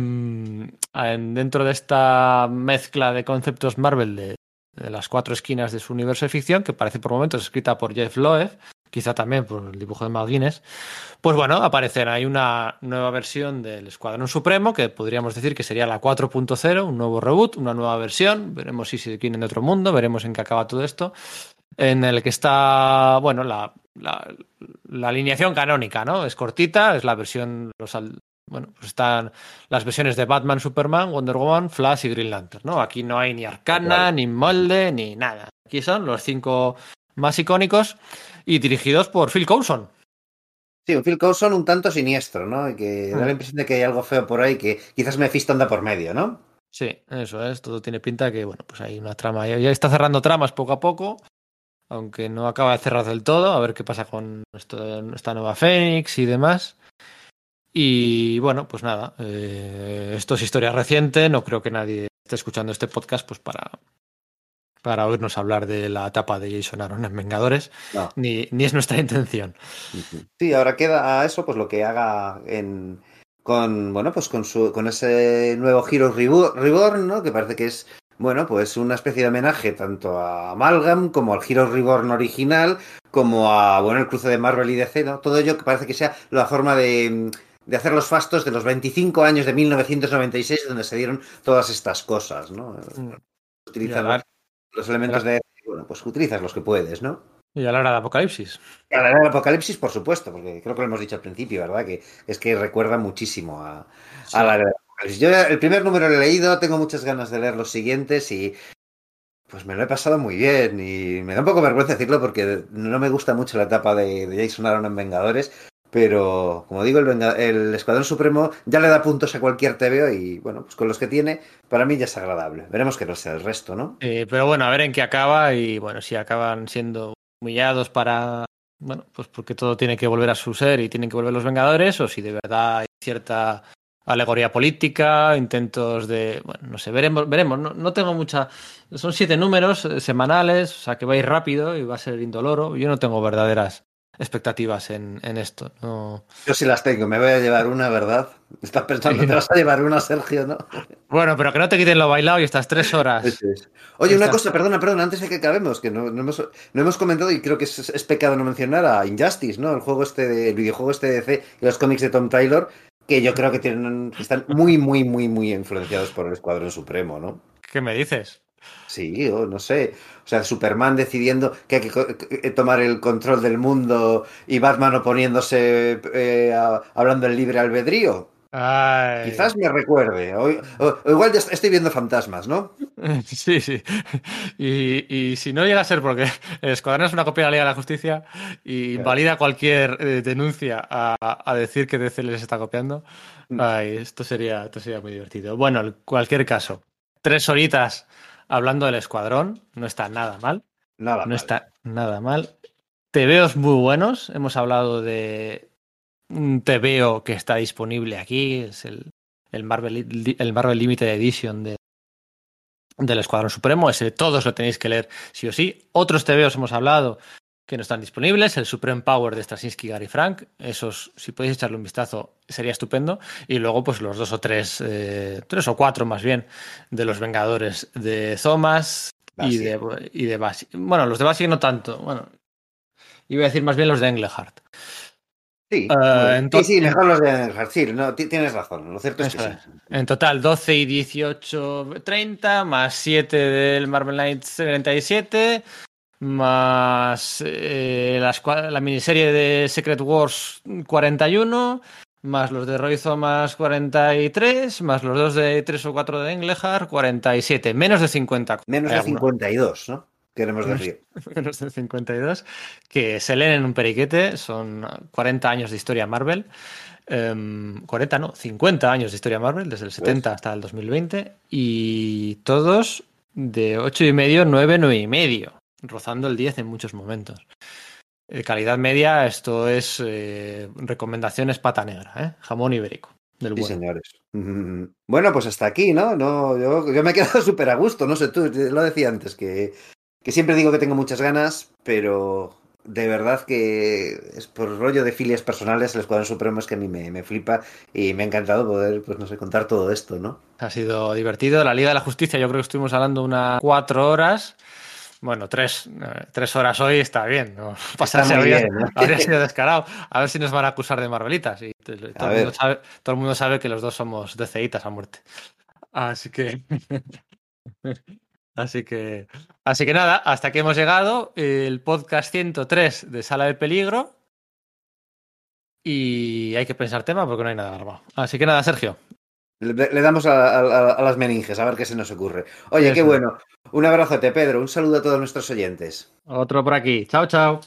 dentro de esta mezcla de conceptos Marvel de, las cuatro esquinas de su universo de ficción, que parece por momentos escrita por Jeff Loeb, quizá también por el dibujo de McGuinness, pues bueno, aparecerá hay una nueva versión del Escuadrón Supremo, que podríamos decir que sería la 4.0, un nuevo reboot, una nueva versión, veremos si se vienen de otro mundo, veremos en qué acaba todo esto, en el que está, bueno, la la, la, alineación canónica, ¿no? Es cortita, es la versión. Los, bueno, pues están las versiones de Batman, Superman, Wonder Woman, Flash y Green Lantern, ¿no? Aquí no hay ni Arcana, ni Molde, ni nada. Aquí son los cinco más icónicos y dirigidos por Phil Coulson. Sí, un Phil Coulson un tanto siniestro, ¿no? Y que da la impresión de que hay algo feo por ahí que quizás Mephisto anda por medio, ¿no? Sí, eso es. Todo tiene pinta que, bueno, pues hay una trama. Ya está cerrando tramas poco a poco aunque no acaba de cerrar del todo, a ver qué pasa con esto, esta nueva Fénix y demás. Y bueno, pues nada, eh, esto es historia reciente, no creo que nadie esté escuchando este podcast pues para, para oírnos hablar de la etapa de Jason Aaron en Vengadores, no. ni, ni, es nuestra intención. Sí, ahora queda a eso pues lo que haga en con bueno pues con su con ese nuevo Hero Reborn, ¿no? Que parece que es bueno, pues una especie de homenaje tanto a Amalgam como al Hero Reborn original, como a, bueno, el cruce de Marvel y DC, ¿no? Todo ello que parece que sea la forma de, de hacer los fastos de los 25 años de 1996 donde se dieron todas estas cosas, ¿no? Utilizar los, los, elementos de... Bueno, pues utilizas los que puedes, ¿no? Y a la hora de Apocalipsis. A la hora de Apocalipsis, por supuesto, porque creo que lo hemos dicho al principio, ¿verdad? Que es que recuerda muchísimo a, sí. a la yo el primer número lo he leído, tengo muchas ganas de leer los siguientes y pues me lo he pasado muy bien y me da un poco vergüenza decirlo porque no me gusta mucho la etapa de, Jason Aaron en Vengadores, pero como digo, el, Escuadrón Supremo ya le da puntos a cualquier TVO y bueno, pues con los que tiene, para mí ya es agradable. Veremos que no sea el resto, ¿no? Eh, pero bueno, a ver en qué acaba y bueno, si acaban siendo humillados para... Bueno, pues porque todo tiene que volver a su ser y tienen que volver los Vengadores o si de verdad hay cierta alegoría política, intentos de, bueno, no sé, veremos, veremos, no, no, tengo mucha, son siete números semanales, o sea que va a ir rápido y va a ser indoloro, yo no tengo verdaderas expectativas en, en esto. No... Yo sí las tengo, me voy a llevar una, ¿verdad? Estás pensando, sí, te vas a llevar una, Sergio, ¿no? Bueno, pero que no te quiten lo bailado y estas tres horas. Oye, una cosa, perdona, perdona, antes de que acabemos, que no, no, hemos, no hemos comentado y creo que es, es, pecado no mencionar a Injustice, ¿no? El juego este, de, el videojuego este de DC y los cómics de Tom Taylor, que yo creo que tienen, están muy, muy, muy, muy influenciados por el Escuadrón Supremo, ¿no? ¿Qué me dices? Sí, o no sé. O sea, Superman decidiendo que hay que tomar el control del mundo y Batman oponiéndose, eh, a, hablando en libre albedrío. Ay. Quizás me recuerde. O, o, o, igual ya estoy viendo fantasmas, ¿no? Sí, sí. Y, y, si no llega a ser porque el Escuadrón es una copia de la Liga de la Justicia y claro. valida cualquier eh, denuncia a, a, decir que DC les está copiando, mm. ay, esto sería, esto sería muy divertido. Bueno, en cualquier caso, tres horitas hablando del Escuadrón, no está nada mal. Nada no mal. está nada mal. TVOs muy buenos. Hemos hablado de un TVO que está disponible aquí, es el, el Marvel, el Marvel Limited Edition de, del Escuadrón Supremo. Ese todos lo tenéis que leer sí o sí. Otros TVOs hemos hablado que no están disponibles. El Supreme Power de Straczynski, Gary Frank. Esos, si podéis echarle un vistazo, sería estupendo. Y luego, pues los dos o tres, eh, tres o cuatro más bien, de los Vengadores de Thomas y de, y de. Bueno, los de Basi no tanto. Bueno, iba a decir más bien los de Englehart. Sí, uh, en sí, sí, mejor los de Englehart. Sí, no, tienes razón. Lo cierto es que sí. En total, 12 y 18, 30, más 7 del Marvel Knights 37 más eh, la, la, miniserie de Secret Wars 41, más los de Roy Thomas 43, más los dos de 3 o 4 de Englehart 47, menos de 50. Menos de 52, ¿no? Queremos decir. Menos de 52, que se leen en un periquete, son 40 años de historia Marvel. 40, no, 50 años de historia Marvel, desde el 70 hasta el 2020, y todos de 8 y medio, 9, 9 y medio, rozando el 10 en muchos momentos. De calidad media, esto es eh, recomendaciones pata negra, ¿eh? jamón ibérico. Del sí, señores. Bueno, pues hasta aquí, ¿no? no yo, yo me he quedado súper a gusto, no sé, tú lo decía antes, que, que siempre digo que tengo muchas ganas, pero de verdad que es por rollo de filias personales el Escuadrón Supremo es que a mí me, me, flipa y me ha encantado poder, pues no sé, contar todo esto, ¿no? Ha sido divertido. La Liga de la Justicia, yo creo que estuvimos hablando unas cuatro horas. Bueno, tres, eh, tres horas hoy está bien, ¿no? Pasarse habría, bien, ¿no? habría sido descarado. A ver si nos van a acusar de Marvelitas. Y todo, el mundo sabe, todo el mundo sabe que los dos somos DCitas a muerte. Así que. Así que, así que nada, hasta aquí hemos llegado. El podcast 103 de Sala de Peligro. Y hay que pensar tema porque no hay nada grabado. Así que nada, Sergio. Le, le damos a, a, a, las meninges a ver qué se nos ocurre. Oye, Eso. qué bueno. Un abrazote, Pedro. Un saludo a todos nuestros oyentes. Otro por aquí. Chao, chao.